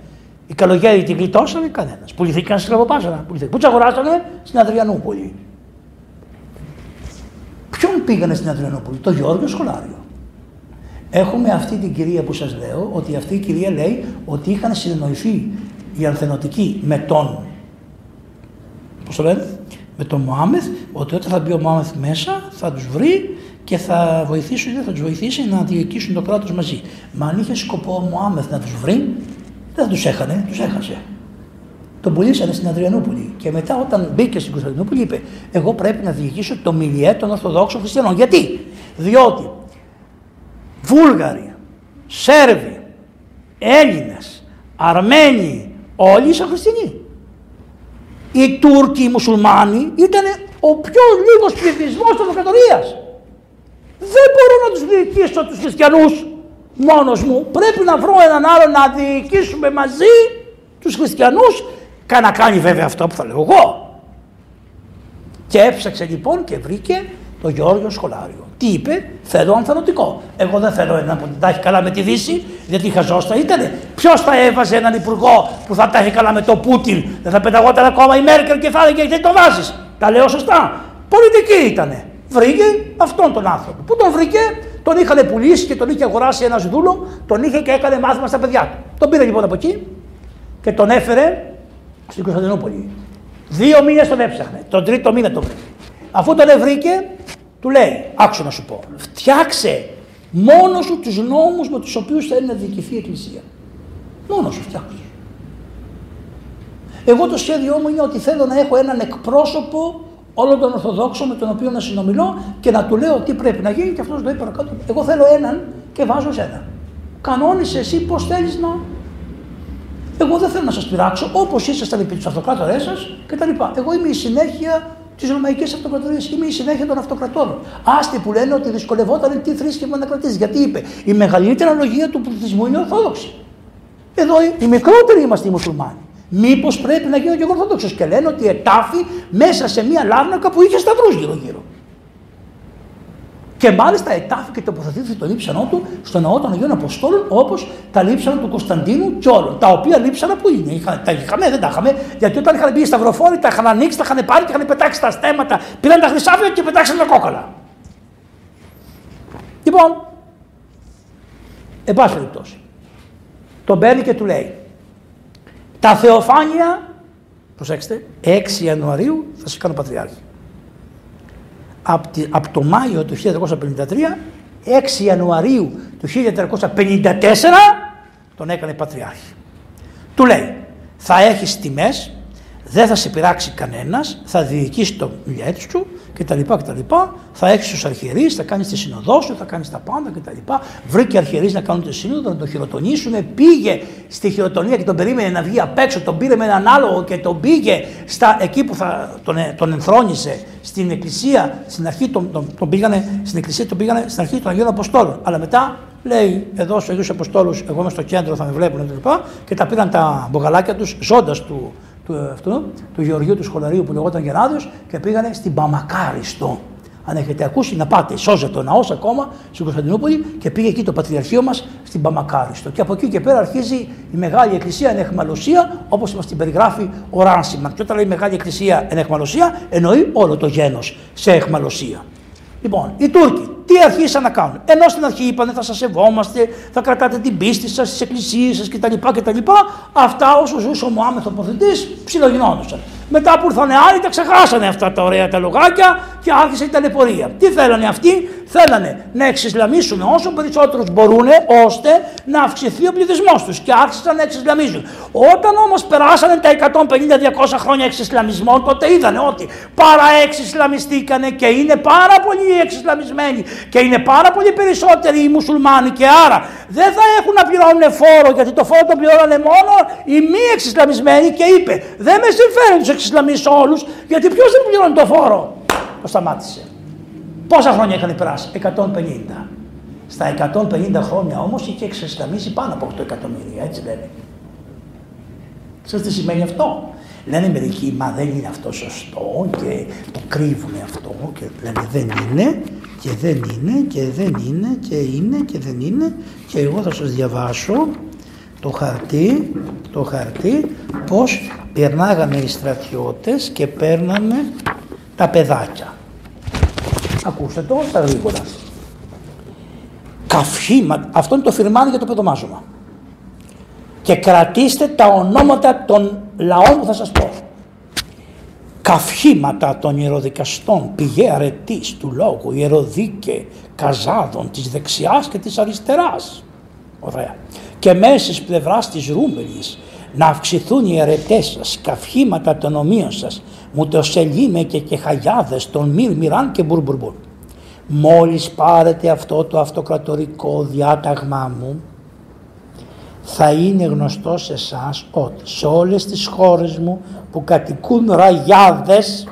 Οι καλογέροι την γλιτώσανε κανένας. Πουληθήκαν στη σκλαβοβάζαρα. Πού του αγοράσανε στην Αδριανούπολη. Ποιον πήγανε στην Αδριανούπολη, το Γιώργο Σχολάριο. Έχουμε αυτή την κυρία που σας λέω, ότι αυτή η κυρία λέει ότι είχαν συνεννοηθεί οι Αρθενωτικοί με τον, πώς το λένε, με τον Μωάμεθ, ότι όταν θα μπει ο Μωάμεθ μέσα θα τους βρει και θα βοηθήσουν, θα τους βοηθήσει να διοικήσουν το κράτος μαζί. Μα αν είχε σκοπό ο Μωάμεθ να τους βρει, δεν τους έχανε, τους έχασε. Τον πουλήσανε στην Αδριανούπολη. Και μετά, όταν μπήκε στην Κωνσταντινούπολη, είπε: Εγώ πρέπει να διοικήσω το μιλιέ των Ορθοδόξων Χριστιανών. Γιατί, διότι Βούλγαροι, Σέρβοι, Έλληνες, Αρμένοι, όλοι ήσαν χριστιανοί. Οι Τούρκοι, οι Μουσουλμάνοι ήταν ο πιο λίγος πληθυσμός της αυτοκρατορίας. Δεν μπορώ να τους διοικήσω τους χριστιανούς μόνος μου. Πρέπει να βρω έναν άλλο να διοικήσουμε μαζί τους χριστιανούς και να κάνει βέβαια αυτό που θα λέω εγώ. Και έψαξε λοιπόν και βρήκε το Γιώργο Σχολάριο. Τι είπε, θέλω ανθανωτικό. Εγώ δεν θέλω έναν που τα έχει καλά με τη Δύση, γιατί χαζόστα ήταν. Ποιος θα έβαζε έναν υπουργό που θα τα έχει καλά με το Πούτιν, δεν θα πεταγόταν ακόμα η Μέρκελ και θα έλεγε γιατί το βάζεις. Τα λέω σωστά. Πολιτική ήταν. Βρήκε αυτόν τον άνθρωπο. Πού τον βρήκε, τον είχαν πουλήσει και τον είχε αγοράσει ένας δούλο, τον είχε και έκανε μάθημα στα παιδιά του. Τον πήρε λοιπόν από εκεί και τον έφερε στην Κωνσταντινούπολη. Δύο μήνες τον έψαχνε. Τον τρίτο μήνα τον βρήκε. Αφού τον βρήκε, του λέει, άκουσα να σου πω, φτιάξε μόνος σου τους νόμους με τους οποίους θέλει να διοικηθεί η Εκκλησία. Μόνος σου φτιάξε. Εγώ το σχέδιό μου είναι ότι θέλω να έχω έναν εκπρόσωπο όλων των Ορθοδόξων με τον οποίο να συνομιλώ και να του λέω τι πρέπει να γίνει και αυτός λέει παρακάτω. Εγώ θέλω έναν και βάζω σε ένα. Κανόνισε εσύ πώς θέλεις να... Εγώ δεν θέλω να σας πειράξω όπως ήσασταν επί τους αυτοκράτορές σας κτλ. Εγώ είμαι η συνέχεια της Ρωμαϊκής Αυτοκρατορίας. Είμαι η συνέχεια των αυτοκρατόρων. Άστοι που λένε ότι δυσκολευόταν τι θρήσκευμα να κρατήσει. Γιατί είπε, η μεγαλύτερη αναλογία του πληθυσμού είναι Ορθόδοξη. Εδώ οι μικρότεροι είμαστε οι μουσουλμάνοι. Μήπως πρέπει να γίνω και εγώ Ορθόδοξος. Και λένε ότι ετάφη μέσα σε μία λάρνακα που είχε σταυρούς γύρω-γύρω. Και μάλιστα ετάφη και τοποθετήθηκε το λείψανό του στο ναό των Αγίων Αποστόλων όπως τα λείψανα του Κωνσταντίνου και όλων. Τα οποία λείψανα που είναι. Είχα, τα είχαμε, δεν τα είχαμε. Γιατί όταν είχαν μπει οι σταυροφόροι, τα είχαν ανοίξει, τα είχαν πάρει και είχαν πετάξει τα στέματα. Πήραν τα χρυσάφια και πετάξαν τα κόκαλα. Λοιπόν, εν πάση περιπτώσει, τον παίρνει και του λέει: Τα θεοφάνεια, προσέξτε, 6 Ιανουαρίου θα σε κάνω πατριάρχη από το Μάιο του 1953, 6 Ιανουαρίου του 1454, τον έκανε πατριάρχη. Του λέει, θα έχεις τιμές δεν θα σε πειράξει κανένας, θα διοικήσει το μιλιέτη σου κτλ. κτλ. Θα έχεις τους αρχιερείς, θα κάνεις τη συνοδό σου, θα κάνεις τα πάντα κτλ. Βρήκε αρχιερείς να κάνουν τη σύνοδο, να τον χειροτονήσουν. Πήγε στη χειροτονία και τον περίμενε να βγει απ' έξω. Τον πήρε με έναν άλογο και τον πήγε στα, εκεί που θα τον, τον ενθρόνησε στην εκκλησία. Στην αρχή τον, τον, τον πήγανε, στην εκκλησία τον πήγανε στην αρχή των Αγίων Αποστόλων. Αλλά μετά λέει εδώ στους Αγίους Αποστόλους, εγώ είμαι στο κέντρο, θα με βλέπουν κτλ. Και, και τα πήραν τα μπογαλάκια τους ζώντας του του, αυτού, του Γεωργίου του Σχολαρίου που λεγόταν Γεράδιος και πήγανε στην Παμακάριστο. Αν έχετε ακούσει, να πάτε, σώζεται ο ναό ακόμα στην Κωνσταντινούπολη και πήγε εκεί το Πατριαρχείο μας στην Παμακάριστο. Και από εκεί και πέρα αρχίζει η μεγάλη εκκλησία εν εχμαλωσία, όπως μας την περιγράφει ο Ράνσιμαν. Και όταν λέει μεγάλη εκκλησία εν εχμαλωσία, εννοεί όλο το γένος σε εχμαλωσία. Λοιπόν, οι Τούρκοι τι αρχίσαν να κάνουν; Ενώ στην αρχή είπανε θα σας σεβόμαστε, θα κρατάτε την πίστη σας, τις εκκλησίες σας κτλ, κτλ. Αυτά όσο ζούσε ο Μωάμεθ ο ψιλογινόντουσαν. Μετά που ήρθαν άλλοι τα ξεχάσανε αυτά τα ωραία τα λογάκια και άρχισε η ταλαιπωρία. Τι θέλανε αυτοί, θέλανε να εξισλαμίσουν όσο περισσότερους μπορούν ώστε να αυξηθεί ο πληθυσμός τους και άρχισαν να εξισλαμίζουν. Όταν όμως περάσανε τα 150-200 χρόνια εξισλαμισμών, τότε είδανε ότι παραεξισλαμιστήκανε και είναι πάρα πολύ εξισλαμισμένοι και είναι πάρα πολύ περισσότεροι οι μουσουλμάνοι και άρα δεν θα έχουν να πληρώνουν φόρο γιατί το φόρο το πληρώνουν μόνο οι μη εξισλαμισμένοι και είπε δεν με συμφέρει τους εξισλαμίσεις όλους γιατί ποιος δεν πληρώνει το φόρο; Το σταμάτησε. Πόσα χρόνια είχαν περάσει, 150. Στα 150 χρόνια όμως είχε εξισλαμίσει πάνω από 8 εκατομμύρια, έτσι λένε. Ξέρετε τι σημαίνει αυτό; Λένε μερικοί, μα δεν είναι αυτό σωστό και το κρύβουν αυτό και λένε δεν είναι και δεν είναι και δεν είναι και είναι και δεν είναι και εγώ θα σας διαβάσω το χαρτί, το χαρτί πώς περνάγανε οι στρατιώτες και παίρνανε τα παιδάκια. Ακούστε το στα γρήγορα. Καυχήμα, αυτό είναι το φυρμάνι για το παιδομάζωμα. Και κρατήστε τα ονόματα των λαών που θα σας πω καυχήματα των ιεροδικαστών, πηγαία αρετής του λόγου, ιεροδίκε, καζάδων της δεξιάς και της αριστεράς. Ωραία. Και μέσα στις πλευράς της Ρούμελης να αυξηθούν οι αρετές σας, καυχήματα των ομοίων σας, μουτοσελίμε και κεχαγιάδες των μυρ μυράν και μπουρμπουρμπουρ. Μόλις πάρετε αυτό το αυτοκρατορικό διάταγμά μου, θα είναι γνωστό σε εσάς ότι σε όλες τις χώρες μου που κατοικούν ραγιάδες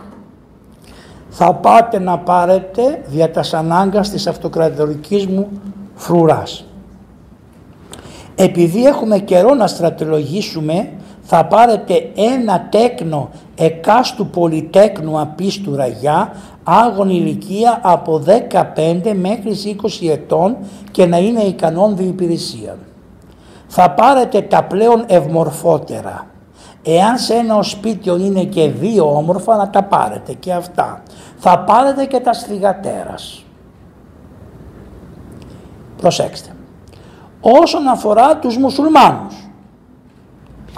θα πάτε να πάρετε δια τας ανάγκας της αυτοκρατορικής μου φρουράς. Επειδή έχουμε καιρό να στρατολογήσουμε θα πάρετε ένα τέκνο εκάστου πολυτέκνου απίστου ραγιά άγωνη ηλικία από 15 μέχρι 20 ετών και να είναι ικανόν διυπηρεσία. Θα πάρετε τα πλέον ευμορφότερα. Εάν σε ένα σπίτι είναι και δύο όμορφα να τα πάρετε και αυτά. Θα πάρετε και τα σφιγατέρας. Προσέξτε. Όσον αφορά τους μουσουλμάνους.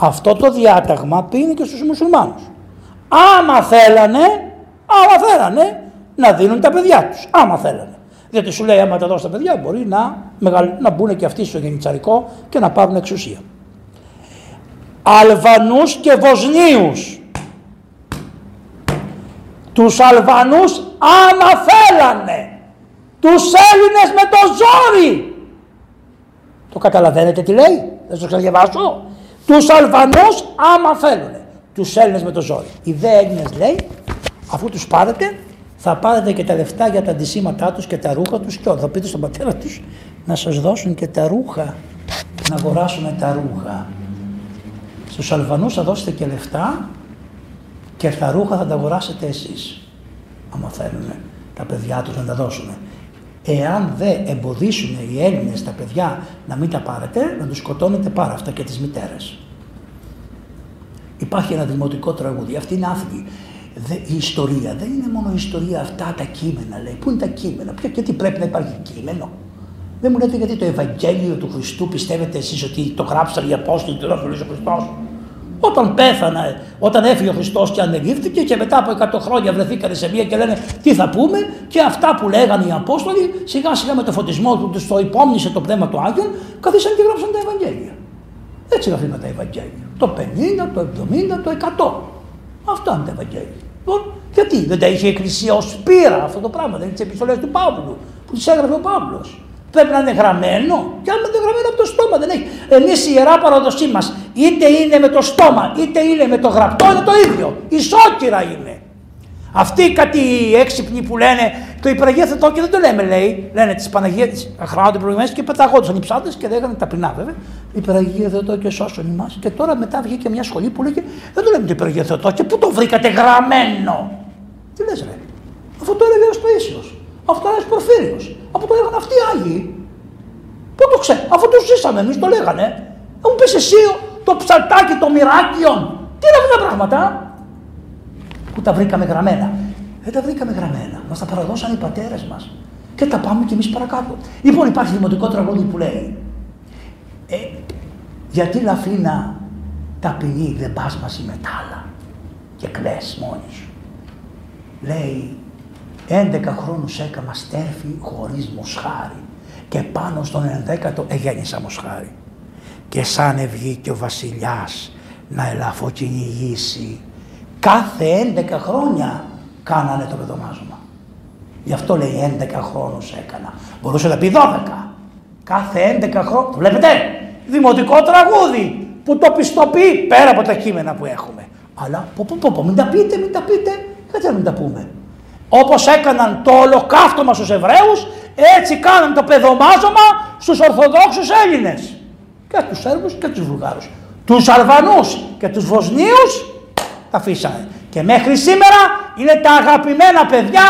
Αυτό το διάταγμα πίνει και στους μουσουλμάνους. Άμα θέλανε, άμα θέλανε να δίνουν τα παιδιά τους. Άμα θέλανε. Γιατί σου λέει άμα τα δώσει τα παιδιά μπορεί να, να μπουν και αυτοί στο γενιτσαρικό και να πάρουν εξουσία. Αλβανούς και Βοσνίους. Τους Αλβανούς άμα θέλανε. Τους Έλληνες με το ζόρι. Το καταλαβαίνετε τι λέει; Δεν το ξαναδιαβάσω. Τους Αλβανούς άμα θέλουν. Τους Έλληνες με το ζόρι. Οι δε Έλληνες λέει αφού τους πάρετε θα πάρετε και τα λεφτά για τα αντισήματά τους και τα ρούχα τους και θα πείτε στον πατέρα τους να σας δώσουν και τα ρούχα, να αγοράσουν τα ρούχα. Στους Αλβανούς θα δώσετε και λεφτά και τα ρούχα θα τα αγοράσετε εσείς, άμα θέλουν τα παιδιά τους να τα δώσουν. Εάν δεν εμποδίσουν οι Έλληνες τα παιδιά να μην τα πάρετε, να τους σκοτώνετε πάρα αυτά και τις μητέρες. Υπάρχει ένα δημοτικό τραγούδι, αυτή είναι άθλη η ιστορία δεν είναι μόνο η ιστορία αυτά τα κείμενα λέει. Πού είναι τα κείμενα, ποιο, γιατί πρέπει να υπάρχει κείμενο; Δεν μου λέτε γιατί το Ευαγγέλιο του Χριστού πιστεύετε εσείς ότι το γράψαν οι Απόστολοι του Ρόφιλος ο Χριστός. Όταν πέθανε, όταν έφυγε ο Χριστός και ανελήφθηκε και μετά από 100 χρόνια βρεθήκανε σε μία και λένε τι θα πούμε; Και αυτά που λέγανε οι Απόστολοι σιγά σιγά με το φωτισμό του το υπόμνησε το πνεύμα του Άγιον καθίσαν και γράψαν τα Ευαγγέλια. Έτσι γραφεί τα Ευαγγέλια. Το 50, το 70, το 100. Αυτό είναι τα Ευαγγέλια. Λοιπόν, γιατί δεν τα είχε η Εκκλησία ω πείρα αυτό το πράγμα, δεν είναι τις επιστολές του Παύλου που τις έγραφε ο Παύλος. Πρέπει να είναι γραμμένο. Και αν δεν είναι γραμμένο από το στόμα, δεν έχει. Εμείς η ιερά παραδοσή μας, είτε είναι με το στόμα, είτε είναι με το γραπτό, είναι το ίδιο. Ισόκυρα είναι. Αυτοί κάτι έξυπνοι που λένε το υπεραγία Θεό και δεν το λέμε, λέει. Λένε τις Παναγία τη χρονιά προηγουμένως και πεταγόντουσαν οι ψάτες και λέγανε ταπεινά βέβαια. Υπεραγία Θεό και σώσον εμά. Και τώρα μετά βγήκε μια σχολή που λέγε Δεν το λέμε το υπεραγία Θεό και πού το βρήκατε γραμμένο; Τι λες, ρε; Αυτό το έλεγε ο Σπαίσιο. Αυτό το έλεγε Πορφύριος. Αυτό το έλεγαν αυτοί οι Άγιοι. Πού το ξέρει, αφού το ζήσαμε εμείς, το λέγανε. Θα μου πεις εσύ το ψαλτάκι, το μοιράκιον. Τι είναι αυτά τα πράγματα; Που τα βρήκαμε γραμμένα. Δεν τα βρήκαμε γραμμένα. Μας τα παραδώσαν οι πατέρες μας. Και τα πάμε κι εμείς παρακάτω. Λοιπόν, υπάρχει δημοτικό τραγούδι που λέει. Ε, γιατί λαφίνα ταπεινή δεν πας μαζί με τα άλλα και κλε μόνη σου. Λέει, 11 χρόνους έκαμα στέρφη χωρίς μοσχάρι και πάνω στον 11ο εγέννησα μοσχάρι. Και σαν ευγήκε ο βασιλιάς να ελαφοκυνηγήσει κάθε 11 χρόνια κάνανε το παιδομάζωμα. Γι' αυτό λέει 11 χρόνους έκανα. Μπορούσε να πει 12. Κάθε 11 χρόνια. Το βλέπετε. Δημοτικό τραγούδι που το πιστοποιεί πέρα από τα κείμενα που έχουμε. Αλλά πω, πω, πω, πω μην τα πείτε, μην τα πείτε. Γιατί να μην τα πούμε. Όπως έκαναν το ολοκαύτωμα στους Εβραίους, έτσι κάναν το παιδομάζωμα στους Ορθοδόξους Έλληνες. Και τους Σέρβους και τους Βουλγάρους. Τους Αλβανούς και τους Βοσνίους τα αφήσανε. Και μέχρι σήμερα είναι τα αγαπημένα παιδιά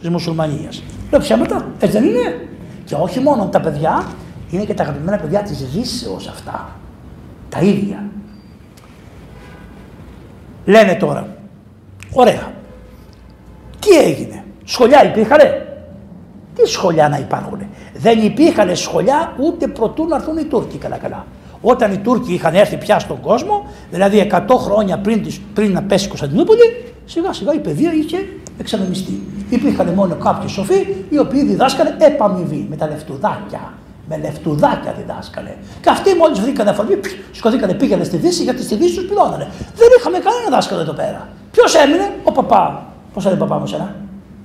της μουσουλμανίας. Λέω ψέματα, έτσι δεν είναι; Και όχι μόνο τα παιδιά, είναι και τα αγαπημένα παιδιά της Δύσεως αυτά. Τα ίδια. Λένε τώρα, ωραία, τι έγινε, σχολιά υπήρχανε; Τι σχολιά να υπάρχουν. Δεν υπήρχαν σχολιά ούτε προτού να έρθουν οι Τούρκοι καλά καλά. Όταν οι Τούρκοι είχαν έρθει πια στον κόσμο, δηλαδή 100 χρόνια πριν, πριν να πέσει η Κωνσταντινούπολη, σιγά σιγά η παιδεία είχε εξανομιστεί. Υπήρχαν μόνο κάποιοι σοφοί οι οποίοι διδάσκανε επαμοιβή με τα λεφτουδάκια. Με λεφτουδάκια διδάσκανε. Και αυτοί μόλις βρήκαν αφορμή, σκοτήκανε, πήγανε στη Δύση γιατί στη Δύση τους πυλώνανε. Δεν είχαμε κανένα δάσκαλο εδώ πέρα. Ποιος έμεινε, ο παπά. Πώς έλεγε παπά μου σένα,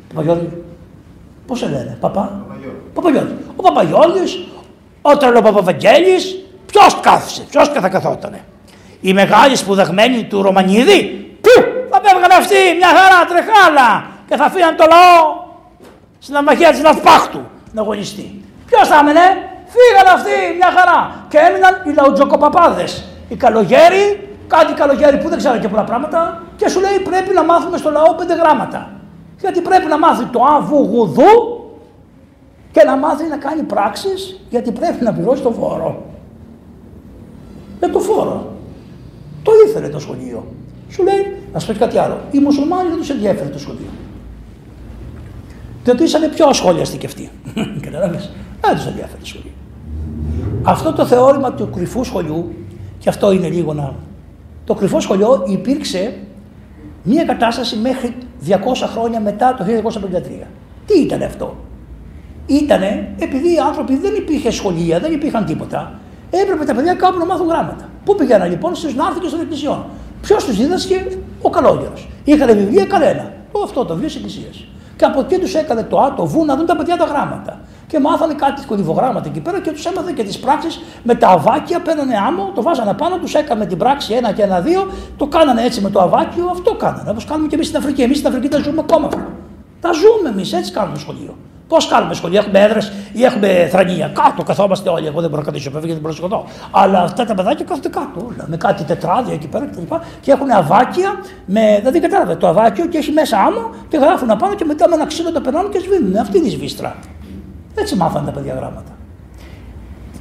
Παπαγιώργη. Πώς σε λένε, παπά; Παπαγιώργη. Ο Παπαγιώργη, ο τρελό Παπαβαγγέλη, Ποιος κάθισε, ποιος θα καθότανε. Οι μεγάλοι σπουδαγμένοι του Ρωμανίδη, πού θα πέφτουν αυτοί μια χαρά τρεχάλα και θα αφήναν το λαό στην αμαχία της Ναυπάχτου να αγωνιστεί. Ποιος θα έμενε, φύγαν αυτοί μια χαρά και έμειναν οι λαουτζοκοπαπάδες. Οι καλογέροι, κάτι καλογέρι που δεν ξέρουν και πολλά πράγματα και σου λέει πρέπει να μάθουμε στο λαό πέντε γράμματα. Γιατί πρέπει να μάθει το αβουγουδού και να μάθει να κάνει πράξεις γιατί πρέπει να πληρώσει το φόρο. Με το φόρο. Το ήθελε το σχολείο. Σου λέει, να σου πω κάτι άλλο. Οι μουσουλμάνοι δεν τους ενδιαφέρει το σχολείο. Διότι ήσαν πιο ασχόλιαστοι και αυτοί. Κατάλαβες; Δεν τους ενδιαφέρει το σχολείο. Αυτό το θεώρημα του κρυφού σχολείου, και αυτό είναι λίγο να. Το κρυφό σχολείο υπήρξε μια κατάσταση μέχρι 200 χρόνια μετά το 1953. Τι ήταν αυτό; Ήτανε επειδή οι άνθρωποι δεν υπήρχε σχολεία, δεν υπήρχαν τίποτα. Έπρεπε τα παιδιά κάπου να μάθουν γράμματα. Πού πήγαιναν λοιπόν στους ναύτικε των εκκλησιών. Ποιος τους δίδασκε, ο καλόγερος. Είχαν βιβλία; Κανένα. Αυτό το βιβλίο της Εκκλησίας. Και από εκεί τους έκανε το Α, το Β να δουν τα παιδιά τα γράμματα. Και μάθανε κάτι κωδικογράμματα εκεί πέρα και τους έμαθε και τις πράξεις με τα αβάκια. Παίρνανε άμμο, το βάζανε πάνω, τους έκαμε την πράξη ένα και ένα δύο, το κάνανε έτσι με το αβάκιο, αυτό κάνανε. Όπως κάνουμε και εμείς στην Αφρική. Εμείς στην Αφρική τα ζούμε ακόμα Τα ζούμε εμείς, έτσι κάνουμε σχολείο. Πώς κάνουμε σχολείο, έχουμε έδρες ή έχουμε θρανία. Κάτω καθόμαστε όλοι. Εγώ δεν μπορώ να καθίσω, βέβαια γιατί δεν μπορώ να Αλλά αυτά τα παιδάκια κάθονται κάτω όλα. Με κάτι τετράδια εκεί πέρα κτλ. Και, και έχουν αβάκια, με, δηλαδή κατάλαβε το αβάκιο και έχει μέσα άμμο και γράφουν απάνω και μετά με ένα ξύλο τα περνάνε και σβήνουν. Αυτή είναι η σβήστρα. Έτσι μάθανε τα παιδιά γράμματα.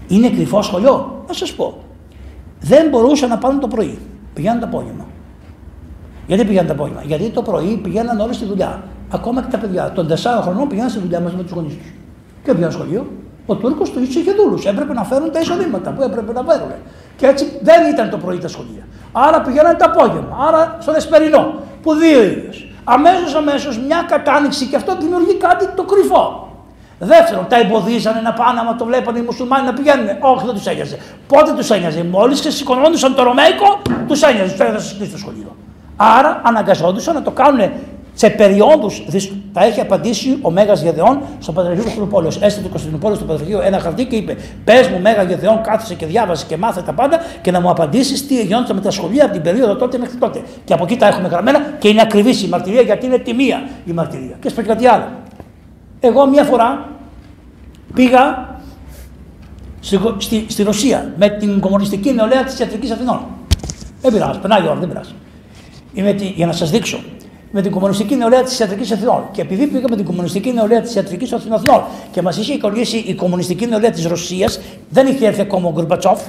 Είναι κρυφό σχολείο, θα σας πω. Δεν μπορούσαν να πάνε το πρωί. Πηγαίνουν το απόγευμα. Γιατί πηγαίνουν το απόγευμα, Γιατί το πρωί πηγαίναν όλοι στη δουλειά. Ακόμα και τα παιδιά των 4 χρονών πηγαίναν στη δουλειά μαζί με τους γονείς τους. Και πήγαν σχολείο. Ο Τούρκος τους είχε δούλους. Έπρεπε να φέρουν τα εισοδήματα που έπρεπε να φέρουν. Και έτσι δεν ήταν το πρωί τα σχολεία. Άρα πηγαίναν το απόγευμα. Άρα στο Δεσπερινό που δύο ίδιου. Αμέσως αμέσως μια κατάνοιξη και αυτό δημιουργεί κάτι το κρυφό. Δεύτερον, τα εμποδίζανε να πάνε άμα το βλέπανε οι μουσουλμάνοι να πηγαίνουν. Όχι, δεν τους ένοιαζε. Πότε τους ένοιαζε, μόλις και σηκωνόντουσαν το Ρωμαϊκό, τους ένοιαζε, τους ένοιαζε στο σχολείο. Άρα αναγκαζόντουσαν να το κάνουν σε περιόδους. Τα έχει απαντήσει ο Μέγας Γεδεών στο Πατριαρχείο Κωνσταντινούπολεω. Έστειλε το Κωνσταντινούπολεο στο Πατριαρχείο ένα χαρτί και είπε: Πες μου, Μέγα Γεδεών, κάθισε και διάβασε και μάθε τα πάντα και να μου απαντήσεις τι γινόταν με τα σχολεία από την περίοδο τότε μέχρι τότε. Και από εκεί τα έχουμε γραμμένα και είναι ακριβής η μαρτυρία γιατί είναι τιμία η μαρτυρία. Και σπέκει κάτι άλλο. Εγώ μία φορά πήγα στη, στη, στη Ρωσία με την κομμουνιστική νεολαία της Ιατρικής Αθηνών. Δεν πειράζει, περνάει η ώρα, δεν πειράζει. για να σας δείξω με την κομμουνιστική νεολαία της Ιατρικής Αθηνών. Και επειδή πήγα με την κομμουνιστική νεολαία της Ιατρικής Αθηνών και μας είχε εικονίσει η κομμουνιστική νεολαία της Ρωσίας, δεν είχε έρθει ακόμα ο Γκουρμπατσόφ,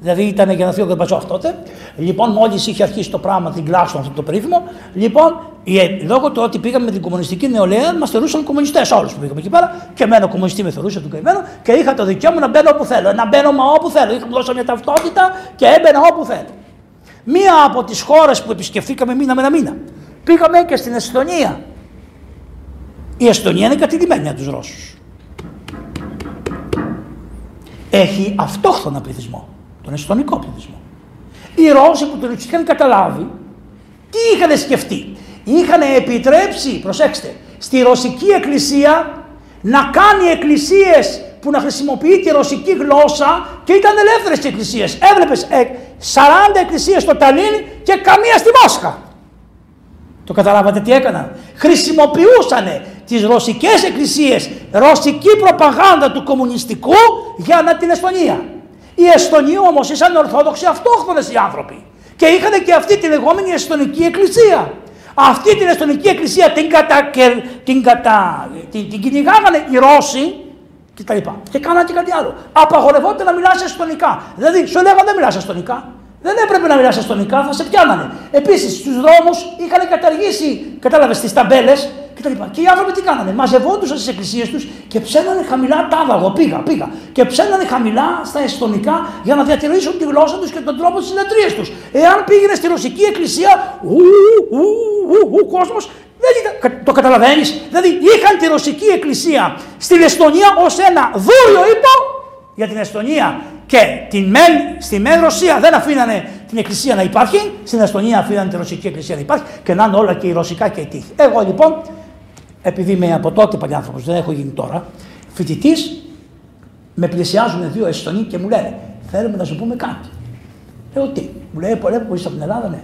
δηλαδή ήταν για να φύγει ο Γκουρμπατσόφ τότε. Λοιπόν, μόλις είχε αρχίσει το πράγμα, την κλάσσο αυτό το περίφημο, λοιπόν, λόγω του ότι πήγαμε με την κομμουνιστική νεολαία, μας θεωρούσαν κομμουνιστές όλους που πήγαμε εκεί πέρα και εμένα κομμουνιστή με θεωρούσε του καημένο και είχα το δικαίωμα να μπαίνω όπου θέλω. Να μπαίνω μα όπου θέλω. Είχα δώσει μια ταυτότητα και έμπαινα όπου θέλω. Μία από τις χώρες που επισκεφθήκαμε μήνα με ένα μήνα Πήγαμε και στην Εστονία. Η Εστονία είναι κατηλημένη από τους Ρώσους. Έχει αυτόχθονα πληθυσμό, τον εστονικό πληθυσμό. Οι Ρώσοι που τον είχαν καταλάβει, τι είχαν σκεφτεί; Είχαν επιτρέψει, προσέξτε, στη Ρωσική Εκκλησία να κάνει εκκλησίες που να χρησιμοποιεί τη ρωσική γλώσσα και ήταν ελεύθερες εκκλησίες. Έβλεπες 40 ε, εκκλησίες στο Ταλίν και καμία στη Μόσχα. Το καταλάβατε τι έκαναν. Χρησιμοποιούσαν τις ρωσικές εκκλησίες, ρωσική προπαγάνδα του κομμουνιστικού για να την Εστονία. Οι Εστονοί όμως ήσαν ορθόδοξοι αυτόχθονες οι άνθρωποι. Και είχαν και αυτή τη λεγόμενη Εστονική εκκλησία. Αυτή την Εστονική εκκλησία την, κατα... την, κατα... την, την κυνηγάγανε οι Ρώσοι και τα λοιπά. Και κάνανε και κάτι άλλο. Απαγορευόταν να μιλάς εστονικά. Δηλαδή σου λέγανε δεν μιλάς εστονικά. Δεν έπρεπε να μιλάς εστονικά, θα σε πιάνανε. Επίσης, στους δρόμους είχαν καταργήσει, κατάλαβες, τις ταμπέλες κτλ. Και οι άνθρωποι τι κάνανε, μαζευόντουσαν στις εκκλησίες τους και ψένανε χαμηλά τάβαγο. Πήγα, πήγα. Και ψένανε χαμηλά στα εστονικά για να διατηρήσουν τη γλώσσα τους και τον τρόπο της συνεδρίας τους. Εάν πήγαινε στη ρωσική εκκλησία, ου, ου, ου, ου, κόσμος δεν ήταν, το καταλαβαίνεις; Δηλαδή είχαν τη ρωσική εκκλησία στην Εστονία ως ένα δούριο ύπο για την Εστονία και την μεν, στη μεν Ρωσία δεν αφήνανε την εκκλησία να υπάρχει, στην Εστονία αφήνανε την ρωσική εκκλησία να υπάρχει και να είναι όλα και η ρωσικά και η τύχη. Εγώ λοιπόν, επειδή είμαι από τότε παλιάνθρωπος, δεν έχω γίνει τώρα, φοιτητής, με πλησιάζουν δύο Εστονοί και μου λένε Θέλουμε να σου πούμε κάτι. Λέω τι, μου λέει Πολέμου που είσαι από την Ελλάδα, ναι.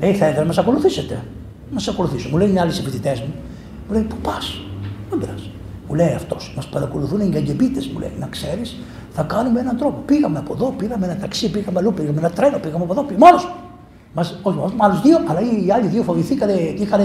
Λέει θα ήθελα να μας ακολουθήσετε. Να σα ακολουθήσω. Μου λένε οι άλλοι συμφοιτητέ μου. Μου λέει Πού πας, δεν πειράζει. Μου λέει αυτός, μας παρακολουθούν οι γκαγκεμπίτε, μου λέει, να ξέρεις, θα κάνουμε έναν τρόπο. Πήγαμε από εδώ, πήραμε ένα ταξί, πήγαμε αλλού, πήγαμε ένα τρένο, πήγαμε από εδώ, μόνος. Μας, όχι μόνος, με άλλου δύο, αλλά οι άλλοι δύο φοβηθήκανε, είχαν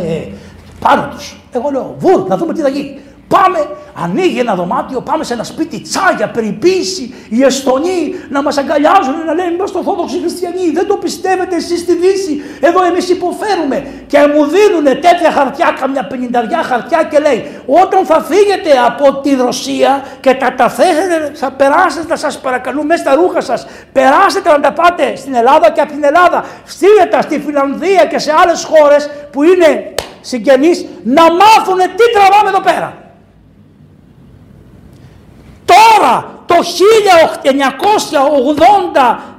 Πάνω τους. Εγώ λέω, βουρ, να δούμε τι θα γίνει. Πάμε, ανοίγει ένα δωμάτιο, πάμε σε ένα σπίτι, τσάγια, περιποίηση, οι Εστονοί να μας αγκαλιάζουν, να λένε Είμαστε Ορθόδοξοι Χριστιανοί, δεν το πιστεύετε εσείς στη Δύση, εδώ εμείς υποφέρουμε. Και μου δίνουν τέτοια χαρτιά, καμιά πενινταριά χαρτιά και λέει: Όταν θα φύγετε από τη Ρωσία και τα ταθέσετε, θα περάσετε, σας παρακαλούμε, μέσα στα ρούχα σας, περάσετε να τα πάτε στην Ελλάδα και από την Ελλάδα, στείλτε τα στη Φιλανδία και σε άλλες χώρες που είναι συγγενείς να μάθουν τι τραβάμε εδώ πέρα. Τώρα το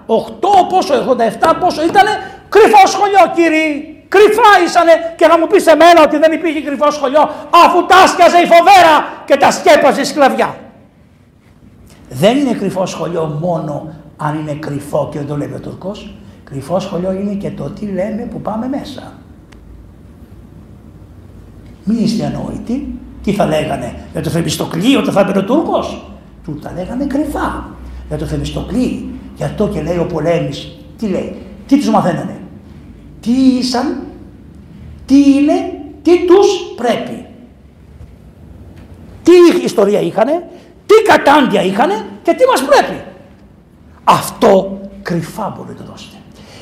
1988 πόσο, 87 πόσο ήτανε κρυφό σχολείο κύριοι. Κρυφά ήσανε και να μου πεις εμένα ότι δεν υπήρχε κρυφό σχολείο αφού τάσκιαζε η φοβέρα και τα σκέπαζε η σκλαβιά. Δεν είναι κρυφό σχολείο μόνο αν είναι κρυφό και δεν το λέει ο Τουρκός. Κρυφό σχολείο είναι και το τι λέμε που πάμε μέσα. Μην είστε ανόητοι. Τι θα λέγανε για το Θεμιστοκλή όταν θα έπαιρνε ο Τούρκος. Του τα λέγανε κρυφά. Για το Θεμιστοκλή. Γι' αυτό και λέει ο Πολέμης. Τι λέει. Τι τους μαθαίνανε. Τι ήσαν. Τι είναι. Τι τους πρέπει. Τι ιστορία είχανε. Τι κατάντια είχανε και τι μας πρέπει. Αυτό κρυφά μπορεί να το δώσετε.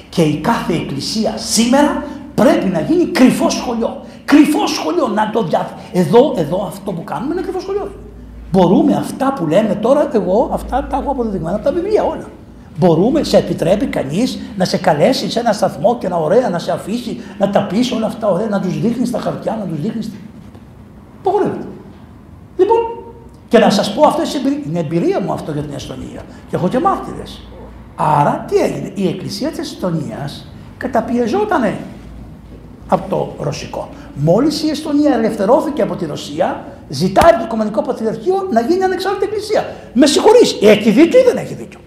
Και η κάθε εκκλησία σήμερα πρέπει να γίνει κρυφό σχολείο. Κρυφό σχολείο, να το δια... Εδώ, εδώ αυτό που κάνουμε είναι κρυφό σχολείο. Μπορούμε αυτά που λέμε τώρα, εγώ αυτά τα έχω αποδεδειγμένα από τα βιβλία όλα. Μπορούμε, σε επιτρέπει κανείς να σε καλέσει σε ένα σταθμό και να ωραία να σε αφήσει να τα πεις όλα αυτά ωραία, να τους δείχνεις τα χαρτιά, να τους δείχνεις. Απογορεύεται. Λοιπόν, και να σας πω αυτό είναι εμπειρία μου αυτό για την Εστονία. Και έχω και μάρτυρες. Άρα τι έγινε, η Εκκλησία της Εστονίας καταπιεζότανε από το ρωσικό. Μόλις η Εστονία ελευθερώθηκε από τη Ρωσία, ζητάει από το Οικουμενικό Πατριαρχείο να γίνει ανεξάρτητη εκκλησία. Με συγχωρείς, έχει δίκιο ή δεν έχει δίκιο;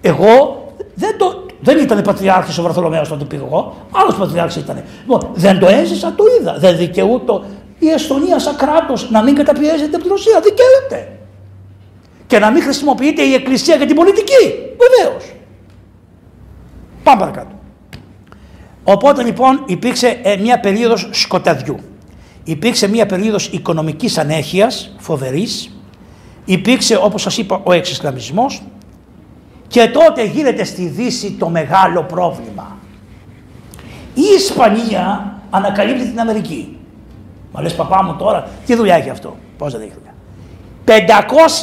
Εγώ δεν, το, δεν ήταν πατριάρχης ο Βαρθολομαίο όταν το πήγα εγώ, άλλος πατριάρχης ήταν. Λοιπόν, δεν το έζησα, το είδα. Δεν δικαιούται η Εστονία σαν κράτος να μην καταπιέζεται από τη Ρωσία. Δικαιούται. Και να μην χρησιμοποιείται η Εκκλησία για την πολιτική. Βεβαίως. Πάμε παρακάτω. Οπότε λοιπόν υπήρξε ε, μια περίοδος σκοταδιού. Υπήρξε μια περίοδος οικονομικής ανέχειας, φοβερής. Υπήρξε όπως σας είπα ο εξισλαμισμός. Και τότε γίνεται στη Δύση το μεγάλο πρόβλημα. Η Ισπανία ανακαλύπτει την Αμερική. Μα λες παπά μου τώρα, τι δουλειά έχει αυτό; Πώς δεν έχει δουλειά;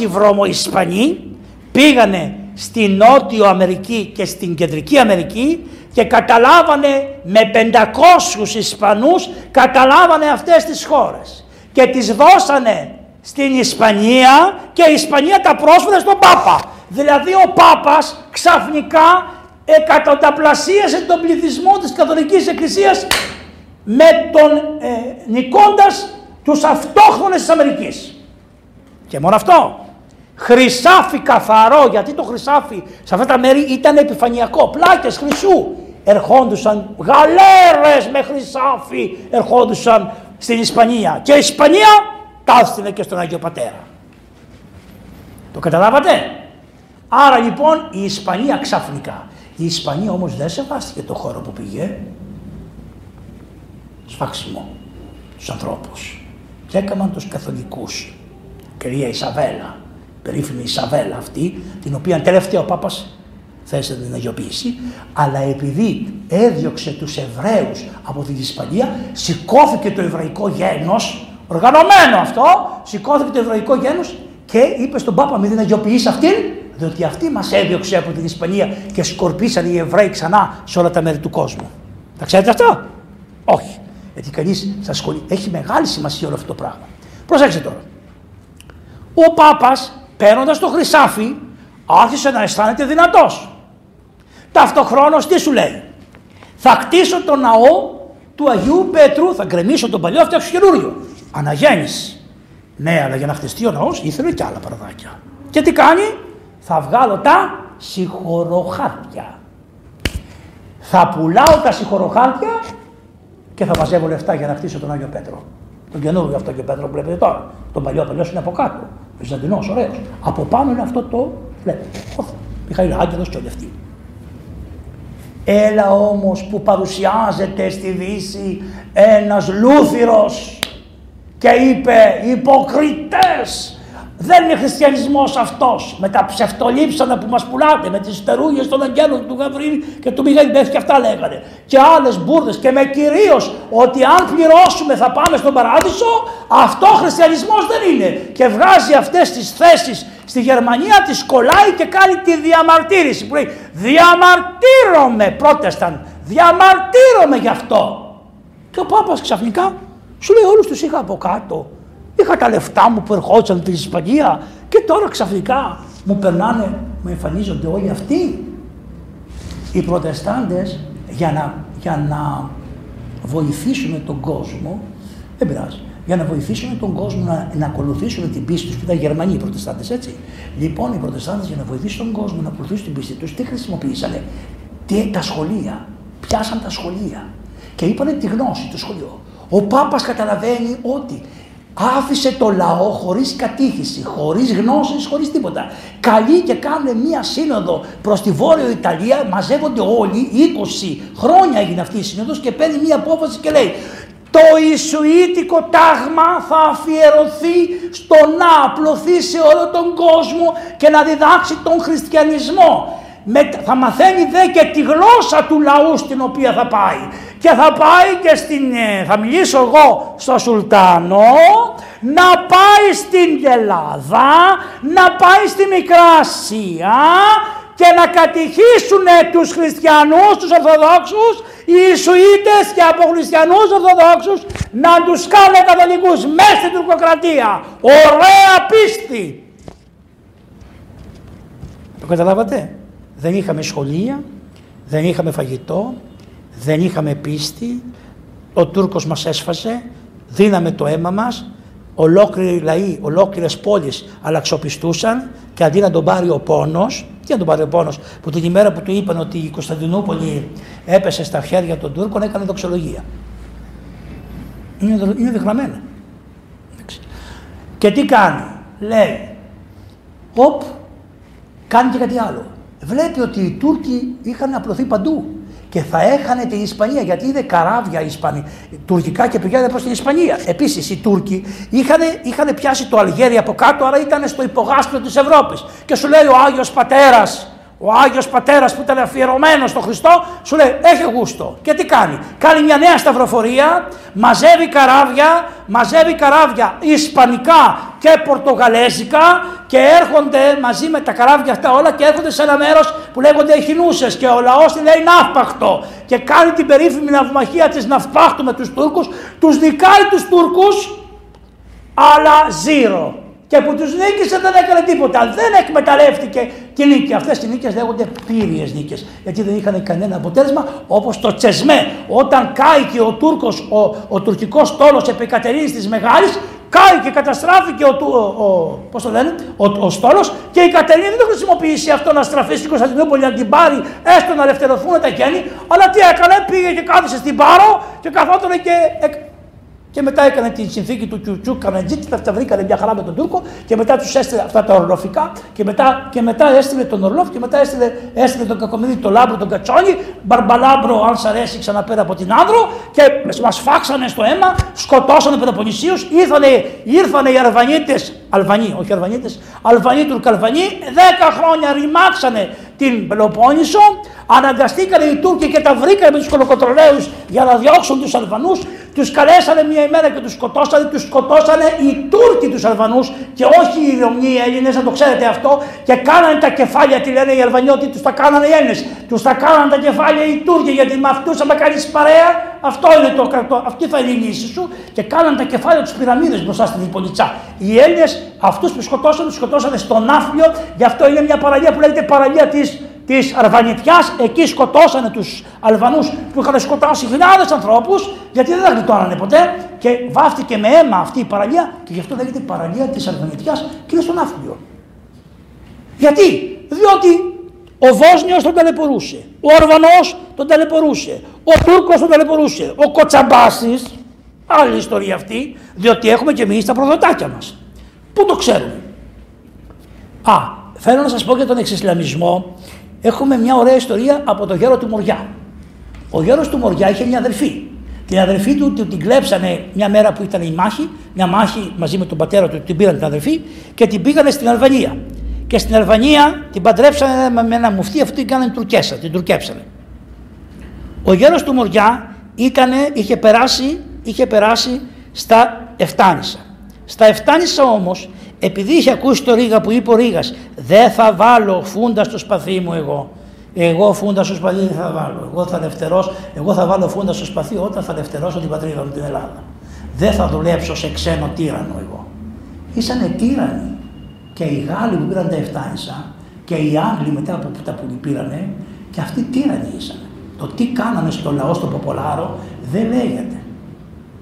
500 βρώμο Ισπανοί πήγανε στη Νότιο Αμερική και στην Κεντρική Αμερική και καταλάβανε με 500 Ισπανούς καταλάβανε αυτές τις χώρες και τις δώσανε στην Ισπανία και η Ισπανία τα πρόσφερε στον Πάπα. Δηλαδή ο Πάπας ξαφνικά εκατονταπλασίασε τον πληθυσμό της Καθολικής Εκκλησίας με τον ε, νικώντας τους αυτόχθονες της Αμερικής. Και μόνο αυτό. Χρυσάφι καθαρό, γιατί το χρυσάφι σε αυτά τα μέρη ήταν επιφανειακό, πλάκες χρυσού. Ερχόντουσαν γαλέρες με χρυσάφι, ερχόντουσαν στην Ισπανία. Και η Ισπανία τα έστειλε και στον Άγιο Πατέρα. Το καταλάβατε; Άρα λοιπόν η Ισπανία ξαφνικά. Η Ισπανία όμως δεν σεβάστηκε το χώρο που πήγε. Σφάξιμο τους ανθρώπους. Και έκαναν τους καθολικούς. Κυρία Ισαβέλα, περίφημη Ισαβέλα αυτή, την οποία τελευταία ο Πάπας θέσε την αγιοποίηση, αλλά επειδή έδιωξε τους Εβραίους από την Ισπανία, σηκώθηκε το εβραϊκό γένος, οργανωμένο αυτό, σηκώθηκε το εβραϊκό γένος και είπε στον Πάπα μην την αγιοποιήσει αυτήν, διότι αυτή μας έδιωξε από την Ισπανία και σκορπίσαν οι Εβραίοι ξανά σε όλα τα μέρη του κόσμου. Τα ξέρετε αυτό; Όχι. Γιατί κανείς σα σχολεί. Έχει μεγάλη σημασία όλο αυτό το πράγμα. Προσέξτε τώρα. Ο Πάπας παίρνοντας το χρυσάφι άρχισε να αισθάνεται δυνατός. Ταυτοχρόνως τι σου λέει; Θα χτίσω το ναό του Αγίου Πέτρου, θα γκρεμίσω τον παλιό, φτιάξω καινούριο. Αναγέννηση. Ναι, αλλά για να χτιστεί ο ναός ήθελε και άλλα παραδάκια. Και τι κάνει, θα βγάλω τα συγχωροχάρτια. Θα πουλάω τα συγχωροχάρτια και θα μαζεύω λεφτά για να χτίσω τον Άγιο Πέτρο. Τον καινούριο αυτό και Πέτρο που βλέπετε τώρα. Τον παλιό παλιό είναι από κάτω. Βυζαντινός, ωραίος. Από πάνω είναι αυτό το βλέπετε. Μιχαήλ Άγγελος και όλοι αυτοί. Έλα όμως που παρουσιάζεται στη Δύση ένας Λούθυρος και είπε υποκριτές δεν είναι χριστιανισμός αυτός με τα ψευτολείψανα που μας πουλάτε, με τις στερούγες των αγγέλων του Γαβρίλ και του Μιγέλη και αυτά λέγανε. Και άλλες μπουρδες και με κυρίως ότι αν πληρώσουμε θα πάμε στον παράδεισο, αυτό χριστιανισμός δεν είναι. Και βγάζει αυτές τις θέσεις στη Γερμανία, τις κολλάει και κάνει τη διαμαρτύρηση που λέει Διαμαρτύρομαι, πρότεσταν, διαμαρτύρομαι γι' αυτό. Και ο Πάπας ξαφνικά σου λέει όλους τους είχα από κάτω Είχα τα λεφτά μου που ερχόντουσαν από την Ισπανία και τώρα ξαφνικά μου περνάνε, μου εμφανίζονται όλοι αυτοί. Οι προτεστάντες για να, για να βοηθήσουν τον κόσμο, δεν πειράζει, για να βοηθήσουν τον κόσμο να, να ακολουθήσουν την πίστη τους, που ήταν Γερμανοί οι προτεστάντες, έτσι. Λοιπόν, οι προτεστάντες για να βοηθήσουν τον κόσμο να ακολουθήσουν την πίστη τους, τι χρησιμοποίησανε, τι, τα σχολεία. Πιάσαν τα σχολεία και είπανε τη γνώση του σχολείου. Ο Πάπας καταλαβαίνει ότι άφησε το λαό χωρίς κατήχηση, χωρίς γνώσεις, χωρίς τίποτα. Καλεί και κάνουν μία σύνοδο προς τη Βόρειο Ιταλία, μαζεύονται όλοι, 20 χρόνια έγινε αυτή η σύνοδος και παίρνει μία απόφαση και λέει το Ιησουήτικο τάγμα θα αφιερωθεί στο να απλωθεί σε όλο τον κόσμο και να διδάξει τον χριστιανισμό με, θα μαθαίνει δε και τη γλώσσα του λαού στην οποία θα πάει. Και θα πάει και στην, ε, θα μιλήσω εγώ στο Σουλτάνο, να πάει στην Ελλάδα, να πάει στη Μικρά Ασία και να κατηχήσουν τους χριστιανούς, τους Ορθοδόξους, οι Ιησουίτες και από χριστιανούς Ορθοδόξους να τους κάνουν καθολικούς μέσα στην τουρκοκρατία. Ωραία πίστη. Το καταλάβατε; Δεν είχαμε σχολεία, δεν είχαμε φαγητό, δεν είχαμε πίστη, ο Τούρκος μας έσφασε, δίναμε το αίμα μας, ολόκληροι λαοί, ολόκληρες πόλεις αλλαξοπιστούσαν και αντί να τον πάρει ο πόνος, τι να τον πάρει ο πόνος, που την ημέρα που του είπαν ότι η Κωνσταντινούπολη έπεσε στα χέρια των Τούρκων έκανε δοξολογία. Είναι, είναι δεχραμμένα. Και τι κάνει, λέει, οπ, κάνει και κάτι άλλο βλέπει ότι οι Τούρκοι είχαν απλωθεί παντού και θα έχανε την Ισπανία γιατί είδε καράβια Ισπανία, τουρκικά και πηγαίνανε προς την Ισπανία. Επίσης οι Τούρκοι είχαν, είχαν πιάσει το Αλγέρι από κάτω, άρα ήταν στο υπογάστρο της Ευρώπης. Και σου λέει ο Άγιος Πατέρας, ο Άγιος Πατέρας που ήταν αφιερωμένος στο Χριστό σου λέει έχει γούστο. Και τι κάνει; Κάνει μια νέα σταυροφορία, μαζεύει καράβια, μαζεύει καράβια ισπανικά και πορτογαλέζικα και έρχονται μαζί με τα καράβια αυτά όλα και έρχονται σε ένα μέρος που λέγονται Εχινούσες και ο λαός τη λέει Ναύπαχτο και κάνει την περίφημη ναυμαχία της Ναυπάχτου με τους Τούρκους, τους δικάει τους Τούρκους αλλά ζήρο και που τους νίκησε δεν έκανε τίποτα. Δεν εκμεταλλεύτηκε τη νίκη. Αυτές οι νίκες λέγονται πύριες νίκες. Γιατί δεν είχαν κανένα αποτέλεσμα όπως το Τσεσμέ. Όταν κάηκε ο Τούρκος, ο, ο τουρκικός στόλο επί Κατερίνης της Μεγάλης, κάηκε και καταστράφηκε ο, ο, ο, πώς το λένε, ο, ο στόλος και η Κατερίνη δεν το χρησιμοποιήσει αυτό να στραφεί στην Κωνσταντινούπολη να την πάρει έστω να ελευθερωθούν τα γένη αλλά τι έκανε, πήγε και κάθισε στην Πάρο και καθόταν και και μετά έκανε τη συνθήκη του Κιουτσούκ Καϊναρτζή, τα βρήκανε μια χαρά με τον Τούρκο και μετά τους έστειλε αυτά τα Ορλωφικά και μετά, και μετά έστειλε τον Ορλώφ και μετά έστειλε, έστειλε τον κακομοίρη, τον Λάμπρο, τον Κατσόνι, Μπαρμπαλάμπρο, αν σ' αρέσει, ξαναπέρα από την Άνδρο. Και μας φάξανε στο αίμα, σκοτώσανε Πελοποννησίους, ήρθανε, ήρθανε οι Αλβανίτες, Αλβανοί, όχι Αλβανίτες, Αλβανοί Τουρκαλβανοί, 10 χρόνια ρημάξανε την Πελοπόννησο, αναγκαστήκανε οι Τούρκοι και τα βρήκανε με τους κολοκοτρολέους για να διώξουν τους Αλβανούς τους καλέσανε μια ημέρα και τους σκοτώσανε, τους σκοτώσανε οι Τούρκοι τους Αλβανούς και όχι οι Ρωμιοί οι Έλληνες, να το ξέρετε αυτό και κάνανε τα κεφάλια, τι λένε οι Αλβανοί, ότι τους τα κάνανε οι Έλληνες. Τους τα κάνανε τα κεφάλια οι Τούρκοι γιατί με αυτούς άμα κάνεις παρέα, αυτό είναι το κρατό, αυτή θα είναι η λύση σου και κάνανε τα κεφάλια τους πυραμίδες μπροστά στην Ιππονιτσά. Οι Έλληνες αυτούς που σκοτώσανε, τους σκοτώσανε στον Άφλιο, γι' αυτό είναι μια παραλία που λέγεται παραλία της της Αρβανιτιάς, εκεί σκοτώσανε τους Αλβανούς που είχαν σκοτώσει χιλιάδες ανθρώπους, γιατί δεν τα γλιτώνανε ποτέ και βάφτηκε με αίμα αυτή η παραλία και γι' αυτό λέγεται παραλία της Αρβανιτιάς και είναι στον Άφλιο. Γιατί, διότι ο Βόσνιος τον ταλαιπωρούσε, ο Αρβανός τον ταλαιπωρούσε, ο Τούρκος τον ταλαιπωρούσε, ο Κοτσαμπάσης, άλλη ιστορία αυτή, διότι έχουμε και εμείς τα προδοτάκια μας. Πού το ξέρουμε; Α, θέλω να σας πω για τον εξισλαμισμό έχουμε μια ωραία ιστορία από το γέρο του Μοριά. Ο γέρος του Μοριά είχε μια αδερφή. Την αδερφή του την κλέψανε μια μέρα που ήταν η μάχη, μια μάχη μαζί με τον πατέρα του, την πήραν την αδερφή και την πήγανε στην Αλβανία. Και στην Αλβανία την παντρέψανε με ένα μουφτί, αυτή την κάνανε τουρκέσα, την τουρκέψανε. Ο γέρος του Μοριά ήτανε, είχε, περάσει, είχε περάσει στα Εφτάνησα. Στα Εφτάνησα όμως, επειδή είχε ακούσει το Ρίγα που είπε ο Ρίγας «Δεν θα βάλω φούντα στο σπαθί μου εγώ, εγώ φούντα στο σπαθί δεν θα βάλω. Εγώ θα ελευθερώσω, εγώ θα βάλω φούντα στο σπαθί όταν θα ελευθερώσω την πατρίδα μου την Ελλάδα. Δεν θα δουλέψω σε ξένο τύρανο εγώ. Ήσανε τύρανοι. Και οι Γάλλοι που πήραν τα Εφτάνησα και οι Άγγλοι μετά από τα που πήρανε και αυτοί τύρανοι ήσαν. Το τι κάνανε στο λαό στο Ποπολάρο δεν λέγεται.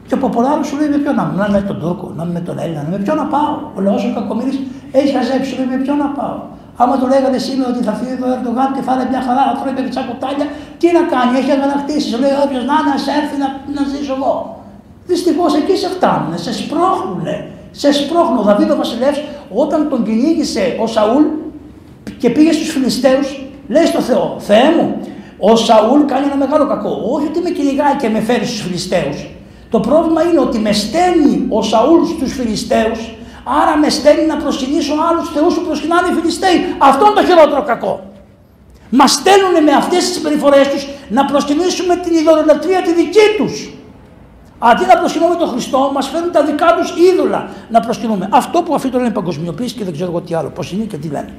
Και ο Ποπολάρο σου λέει με ποιον να είμαι, να είμαι με τον Τούρκο, να είμαι με τον Έλληνα, με ποιον να πάω. Ο λαός ο Κακομοίρης έχει χαζέψει, λέει με ποιον να πάω. Άμα του λέγανε σήμερα ότι θα φύγει το Ερντογάν και θα είναι μια χαρά, θα τρώει πέτσα κουτάλια, τι να κάνει, έχει αγανακτήσει. Λέει όποιος να είναι, σε έρθει να, να ζήσω εγώ. Δυστυχώς εκεί σε φτάνουν, σε σπρώχνουν. Σε σπρώχνουν. Ο Δαβίδο Βασιλεύς όταν τον κυνήγησε ο Σαούλ και πήγε στους Φιλιστέου, λέει στο Θεό, Θεέ μου, ο Σαούλ κάνει ένα μεγάλο κακό. Όχι ότι με κυνηγάει και με φέρει στους Φιλιστέου. Το πρόβλημα είναι ότι με στέλνει ο Σαούλ στους Φιλιστέου Άρα με στέλνει να προσκυνήσω άλλους θεούς που προσκυνάνε οι Φιλιστέοι. Αυτό είναι το χειρότερο κακό. Μας στέλνουν με αυτές τις συμπεριφορές τους να προσκυνήσουμε την ιδωλολατρία τη δική τους. Αντί να προσκυνούμε τον Χριστό, μας φέρνουν τα δικά τους είδωλα να προσκυνούμε. Αυτό που αυτοί το λένε παγκοσμιοποίηση και δεν ξέρω εγώ τι άλλο, πώς είναι και τι λένε.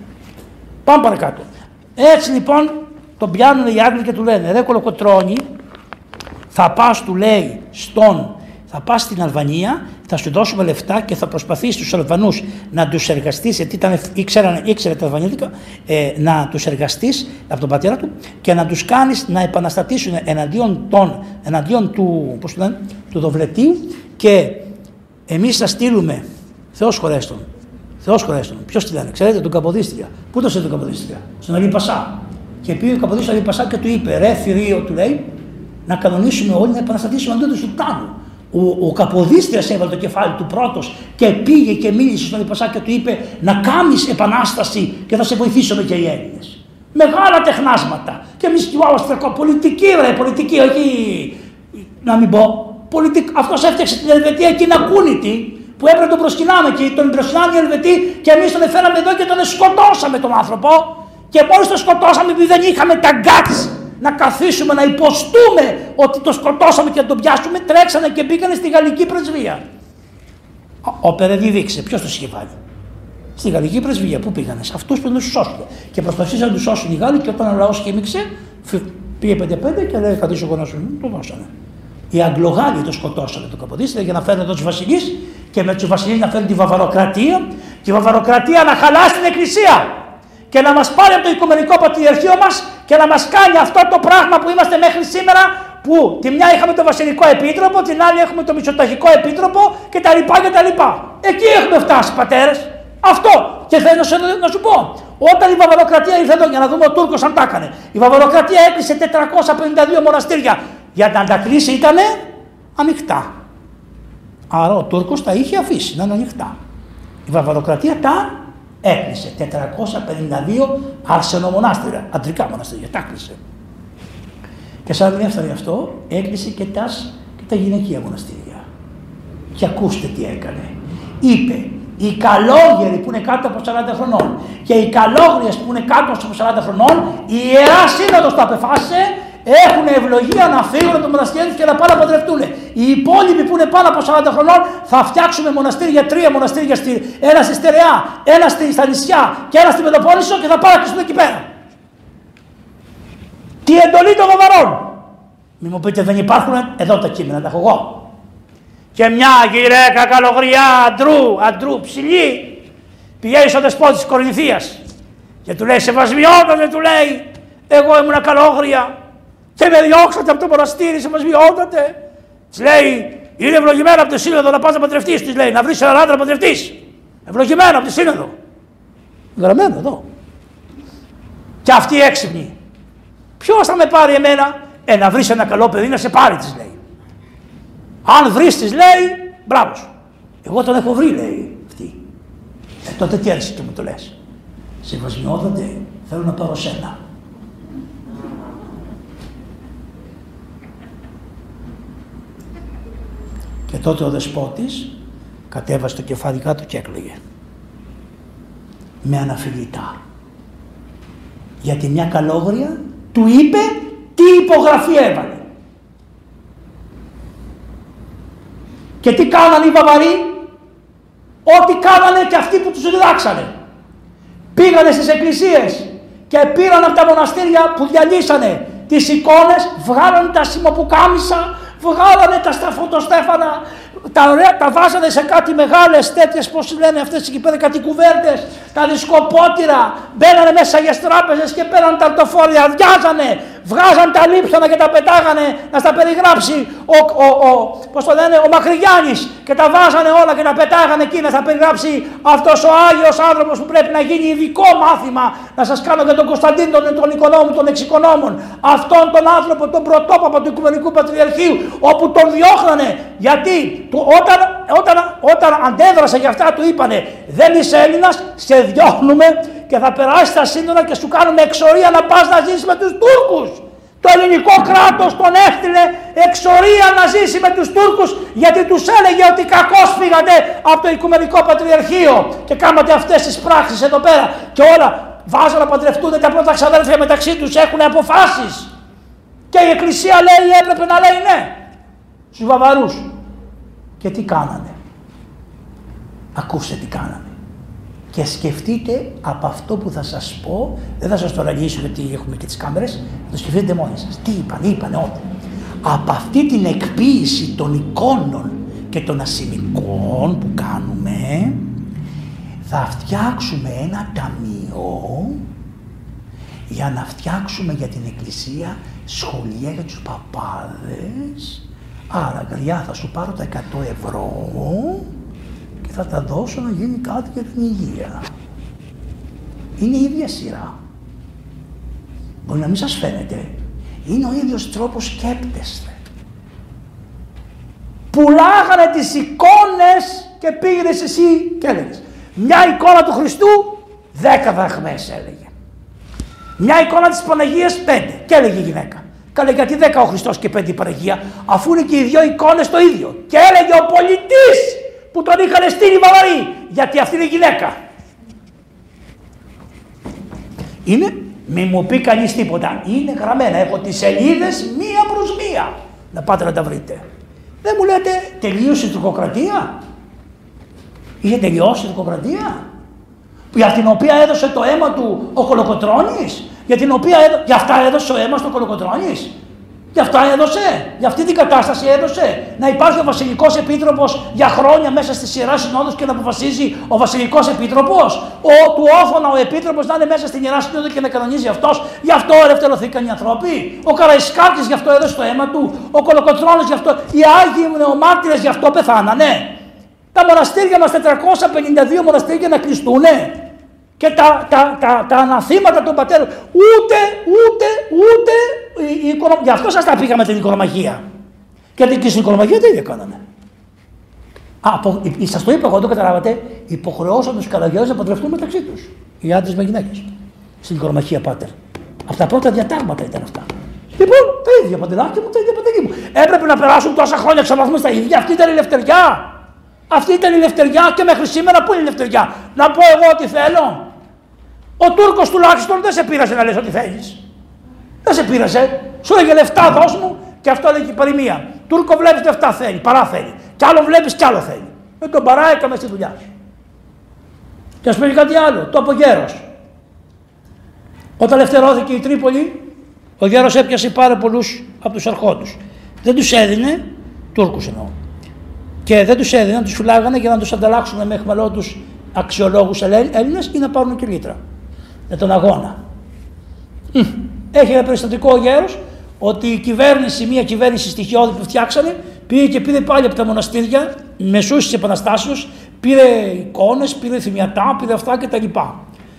Πάμε παρακάτω. Έτσι λοιπόν τον πιάνουν οι Άγγλοι και του λένε: Ρε κολοκοτρόνη, θα πας, του λέει, στον θα πας στην Αλβανία, θα σου δώσουμε λεφτά και θα προσπαθήσεις τους Αλβανούς να τους εργαστείς, γιατί ήταν, ήξεραν, ήξερε τα Αλβανίδικα, ε, να τους εργαστείς από τον πατέρα του και να τους κάνεις να επαναστατήσουν εναντίον, των, εναντίον του, πώς το λένε, του Δοβλετίου και εμείς θα στείλουμε, Θεός χωρέστον, Θεός χωρέστον, ποιος τη λένε, ξέρετε, τον Καποδίστρια. Πού το σε τον Καποδίστρια, στον Αλή Πασά. Και πήγε ο Καποδίστρια Αλή Πασά και του είπε, ρε θηρίο, του λέει, να κανονίσουμε όλοι να επαναστατήσουμε αντίον του Σουλτάνου. Ο, ο Καποδίστριας έβαλε το κεφάλι του πρώτος και πήγε και μίλησε στον Ιππασά και του είπε να κάνεις επανάσταση και θα σε βοηθήσουμε και οι Έλληνες. Μεγάλα τεχνάσματα. Και εμείς κοιμάμαστε πολιτική ρε, πολιτική, όχι να μην πω. Πολιτικ... Αυτός έφτιαξε την Ελβετία εκείνα κούνητη που έπρεπε να τον προσκυνάμε και τον προσκυνάνε οι Ελβετοί και εμείς τον έφεραμε εδώ και τον σκοτώσαμε τον άνθρωπο και μόλις τον σκοτώσαμε επειδή δεν είχαμε τα γκάτς να καθίσουμε να υποστούμε ότι το σκοτώσαμε και να τον πιάσουμε, τρέξανε και μπήκανε στη γαλλική πρεσβεία. Ο Περεδί δείξε, ποιος του είχε βάλει. Στη γαλλική πρεσβεία, πού πήγανε, σε αυτούς που να τους σώσουν. Και προσπαθήσαν να τους σώσουν οι Γάλλοι και όταν ο λαός χύμηξε, πήγε 5-5 και λέει: Καθίσω εγώ να σου το δώσανε. Οι Αγγλογάλοι το σκοτώσανε το Καποδίστρια για να φέρουν εδώ τους βασιλείς και με τους βασιλείς να φέρουν τη βαβαροκρατία και η βαβαροκρατία να χαλάσει την εκκλησία και να μας πάρει από το Οικουμενικό Πατριαρχείο μας και να μας κάνει αυτό το πράγμα που είμαστε μέχρι σήμερα που τη μια είχαμε το Βασιλικό Επίτροπο, την άλλη έχουμε το Μητσοταχικό Επίτροπο κτλ. λοιπά. Εκεί έχουμε φτάσει πατέρες. Αυτό. Και θέλω να σου, να σου πω, όταν η Βαβαροκρατία ήρθε εδώ για να δούμε ο Τούρκος αν τα έκανε, η Βαβαροκρατία έκλεισε 452 μοναστήρια. Για να τα κλείσει ήταν ανοιχτά. Άρα ο Τούρκος τα είχε αφήσει να είναι ανοιχτά. Η Βαβαροκρατία τα έκλεισε 452 αρσενομονάστηρα, αντρικά μοναστήρια, τα έκλεισε. Και σαν δεν έφτανε αυτό, έκλεισε και τα, και τα γυναικεία μοναστήρια. Και ακούστε τι έκανε. Είπε, οι καλόγεροι που είναι κάτω από 40 χρονών και οι καλόγριες που είναι κάτω από 40 χρονών, η Ιερά Σύνοδος το απεφάσισε έχουν ευλογία να φύγουν από το μοναστήρι και να πάνε να παντρευτούν. Οι υπόλοιποι που είναι πάνω από 40 χρονών θα φτιάξουμε μοναστήρια, τρία μοναστήρια, στη, ένα στη Στερεά, ένα στη, στα νησιά και ένα στη Πελοπόννησο και θα πάνε και εκεί πέρα. Τι εντολή των Βαβαρών. Μη μου πείτε δεν υπάρχουν, εδώ τα κείμενα τα έχω εγώ. Και μια γυναίκα καλογριά αντρού, αντρού ψηλή, πηγαίνει στο δεσπότη της Κορινθίας και του λέει σεβασμιότατε, του λέει, εγώ ήμουν καλόγρια, και με διώξατε από το μοναστήρι, σε μας βιώτατε. Της λέει, είναι ευλογημένο από τη σύνοδο να πας να παντρευτείς, της λέει, να βρεις έναν άντρα να παντρευτείς. Ευλογημένο από τη σύνοδο. Γραμμένο εδώ. Και αυτή έξυπνη. Ποιος θα με πάρει εμένα, ε, να βρεις ένα καλό παιδί να σε πάρει, της λέει. Αν βρεις, της λέει, μπράβο σου. Εγώ τον έχω βρει, λέει αυτή. Ε, τότε τι έρχεσαι και μου το λες. Σεβασμιότατε, θέλω να πάρω σένα. Τότε ο δεσπότης κατέβασε το κεφάλι κάτω και έκλαιγε. Με αναφιλητά. Γιατί μια καλόγρια του είπε τι υπογραφή έβαλε. Και τι κάνανε οι Βαβαροί, ό,τι κάνανε και αυτοί που τους διδάξανε. Πήγανε στις εκκλησίες και πήραν από τα μοναστήρια που διαλύσανε τις εικόνες, βγάλανε τα σημοπουκάμισα, βγάλανε τα φωτοστέφανα, τα, ωραία, τα βάζανε σε κάτι μεγάλες τέτοιες, πώς λένε αυτές εκεί πέρα, κάτι κουβέρτες, τα δισκοπότηρα, μπαίνανε μέσα για τράπεζες και πέραν τα αρτοφόρια, αδειάζανε, βγάζαν τα λείψανα και τα πετάγανε να στα περιγράψει ο, ο, ο, πώς το λένε, ο Μακρυγιάννης. Και τα βάζανε όλα και τα πετάγανε εκεί να στα περιγράψει αυτός ο Άγιος άνθρωπος που πρέπει να γίνει ειδικό μάθημα. Να σας κάνω για τον Κωνσταντίνο τον, τον οικονόμο, τον εξοικονόμων. Αυτόν τον άνθρωπο, τον πρωτόπαπα του Οικουμενικού Πατριαρχείου όπου τον διώχνανε. Γιατί του, όταν, όταν, όταν αντέδρασε για αυτά του είπανε δεν είσαι Έλληνας, σε διώχνουμε και θα περάσει τα σύνορα και σου κάνουμε εξορία να πας να ζήσεις με τους Τούρκους. Το ελληνικό κράτος τον έστειλε εξορία να ζήσει με τους Τούρκους γιατί τους έλεγε ότι κακώς φύγατε από το Οικουμενικό Πατριαρχείο και κάνατε αυτές τις πράξεις εδώ πέρα και όλα βάζουν να παντρευτούν τα πρώτα ξαδέρφια μεταξύ τους έχουν αποφάσεις και η Εκκλησία λέει έπρεπε να λέει ναι στους Βαβαρούς και τι κάνανε; Ακούστε τι κάνανε. Και σκεφτείτε από αυτό που θα σας πω, δεν θα σας το ραγίσω γιατί έχουμε και τις κάμερες, θα το σκεφτείτε μόνοι σας. Τι είπαν, είπαν ό,τι. Από αυτή την εκποίηση των εικόνων και των ασημικών που κάνουμε, θα φτιάξουμε ένα ταμείο για να φτιάξουμε για την εκκλησία σχολεία για τους παπάδες Άρα, γριά, θα σου πάρω τα 100 ευρώ και θα τα δώσω να γίνει κάτι για την υγεία. Είναι η ίδια σειρά. Μπορεί να μην σας φαίνεται. Είναι ο ίδιος τρόπος σκέπτεστε. Πουλάγανε τις εικόνες και πήγαινες εσύ και έλεγες. Μια εικόνα του Χριστού, δέκα δραχμές έλεγε. Μια εικόνα της Παναγίας, πέντε. Και έλεγε η γυναίκα. Καλέ γιατί δέκα ο Χριστός και πέντε η Παναγία, αφού είναι και οι δύο εικόνες το ίδιο. Και έλεγε ο πολιτής που τον είχαν στείλει Βαβαροί, γιατί αυτή είναι η γυναίκα. Είναι, μη μου πει κανείς τίποτα, είναι γραμμένα, έχω τις σελίδες μία προς μία. Να πάτε να τα βρείτε. Δεν μου λέτε τελείωσε η τουρκοκρατία. Είχε τελειώσει η τουρκοκρατία. Για την οποία έδωσε το αίμα του ο Κολοκοτρώνης; Για την οποία έδω... για αυτά έδωσε ο αίμα στο Κολοκοτρώνης; Για αυτά έδωσε, για αυτή την κατάσταση έδωσε. Να υπάρχει ο Βασιλικός Επίτροπος για χρόνια μέσα στη σειρά συνόδου και να αποφασίζει ο Βασιλικός Επίτροπος. Ο του όφωνα ο Επίτροπος να είναι μέσα στην ιερά συνόδο και να κανονίζει αυτός. Γι' αυτό ελευθερωθήκαν οι ανθρώποι. Ο Καραϊσκάκης γι' αυτό έδωσε το αίμα του. Ο Κολοκοτρόνη γι' αυτό. Οι Άγιοι νεομάρτυρες γι' αυτό πεθάνανε. Τα μοναστήρια μας 452 μοναστήρια να κλειστούνε και τα, τα, τα, τα αναθήματα των πατέρων. Ούτε, ούτε, ούτε. Η, η, γι' αυτό σας τα πήγαμε την οικονομαγία. Γιατί και στην οικονομαγία τι ίδια κάνανε. Α, σας το είπα εγώ, το καταλάβατε. Υποχρεώσαν τους καλαγιώδε να παντρευτούν μεταξύ τους. Οι άντρες με γυναίκες. Στην οικονομαχία πάτερ. Αυτά πρώτα διατάγματα ήταν αυτά. Λοιπόν, τα ίδια πατεράκια μου, τα ίδια πατεράκια μου. Έπρεπε να περάσουν τόσα χρόνια ξαναθούμε στα ίδια. Αυτή ήταν η ελευθεριά. Αυτή ήταν η ελευθεριά και μέχρι σήμερα πού είναι η ελευθεριά. Να πω εγώ ό,τι θέλω. Ο Τούρκος τουλάχιστον δεν σε πείρασε να λες ό,τι θέλεις. Δεν σε πείρασε. Σου έλεγε λεφτά, δώσ' μου και αυτό έλεγε η παροιμία. Τούρκο βλέπεις λεφτά θέλει, παρά θέλει. Κι άλλο βλέπεις κι άλλο θέλει. Με τον παρά έκαμε στη δουλειά σου. Και ας πούμε κάτι άλλο, το από γέρος. Όταν ελευθερώθηκε η Τρίπολη, ο γέρος έπιασε πάρα πολλούς από τους αρχόντου. Δεν τους έδινε, Τούρκους εννοώ. Και δεν τους έδινε, τους φυλάγανε για να τους ανταλλάξουν με εχμαλώτου αξιολόγους Έλληνες ή να πάρουν και λίτρα με τον αγώνα. Έχει ένα περιστατικό ο γέρος ότι η κυβέρνηση, μια κυβέρνηση στοιχειώδη που φτιάξανε, πήγε και πήρε πάλι από τα μοναστήρια, μεσούς της Επαναστάσεως, πήρε εικόνες, πήρε θυμιατά, πήρε αυτά κτλ.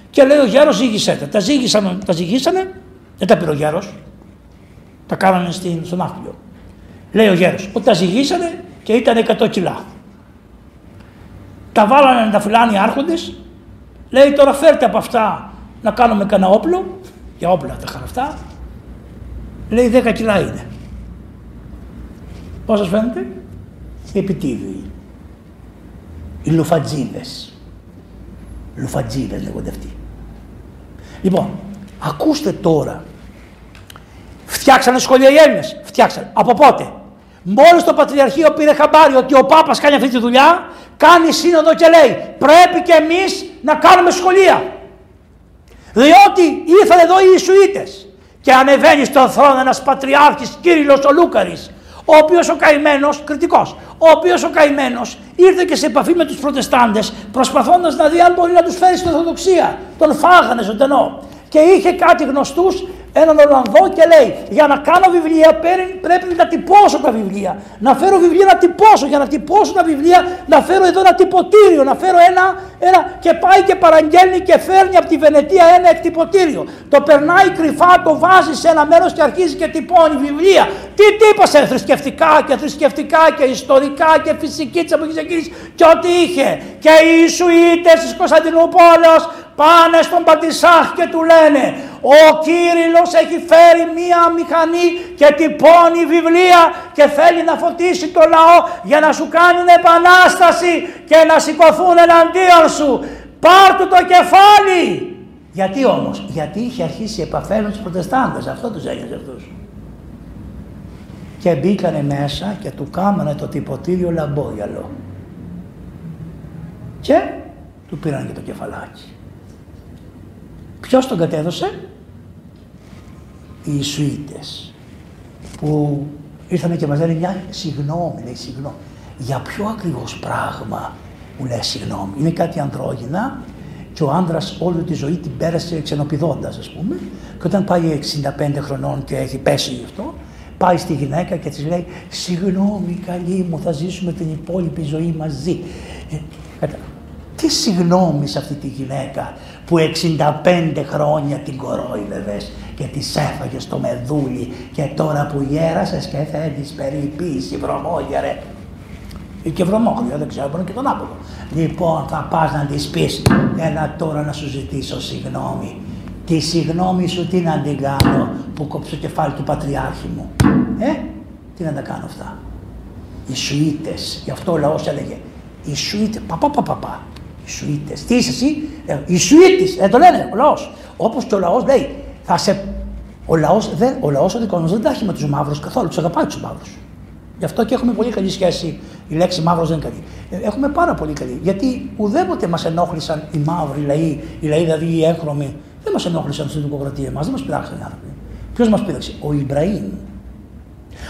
Και λέει ο γέρος, ζήγησέ τα. Τα, ζήγησαν, τα ζυγίσανε, δεν τα πήρε ο γέρος, τα κάνανε στην, στον άθλιο. Λέει ο γέρος, ότι τα ζυγίσανε και ήταν 100 κιλά. Τα βάλανε να τα φυλάνε οι άρχοντες, λέει τώρα φέρτε από αυτά να κάνουμε κανένα όπλο, για όπλα τα είχαν αυτά, λέει 10 κιλά είναι. Πώς σας φαίνεται, οι επιτίδιοι, οι λουφατζίδες. Λουφατζίδες λέγονται αυτοί. Λοιπόν, ακούστε τώρα. Φτιάξανε σχολεία οι Έλληνες. Φτιάξανε. Από πότε; Μόλις το Πατριαρχείο πήρε χαμπάρι ότι ο Πάπας κάνει αυτή τη δουλειά, κάνει σύνοδο και λέει πρέπει και εμείς να κάνουμε σχολεία. Διότι ήρθαν εδώ οι Ιησουίτες και ανεβαίνει στον θρόνο ένας πατριάρχης Κύριλλος ο Λούκαρης, ο οποίος ο καημένος, κριτικός, ο οποίος ο καημένος ήρθε και σε επαφή με τους προτεστάντες προσπαθώντας να δει αν μπορεί να τους φέρει στην Ορθοδοξία. Τον φάγανε ζωντανό και είχε κάτι γνωστούς έναν Ολλανδό και λέει για να κάνω βιβλία πρέπει να τυπώσω τα βιβλία. Να φέρω βιβλία να τυπώσω. Για να τυπώσω τα βιβλία να φέρω εδώ ένα τυποτήριο. Να φέρω ένα, ένα και πάει και παραγγέλνει και φέρνει από τη Βενετία ένα εκτυπωτήριο. Το περνάει κρυφά, το βάζει σε ένα μέρος και αρχίζει και τυπώνει βιβλία. Τι τύπωσε θρησκευτικά και θρησκευτικά και ιστορικά και φυσική της εποχής εκείνης και ό,τι είχε. Και οι Ισουίτε της Κωνσταντινούπολης πάνε στον Πατησάχ και του λένε ο Κύριλλος έχει φέρει μία μηχανή και τυπώνει βιβλία και θέλει να φωτίσει το λαό για να σου κάνουν επανάσταση και να σηκωθούν εναντίον σου. Πάρ του το κεφάλι. Γιατί όμως, γιατί είχε αρχίσει επαφές με τους προτεστάντες, αυτό τους έγινε αυτούς. Και μπήκανε μέσα και του κάμανε το τυποτήριο λαμπόγιαλο. Και του πήραν και το κεφαλάκι. Ποιος τον κατέδωσε; Οι Ισουίτες που ήρθαν και μας λένε μια συγγνώμη, λέει συγγνώμη. Για ποιο ακριβώς πράγμα μου λέει συγγνώμη; Είναι κάτι ανδρόγυνα και ο άντρα όλη τη ζωή την πέρασε ξενοπηδώντας, ας πούμε. Και όταν πάει 65 χρονών και έχει πέσει γι' αυτό, πάει στη γυναίκα και της λέει: Συγγνώμη, καλή μου, θα ζήσουμε την υπόλοιπη ζωή μαζί. Ε, τι συγγνώμη σε αυτή τη γυναίκα που 65 χρόνια την κορόιδευες και τη έφαγες στο μεδούλι και τώρα που γέρασες και θέλεις περιποίηση βρωμόγερε ή και βρωμόγερε, δεν ξέρω, μπορεί και τον άποδο. Λοιπόν, θα πας να της πεις, έλα τώρα να σου ζητήσω συγγνώμη. Τη συγγνώμη σου τι να την κάνω που κόψω το κεφάλι του πατριάρχη μου. Ε, τι να τα κάνω αυτά. Οι Σουίτες, γι' αυτό ο λαός έλεγε, οι Σουίτες, παπα παπα παπα, Σουίτες. Τι είσαι εσύ, ε, οι Σουίτη, ε, το λένε ο λαός. Όπως και ο λαός λέει, θα σε. Ο λαός ο, λαός, ο δικός μας δεν τα έχει με τους μαύρους καθόλου, τους αγαπάει τους μαύρους. Γι' αυτό και έχουμε πολύ καλή σχέση. Η λέξη μαύρος δεν είναι καλή. Ε, έχουμε πάρα πολύ καλή. Γιατί ουδέποτε μας ενόχλησαν οι μαύροι λαοί, οι λαοί δηλαδή οι έγχρωμοι, δεν μας ενόχλησαν στην δημοκρατία μας, δεν μας πειράξαν οι άνθρωποι. Ποιος μας πείραξε, ο Ιμπραήμ.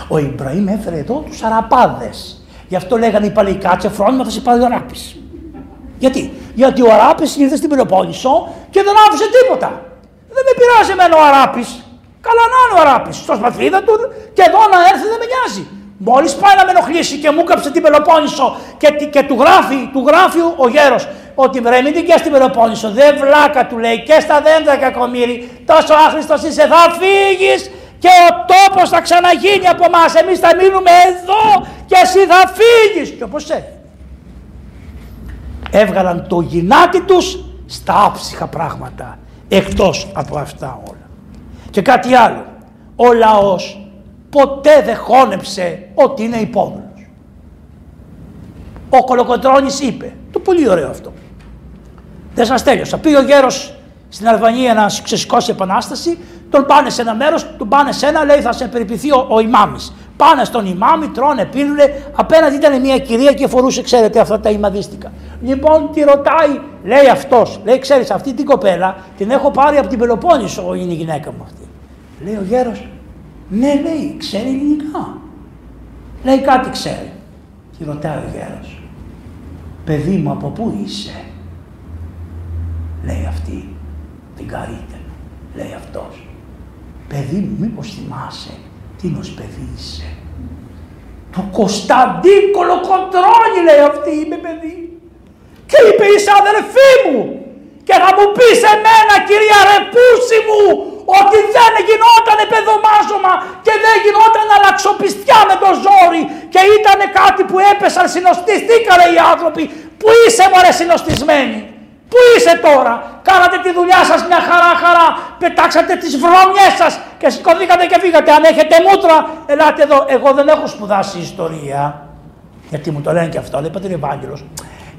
Ο Ιμπραήμ έφερε εδώ τους Αραπάδες. Γι' αυτό λέγανε οι παλαιοί φρόνημα θα σε πάρει ο Αράπης. Γιατί, Γιατί ο Αράπης ήρθε στην Πελοπόννησο και δεν άφησε τίποτα. Δεν με πειράζει εμένα ο Αράπης. Καλά να είναι ο Αράπης. Στο σπαθρίδα του και εδώ να έρθει δεν με νοιάζει. Μόλις πάει να με ενοχλήσει και μου κάψε την Πελοπόννησο και, και του, γράφει, του γράφει ο γέρος ότι ρε μην την και στην Πελοπόννησο. Δεν βλάκα του λέει και στα δέντρα κακομύρι. Τόσο άχρηστος είσαι, θα φύγεις και ο τόπος θα ξαναγίνει από εμάς. Εμείς θα μείνουμε εδώ και εσύ θα φύγεις. Και όπως έτσι έβγαλαν το γυνάτι τους στα άψυχα πράγματα εκτός από αυτά όλα. Και κάτι άλλο, ο λαός ποτέ δεν χώνεψε ότι είναι υπόδουλος. Ο Κολοκοτρώνης είπε, το πολύ ωραίο αυτό, δεν σας τέλειωσα, πήγε ο γέρος στην Αλβανία να ξεσηκώσει επανάσταση, τον πάνε σε ένα μέρος, τον πάνε σε ένα, λέει θα σε περιποιηθεί ο, ο ημάμις. Πάνε στον ημάμι, τρώνε, πίνουνε. Απέναντι ήταν μια κυρία και φορούσε, ξέρετε, αυτά τα ημαδίστικα. Λοιπόν, τη ρωτάει, λέει αυτός, λέει, ξέρεις, αυτή την κοπέλα την έχω πάρει από την Πελοπόννησο, είναι η γυναίκα μου αυτή. Λέει ο γέρος, ναι, λέει, ξέρει ελληνικά. Λέει κάτι ξέρει. Τη ρωτάει ο γέρος, παιδί μου, από πού είσαι; Λέει αυτή, την καρύτε, λέει αυτός. Παιδί μου, μήπως θυμάσαι Τίνος παιδί είσαι; Του Κωνσταντίνκολο Κοντρώνη λέει αυτή είμαι παιδί. Και είπε είσαι αδερφή μου. Και θα μου πεις εμένα κυρία Ρεπούση μου ότι δεν γινόταν παιδομάζωμα και δεν γινόταν αλλαξοπιστιά με το ζόρι και ήταν κάτι που έπεσαν συνοστιστήκανε οι άνθρωποι που είσαι μωρέ συνοστισμένοι. Πού είσαι τώρα, κάνατε τη δουλειά σας μια χαρά χαρά, πετάξατε τις βρώμιές σας και σηκωθήκατε και φύγατε. Αν έχετε μούτρα, ελάτε εδώ. Εγώ δεν έχω σπουδάσει ιστορία. Γιατί μου το λένε και αυτό. Λέει πατήρ Ευάγγελος,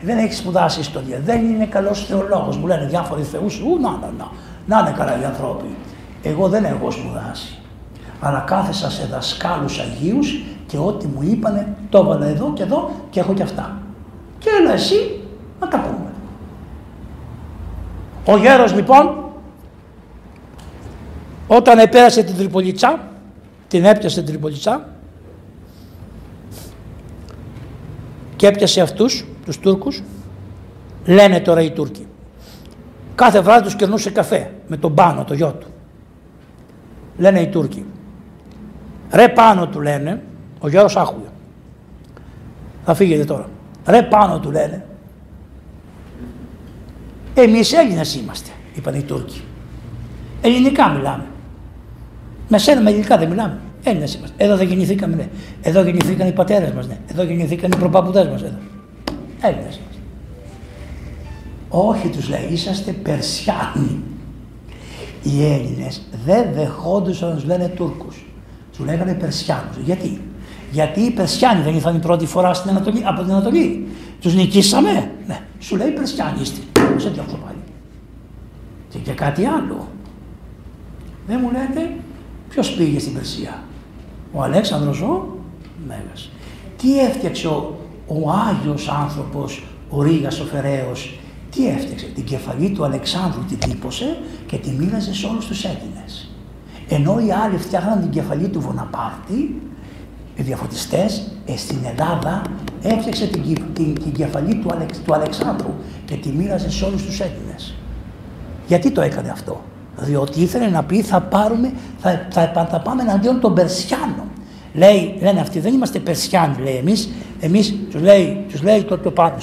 δεν έχεις σπουδάσει ιστορία. Δεν είναι καλός θεολόγος. Μου λένε διάφοροι θεούς. Ού, να, να, να. Να είναι καλά οι άνθρωποι. Εγώ δεν έχω σπουδάσει. Αλλά κάθεσα σε δασκάλους Αγίους και ό,τι μου είπανε το έβαλα εδώ και εδώ και έχω και αυτά. Και έλα εσύ να τα πούμε. Ο γέρος λοιπόν όταν επέρασε την Τριπολιτσά, την έπιασε την Τριπολιτσά και έπιασε αυτούς, τους Τούρκους, λένε τώρα οι Τούρκοι. Κάθε βράδυ τους κερνούσε καφέ με τον πάνω, το γιο του. Λένε οι Τούρκοι. Ρε πάνω του λένε, ο γέρος άκουγε. Θα φύγετε τώρα. Ρε πάνω του λένε. Εμείς Έλληνες είμαστε, είπαν οι Τούρκοι. Ελληνικά μιλάμε. Με σένα με ελληνικά δεν μιλάμε. Έλληνες είμαστε. Εδώ δεν γεννηθήκαμε, ναι. Εδώ γεννηθήκαν οι πατέρες μας, ναι. Εδώ γεννηθήκαν οι προπαπουδέ μας. Εδώ. Έλληνες είμαστε. Όχι, τους λέει, είσαστε Περσιάνοι. Οι Έλληνες δεν δεχόντουσαν να τους λένε Τούρκους. Τους λέγανε Περσιάνους. Γιατί; Γιατί οι Περσιάνοι δεν ήρθαν η πρώτη φορά στην Ανατολή, από την Ανατολή. Τους νικήσαμε. Ναι. Σου λέει Περσιάνοι είστε. Σε τι πάλι. Και, και κάτι άλλο. Δεν μου λέτε ποιος πήγε στην Περσία. Ο Αλέξανδρος ο Μέγας. Τι έφτιαξε ο, ο Άγιος άνθρωπος, ο Ρήγας ο Φεραίος, τι έφτιαξε; Την κεφαλή του Αλεξάνδρου την τύπωσε και τη μοίραζε σε όλους τους Έλληνες. Ενώ οι άλλοι φτιάχναν την κεφαλή του Βοναπάρτη, οι διαφωτιστές, ε, στην Ελλάδα έφτιαξε την, την, την κεφαλή του, Αλεξ, του Αλεξάνδρου και τη μοίραζε σε όλους τους Έλληνες. Γιατί το έκανε αυτό; Διότι ήθελε να πει θα πάρουμε, θα, θα, θα πάμε εναντίον των Περσιάνων. Λέει, λένε αυτοί δεν είμαστε Περσιάνοι, λέει εμείς, εμείς τους λέει, τους λέει το, το πάνω.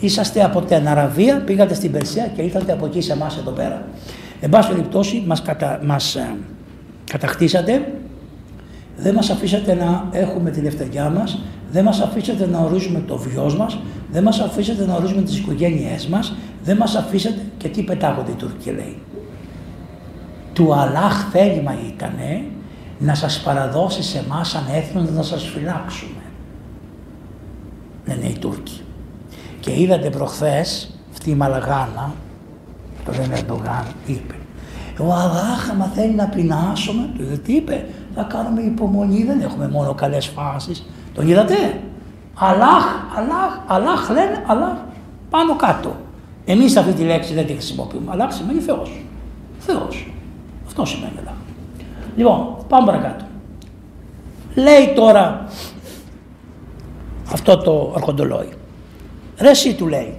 Είσαστε από την Αραβία, πήγατε στην Περσία και ήρθατε από εκεί σε εμάς εδώ πέρα. Εν πάση περιπτώσει μας, κατα, μας ε, κατακτήσατε, δεν μας αφήσατε να έχουμε τη λεφταριά μας, δεν μας αφήσατε να ορίζουμε το βιός μας, δεν μας αφήσατε να ορίζουμε τις οικογένειές μας, δεν μας αφήσατε και τι πετάγονται οι Τούρκοι λέει. Του Αλλάχ θέλημα ήτανε να σας παραδώσει σε εμάς σαν έθνος να σας φυλάξουμε. Λένε οι Τούρκοι. Και είδατε προχθές αυτή η Μαλαγάνα, το λένε Ερντογάν, είπε ο Αλλάχ άμα θέλει να πεινάσουμε, του είδε τι είπε, θα κάνουμε υπομονή, δεν έχουμε μόνο καλές φάσεις. Τον είδατε, Αλλάχ, Αλλάχ, Αλλάχ λένε, Αλλάχ, πάνω κάτω. Εμείς αυτή τη λέξη δεν τη χρησιμοποιούμε. Αλλάχ σημαίνει Θεός. Θεός. Αυτό σημαίνει Αλλάχ. Λοιπόν, πάμε παρακάτω. Λέει τώρα αυτό το αρχοντολόι. Ρε εσύ του λέει,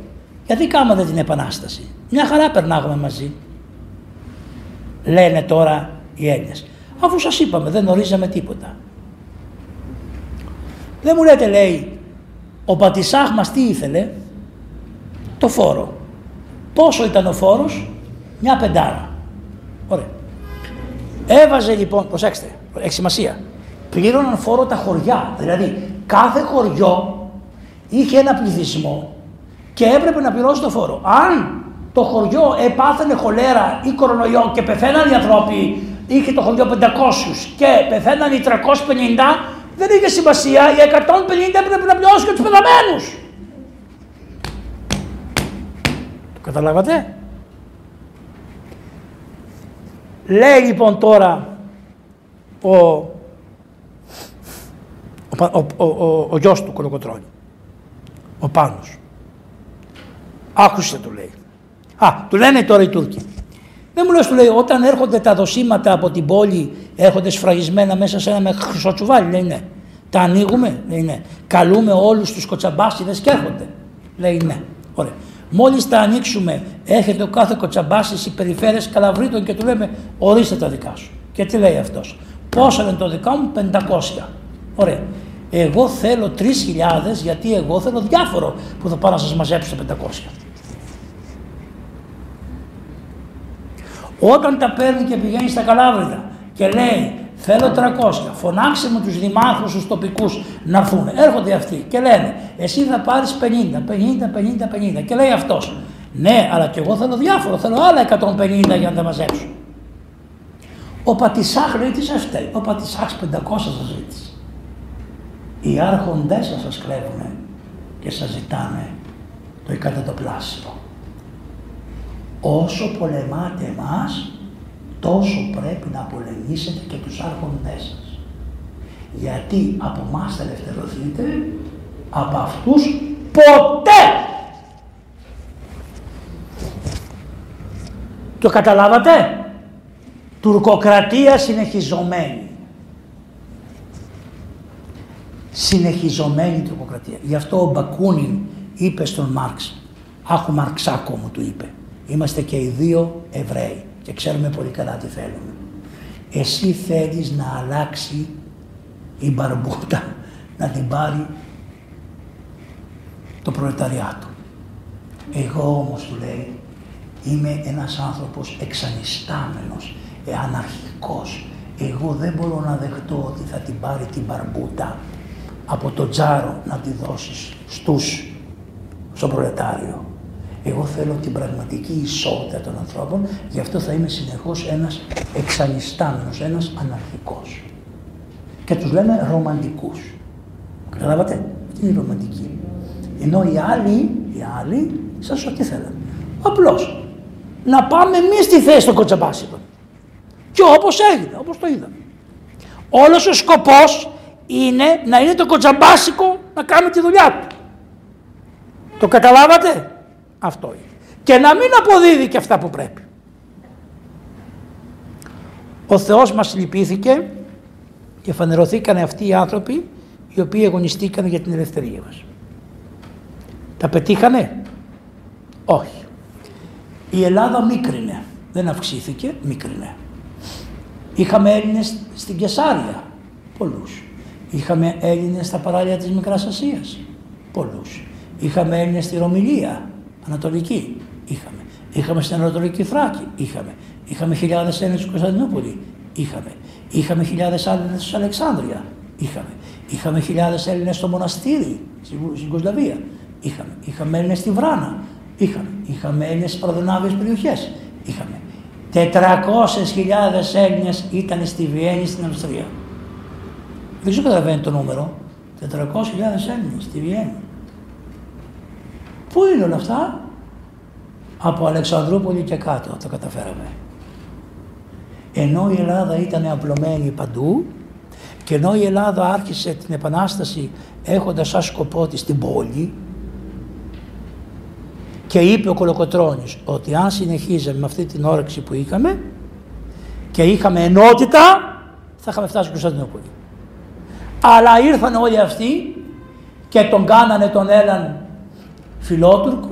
γιατί κάνατε την επανάσταση; Μια χαρά περνάγαμε μαζί. Λένε τώρα οι Έλληνες. Αφού σας είπαμε δεν ορίζαμε τίποτα. Δεν μου λέτε λέει, ο Πατησάχ μας τι ήθελε, το φόρο. Πόσο ήταν ο φόρος, μια πεντάρα. Ωραία. Έβαζε λοιπόν, προσέξτε, έχει σημασία, πλήρωναν φόρο τα χωριά. Δηλαδή κάθε χωριό είχε ένα πληθυσμό και έπρεπε να πληρώσει το φόρο. Αν το χωριό έπαθαινε χολέρα ή κορονοϊό και πεθαίναν οι άνθρωποι, είχε το χωριό 500 και πεθαίναν οι 350, δεν είχε σημασία, οι 150 έπρεπε να πληρώσουν και τους πεθαμένους. Το καταλάβατε; Λέει λοιπόν τώρα ο, ο, ο, ο, ο, ο γιος του Κολοκοτρώνη, ο Πάνος. Άκουσε του λέει. Α, του λένε τώρα οι Τούρκοι. Δεν μου λες, του λέει, όταν έρχονται τα δοσήματα από την πόλη, έρχονται σφραγισμένα μέσα σε ένα με χρυσό τσουβάλι, λέει ναι. Τα ανοίγουμε, λέει ναι. Καλούμε όλους τους κοτσαμπάσιδες και έρχονται. Λέει ναι. Ωραία. Μόλις τα ανοίξουμε, έρχεται ο κάθε κοτσαμπάσης, οι περιφέρειες καλαβρίτων και του λέμε, ορίστε τα δικά σου. Και τι λέει αυτός. Πόσο είναι το δικά μου, 500. Ωραία. Εγώ θέλω 3.000 γιατί εγώ θέλω διάφορο που θα πάω να σας μαζέψω τα 500. Όταν τα παίρνει και πηγαίνει στα Καλάβρητα και λέει θέλω 300, φωνάξε μου τους δημάρχους, τους τοπικούς να έρθουν. Έρχονται αυτοί και λένε εσύ θα πάρεις 50, 50, 50, 50 και λέει αυτός ναι αλλά και εγώ θέλω διάφορο, θέλω άλλα 150 για να τα μαζέψω. Ο Πατησάχ λέει τι σας φταίει, ο Πατησάχ 500 σας ζήτησε. Οι άρχοντές σας σας κλέβουν και σας ζητάνε το εκατοντοπλάσιο. Όσο πολεμάτε εμάς, τόσο πρέπει να πολεμήσετε και τους άρχοντές σας. Γιατί από εμάς θα ελευθερωθείτε, από αυτούς ποτέ. Το καταλάβατε; Τουρκοκρατία συνεχιζομένη. Συνεχιζομένη τουρκοκρατία. Γι' αυτό ο Μπακούνιν είπε στον Μάρξ, άχου Μαρξάκο μου του είπε, είμαστε και οι δύο Εβραίοι και ξέρουμε πολύ καλά τι θέλουμε. Εσύ θέλεις να αλλάξει η μπαρμπούτα, να την πάρει το προλεταριάτο. Εγώ όμως του λέει είμαι ένας άνθρωπος εξανιστάμενος, αναρχικός. Εγώ δεν μπορώ να δεχτώ ότι θα την πάρει την μπαρμπούτα από το τζάρο να τη δώσεις στους, στο προλετάριο. Εγώ θέλω την πραγματική ισότητα των ανθρώπων, γι' αυτό θα είμαι συνεχώς ένας εξανιστάμενος, ένας αναρχικός. Και τους λέμε ρομαντικούς. Καταλάβατε, αυτή είναι η ρομαντική. Ενώ οι άλλοι, οι άλλοι, σας ό,τι θέλουν. Απλώς, να πάμε εμείς στη θέση των κοτσαμπάσικων. Και όπως έγινε, όπως το είδαμε. Όλος ο σκοπός είναι να είναι το κοτσαμπάσικο να κάνει τη δουλειά του. Το καταλάβατε; Αυτό είναι. Και να μην αποδίδει και αυτά που πρέπει. Ο Θεός μας λυπήθηκε και φανερωθήκαν αυτοί οι άνθρωποι οι οποίοι αγωνιστήκαν για την ελευθερία μας. Τα πετύχανε; Όχι. Η Ελλάδα μίκρινε. Δεν αυξήθηκε, μίκρινε. Είχαμε Έλληνες στην Κεσάρια. Πολλούς. Είχαμε Έλληνες στα παράλια της Μικράς Ασίας. Πολλούς. Είχαμε Έλληνες στη Ρωμιλία. Ανατολική. Είχαμε. Είχαμε στην Ανατολική Θράκη. Είχαμε. Είχαμε χιλιάδες Έλληνες στην Κωνσταντινούπολη. Είχαμε. Είχαμε χιλιάδες Έλληνες στην Αλεξάνδρεια. Είχαμε. Είχαμε χιλιάδες Έλληνες στο μοναστήρι στην Κοσλαβία. Είχαμε. Είχαμε Έλληνες στη Βράνα. Είχαμε. Είχαμε Έλληνες στις προδονάβιε περιοχές. Είχαμε. 400.000 Έλληνες ήταν στη Βιέννη στην Αυστρία. Δεν ξέρω καταλαβαίνει το νούμερο. 400.000 Έλληνες στη Βιέννη. Πού είναι όλα αυτά, από Αλεξανδρούπολη και κάτω το καταφέραμε. Ενώ η Ελλάδα ήταν απλωμένη παντού και ενώ η Ελλάδα άρχισε την Επανάσταση έχοντας σαν σκοπό της την πόλη και είπε ο Κολοκοτρώνης ότι αν συνεχίζαμε με αυτή την όρεξη που είχαμε και είχαμε ενότητα θα είχαμε φτάσει στην Κωνσταντινούπολη. Αλλά ήρθαν όλοι αυτοί και τον κάνανε τον Έλλαν φιλότουρκο,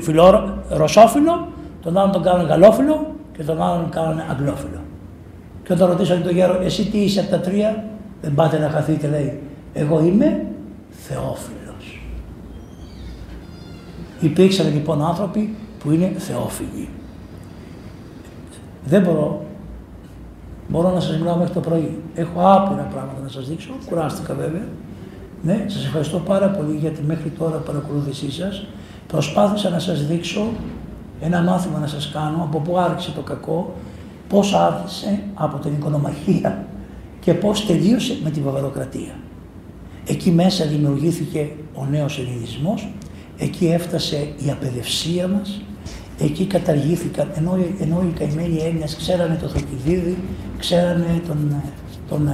φιλό, ρωσόφιλο, τον άλλον τον κάνανε γαλλόφιλο και τον άλλον τον κάνανε αγγλόφιλο. Και όταν ρωτήσανε τον γέρο, εσύ τι είσαι από τα τρία, δεν πάτε να χαθείτε, λέει, εγώ είμαι θεόφιλος. Υπήρξαν λοιπόν άνθρωποι που είναι θεόφιλοι. Δεν μπορώ, μπορώ να σας μιλάω μέχρι το πρωί. Έχω άπειρα πράγματα να σας δείξω, κουράστηκα βέβαια. Ναι, σας ευχαριστώ πάρα πολύ για τη μέχρι τώρα παρακολούθησή σας. Προσπάθησα να σας δείξω ένα μάθημα να σας κάνω από πού άρχισε το κακό, πώς άρχισε από την οικονομαχία και πώς τελείωσε με την βαβαροκρατία. Εκεί μέσα δημιουργήθηκε ο νέος ελληνισμός, εκεί έφτασε η απεδευσία μας, εκεί καταργήθηκαν, ενώ, ενώ οι καημένοι Έλληνες ξέρανε το Θοκιδίδη, ξέρανε τον, τον,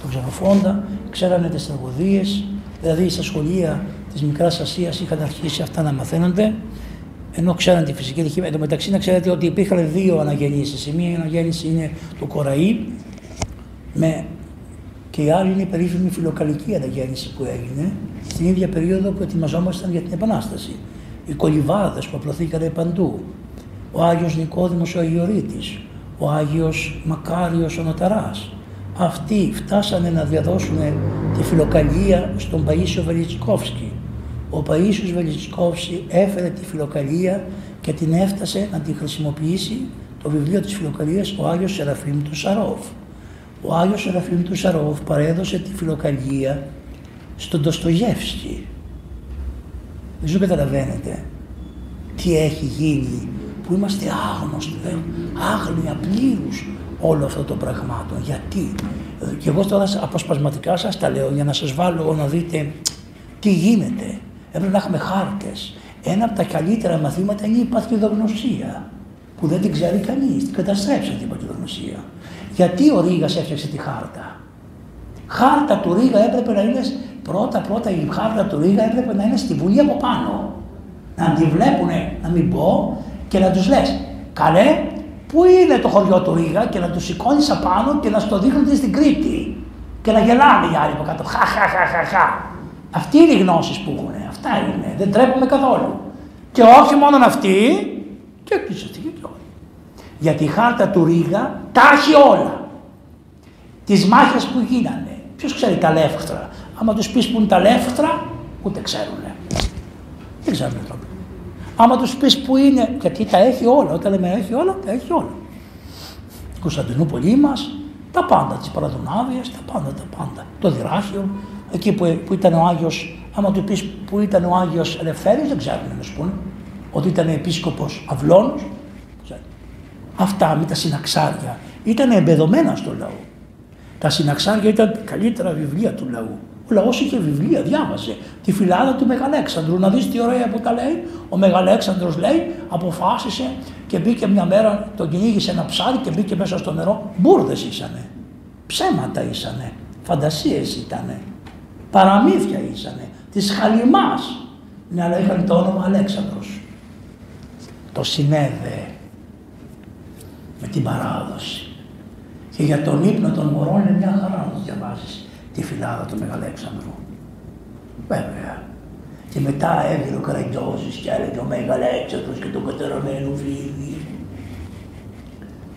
τον Ξενοφόντα, ξέρανε τις τραγωδίες, δηλαδή στα σχολεία της Μικράς Ασίας είχαν αρχίσει αυτά να μαθαίνονται, ενώ ξέραν τη φυσική τυχή. Εν τω μεταξύ να ξέρετε ότι υπήρχαν δύο αναγεννήσεις. Η μία αναγέννηση είναι το Κοραή με... και η άλλη είναι η περίφημη φιλοκαλική αναγέννηση που έγινε στην ίδια περίοδο που ετοιμαζόμασταν για την Επανάσταση. Οι κολυβάδες που απλωθήκαν παντού. Ο Άγιος Νικόδημος ο Αγιορείτης, ο Άγιος Μακάριος ο Νοταράς, αυτοί φτάσανε να διαδώσουν τη φιλοκαλία στον Παΐσιο Βελιτσκόφσκι. Ο Παΐσιος Βελιτσκόφσκι έφερε τη φιλοκαλία και την έφτασε να την χρησιμοποιήσει το βιβλίο της φιλοκαλίας ο Άγιος Σεραφείμ του Σαρόφ. Ο Άγιος Σεραφείμ του Σαρόφ παρέδωσε τη φιλοκαλία στον Ντοστογεύσκι. Δεν σου καταλαβαίνετε τι έχει γίνει, που είμαστε άγνωστοι, άγνοια πλήρους, όλο αυτό το πραγμάτων. Γιατί; Και εγώ τώρα αποσπασματικά σας τα λέω για να σας βάλω να δείτε τι γίνεται. Έπρεπε να έχουμε χάρτες. Ένα από τα καλύτερα μαθήματα είναι η παθητογνωσία που δεν την ξέρει κανείς. Την καταστρέψαν την παθητογνωσία. Γιατί ο Ρήγας έφτιαξε τη χάρτα; Χάρτα του Ρήγα έπρεπε να είναι πρώτα πρώτα η χάρτα του Ρήγα έπρεπε να είναι στη Βουλή από πάνω. Να τη βλέπουνε, να μην πω και να τους λες καλέ πού είναι το χωριό του Ρήγα και να τους σηκώνεις απάνω και να στο δείχνουν στην Κρήτη και να γελάνε οι άλλοι από κάτω. Χα, χα, χα, χα, χα. Αυτή είναι οι γνώσεις που έχουν. Αυτά είναι. Δεν τρέπουμε καθόλου. Και όχι μόνο αυτοί, και έκλεισε και όλοι. Γιατί η χάρτα του Ρίγα τα έχει όλα. Τις μάχες που γίνανε. Ποιος ξέρει τα λεύχτρα. Άμα τους πεις που είναι τα λεύχτρα, ούτε ξέρουν. Δεν ξέρουν το Άμα τους πεις που είναι, γιατί τα έχει όλα. Όταν λέμε έχει όλα, τα έχει όλα. Η Κωνσταντινούπολη μας, τα πάντα, τις παραδονάβειε, τα πάντα, τα πάντα. Το Δυράχιο, εκεί που, που ήταν ο Άγιος, άμα του πεις που ήταν ο Άγιος Ελευθέρη, δεν ξέρουν να σου πούνε. Ότι ήταν επίσκοπος Αυλώνος. Αυτά με τα συναξάρια ήταν εμπεδομένα στο λαό. Τα συναξάρια ήταν τα καλύτερα βιβλία του λαού. Ο λαός είχε βιβλία, διάβαζε. Τη φυλάδα του Μεγαλέξανδρου. Να δεις τι ωραία που τα λέει. Ο Μεγαλέξανδρος λέει, αποφάσισε και μπήκε μια μέρα, τον κυνήγησε ένα ψάρι και μπήκε μέσα στο νερό. Μπούρδε ήσανε. Ψέματα ήσανε. Φαντασίες ήτανε. Παραμύθια ήσανε. Της χαλιμάς. Ναι, αλλά είχαν το όνομα Αλέξανδρος. Το συνέδε με την παράδοση. Και για τον ύπνο των μωρών είναι μια χαρά να το διαβάσει τη φυλάδα του Μεγαλέξανδρου. Βέβαια. Και μετά έβγαινε ο Καραγιώζης και έλεγε ο Μεγαλέξανδρος και το κατεραμένο φίδι.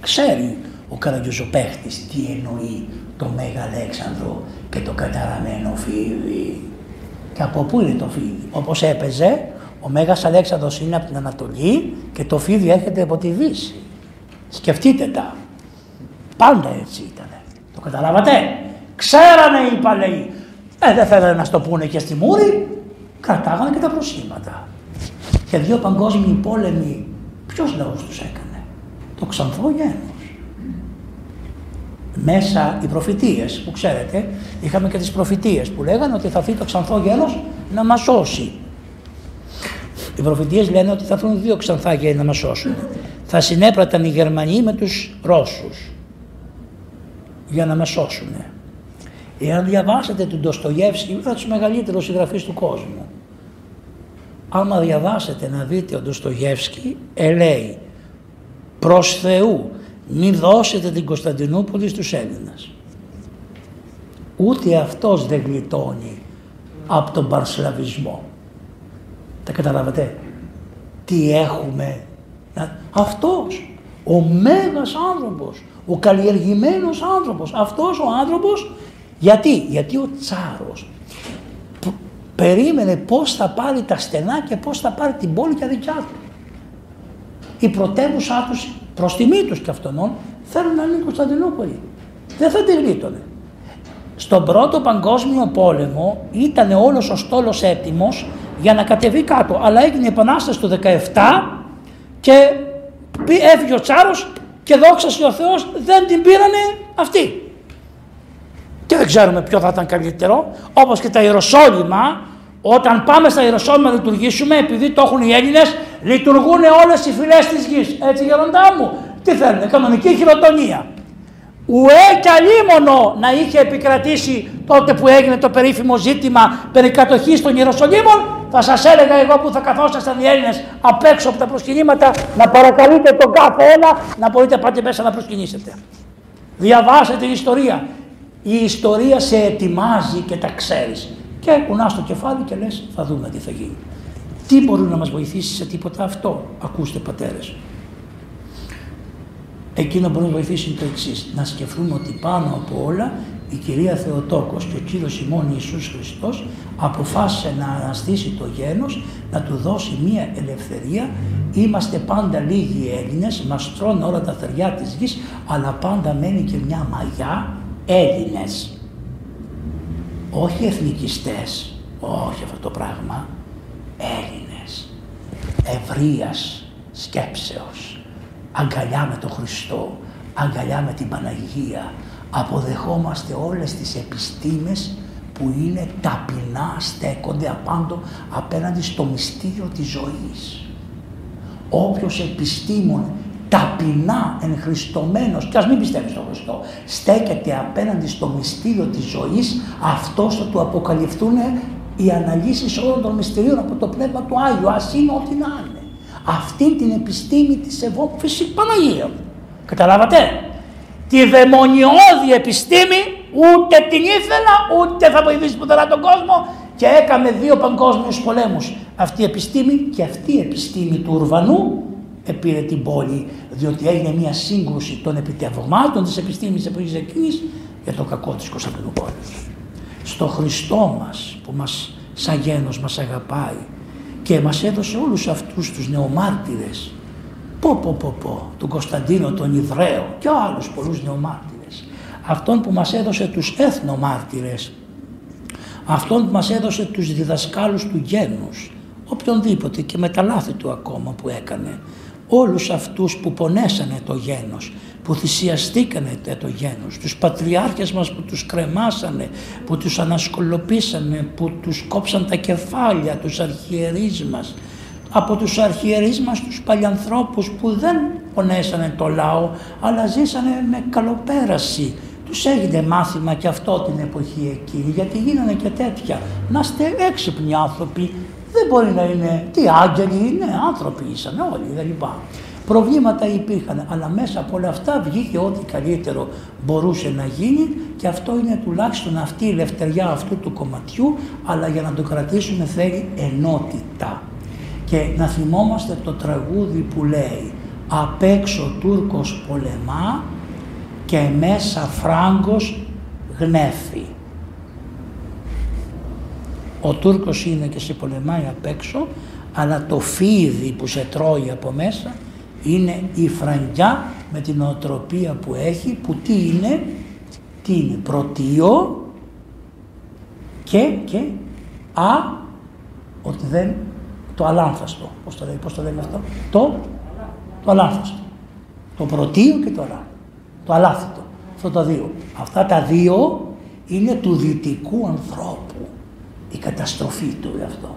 Ξέρει ο Καραγιοζοπαίχτης τι εννοεί το Μεγαλέξανδρο και το καταραμένο φίδι. Και από πού είναι το φίδι. Όπως έπαιζε, ο Μέγας Αλέξανδρος είναι από την Ανατολή και το φίδι έρχεται από τη Δύση. Σκεφτείτε τα. Πάντα έτσι ήταν. Το καταλάβατε; Ξέρανε οι παλαιοί. Ε, δεν θέλανε να στο πούνε και στη Μούρη, κρατάγανε και τα προσχήματα. Και δύο παγκόσμιοι πόλεμοι, ποιος λαός τους έκανε; Το ξανθό γένος. Μέσα οι προφητείες που ξέρετε, είχαμε και τις προφητείες που λέγανε ότι θα έρθει το ξανθό γένος να μας σώσει. Οι προφητείες λένε ότι θα έρθουν δύο ξανθά γένοι να μας σώσουν. Θα συνέπραταν οι Γερμανοί με τους Ρώσους για να μας σώσουν. Εάν διαβάσετε τον Ντοστογεύσκη, είναι από τους μεγαλύτερους συγγραφείς του κόσμου. Άμα διαβάσετε να δείτε ο Ντοστογεύσκη, ελέει προς Θεού μην δώσετε την Κωνσταντινούπολη στους Έλληνες. Ούτε αυτός δεν γλιτώνει από τον παρσλαβισμό. Τα καταλάβατε; Τι έχουμε. Αυτός, ο μέγας άνθρωπος, ο καλλιεργημένος άνθρωπος, αυτός ο άνθρωπος γιατί, γιατί ο Τσάρος περίμενε πώς θα πάρει τα στενά και πώς θα πάρει την πόλη για δικιά του. Η πρωτεύουσά τους, προς τιμή τους και αυτόν, θέλουν να είναι η Κωνσταντινούπολη. Δεν θα τη γλίτωνε. Στον πρώτο παγκόσμιο πόλεμο ήταν όλος ο στόλος έτοιμος για να κατεβεί κάτω. Αλλά έγινε η Επανάσταση του 17 και έφυγε ο Τσάρος και δόξα ο Θεός δεν την πήρανε αυτοί και δεν ξέρουμε ποιο θα ήταν καλύτερο, όπως και τα Ιεροσόλυμα, όταν πάμε στα Ιεροσόλυμα να λειτουργήσουμε, επειδή το έχουν οι Έλληνες, λειτουργούν όλες οι φυλές της γης. Έτσι γεροντά μου, τι θέλουν, κανονική χειροτονία. Ουέ κι αλίμονο να είχε επικρατήσει τότε που έγινε το περίφημο ζήτημα περί κατοχής των Ιεροσολύμων, θα σας έλεγα εγώ που θα καθόσασταν οι Έλληνες απ' έξω από τα προσκυνήματα να παρακαλείτε τον κάθε ένα να μπορείτε να πάτε μέσα να προσκυνήσετε. Διαβάστε την ιστορία η ιστορία σε ετοιμάζει και τα ξέρεις. Και κουνάς το κεφάλι και λες θα δούμε τι θα γίνει. Τι μπορεί να μας βοηθήσει σε τίποτα αυτό. Ακούστε πατέρες. Εκείνο μπορεί να βοηθήσει το εξής. Να σκεφτούμε ότι πάνω από όλα η κυρία Θεοτόκος και ο κύριος ημών Ιησούς Χριστός αποφάσισε να αναστήσει το γένος, να του δώσει μία ελευθερία. Είμαστε πάντα λίγοι Έλληνες, μας τρώνε όλα τα θεριά της γης, αλλά πάντα μένει και μια μαγιά Έλληνες, όχι εθνικιστές, όχι αυτό το πράγμα, Έλληνες, ευρείας σκέψεως, αγκαλιά με τον Χριστό, αγκαλιά με την Παναγία. Αποδεχόμαστε όλες τις επιστήμες που είναι ταπεινά, στέκονται απάντο απέναντι στο μυστήριο της ζωής. Όποιος επιστήμον ταπεινά ενχριστομένος, και ας μην πιστεύεις στον Χριστό, στέκεται απέναντι στο μυστήριο της ζωής, αυτός θα του αποκαλυφθούν οι αναλύσεις όλων των μυστηρίων από το Πνεύμα του Άγιου, ας είναι ό,τι να είναι. Αυτή την επιστήμη της ευώπησης Παναγία. Καταλάβατε; Τη δαιμονιώδη επιστήμη ούτε την ήθελα, ούτε θα βοηθήσει πουθενά τον κόσμο και έκαμε δύο παγκόσμιους πολέμους. Αυτή η επιστήμη και αυτή η επιστήμη του Ουρβανού επήρε την πόλη, διότι έγινε μια σύγκρουση των επιτευγμάτων της επιστήμης εποχής εκείνης για το κακό της Κωνσταντινούπολης. Στο Χριστό μας που μας σαν γένος μας αγαπάει και μας έδωσε όλους αυτούς τους νεομάρτυρες πω πω πω πω, τον Κωνσταντίνο τον Ιδραίο και άλλους πολλούς νεομάρτυρες αυτόν που μας έδωσε τους έθνομάρτυρες αυτόν που μας έδωσε τους διδασκάλους του γένους οποιονδήποτε και με τα λάθη του ακόμα που έκανε όλους αυτούς που πονέσανε το γένος, που θυσιαστήκανε το γένος, τους πατριάρχες μας που τους κρεμάσανε, που τους ανασκολοπίσανε, που τους κόψαν τα κεφάλια, τους αρχιερείς μας, από τους αρχιερείς μας τους παλιανθρώπους που δεν πονέσανε το λαό, αλλά ζήσανε με καλοπέραση. Τους έγινε μάθημα και αυτό την εποχή εκείνη, γιατί γίνανε και τέτοια. Να είστε έξυπνοι άνθρωποι, δεν μπορεί να είναι, τι άγγελοι είναι, άνθρωποι ήσαν όλοι, δεν λοιπά. Προβλήματα υπήρχαν, αλλά μέσα από όλα αυτά βγήκε ό,τι καλύτερο μπορούσε να γίνει και αυτό είναι τουλάχιστον αυτή η ελευθεριά αυτού του κομματιού, αλλά για να το κρατήσουμε θέλει ενότητα. Και να θυμόμαστε το τραγούδι που λέει «Απ' έξω Τούρκος πολεμά και μέσα Φράγκος γνέφει». Ο Τούρκος είναι και σε πολεμάει απ' έξω, αλλά το φίδι που σε τρώει από μέσα είναι η φραγκιά με την οτροπία που έχει, που τι είναι, τι είναι, πρωτείο και, και α, ότι δεν, το αλάνθαστο, πώς το λέει, πώς το λέμε αυτό, το, το αλάνθαστο, το πρωτείο και το αλάνθαστο, το αλάθητο, αυτό τα δύο. Αυτά τα δύο είναι του δυτικού ανθρώπου η καταστροφή του αυτό.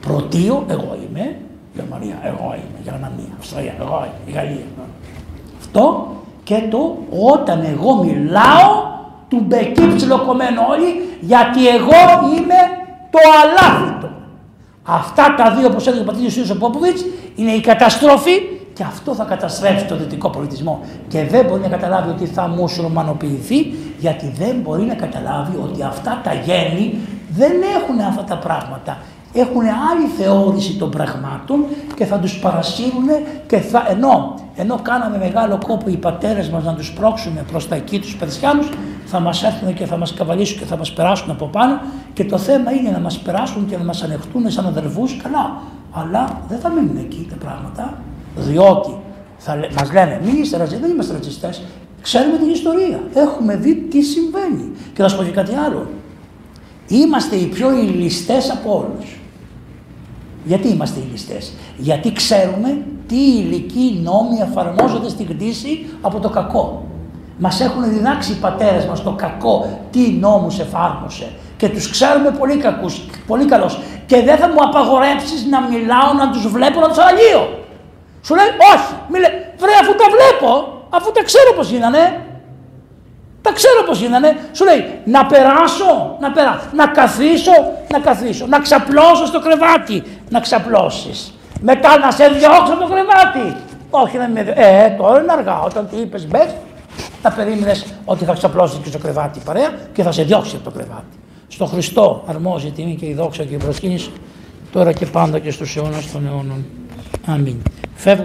Πρωτείο εγώ είμαι, Γερμανία, εγώ είμαι, Γερμανία, Αυστραλία, εγώ είμαι, η Γαλλία. Αυτό και το όταν εγώ μιλάω του μπεκί ψιλοκομμένο όλοι γιατί εγώ είμαι το αλάθητο. Αυτά τα δύο όπως έλεγε ο πατήριος ο Πόποβιτς είναι η καταστροφή και αυτό θα καταστρέψει τον δυτικό πολιτισμό. Και δεν μπορεί να καταλάβει ότι θα μουσουλμανοποιηθεί γιατί δεν μπορεί να καταλάβει ότι αυτά τα γέννη δεν έχουν αυτά τα πράγματα. Έχουν άλλη θεώρηση των πραγμάτων και θα τους παρασύρουν και θα, ενώ, ενώ κάναμε μεγάλο κόπο οι πατέρες μας να τους πρόξουν προς τα εκεί τους Περσιάνους, θα μας έρθουν και θα μας καβαλήσουν και θα μας περάσουν από πάνω και το θέμα είναι να μας περάσουν και να μας ανεχτούν σαν αδερφούς καλά. Αλλά δεν θα μείνουν εκεί τα πράγματα, διότι θα, μας λένε μην είστε ρατσιστές, δεν είμαστε ρατσιστές, ξέρουμε την ιστορία, έχουμε δει τι συμβαίνει. Και θα σου πω και κάτι άλλο, Είμαστε οι πιο ηλιστές από όλους. Γιατί είμαστε ηλιστές; Γιατί ξέρουμε τι υλικοί νόμοι εφαρμόζονται στην κτήση από το κακό. Μας έχουν διδάξει οι πατέρες μας το κακό, τι νόμους εφάρμοσε. Και τους ξέρουμε πολύ κακούς, πολύ καλώς. Και δεν θα μου απαγορέψεις να μιλάω, να τους βλέπω, να τους αλλιώ. Σου λέει όχι, μη βρε αφού τα βλέπω, αφού τα ξέρω πώς γίνανε, τα ξέρω πώς γίνανε. Σου λέει να περάσω, να περάσω, να καθίσω, να καθίσω, να ξαπλώσω στο κρεβάτι, να ξαπλώσεις. Μετά να σε διώξω το κρεβάτι. Όχι να με Ε, τώρα είναι αργά. Όταν του είπες μπες, θα περίμενες ότι θα ξαπλώσεις και στο κρεβάτι παρέα και θα σε διώξει από το κρεβάτι. Στο Χριστό αρμόζει η τιμή και η δόξα και η προσκύνηση τώρα και πάντα και στους αιώνας των αιώνων. Αμήν. Φεύγω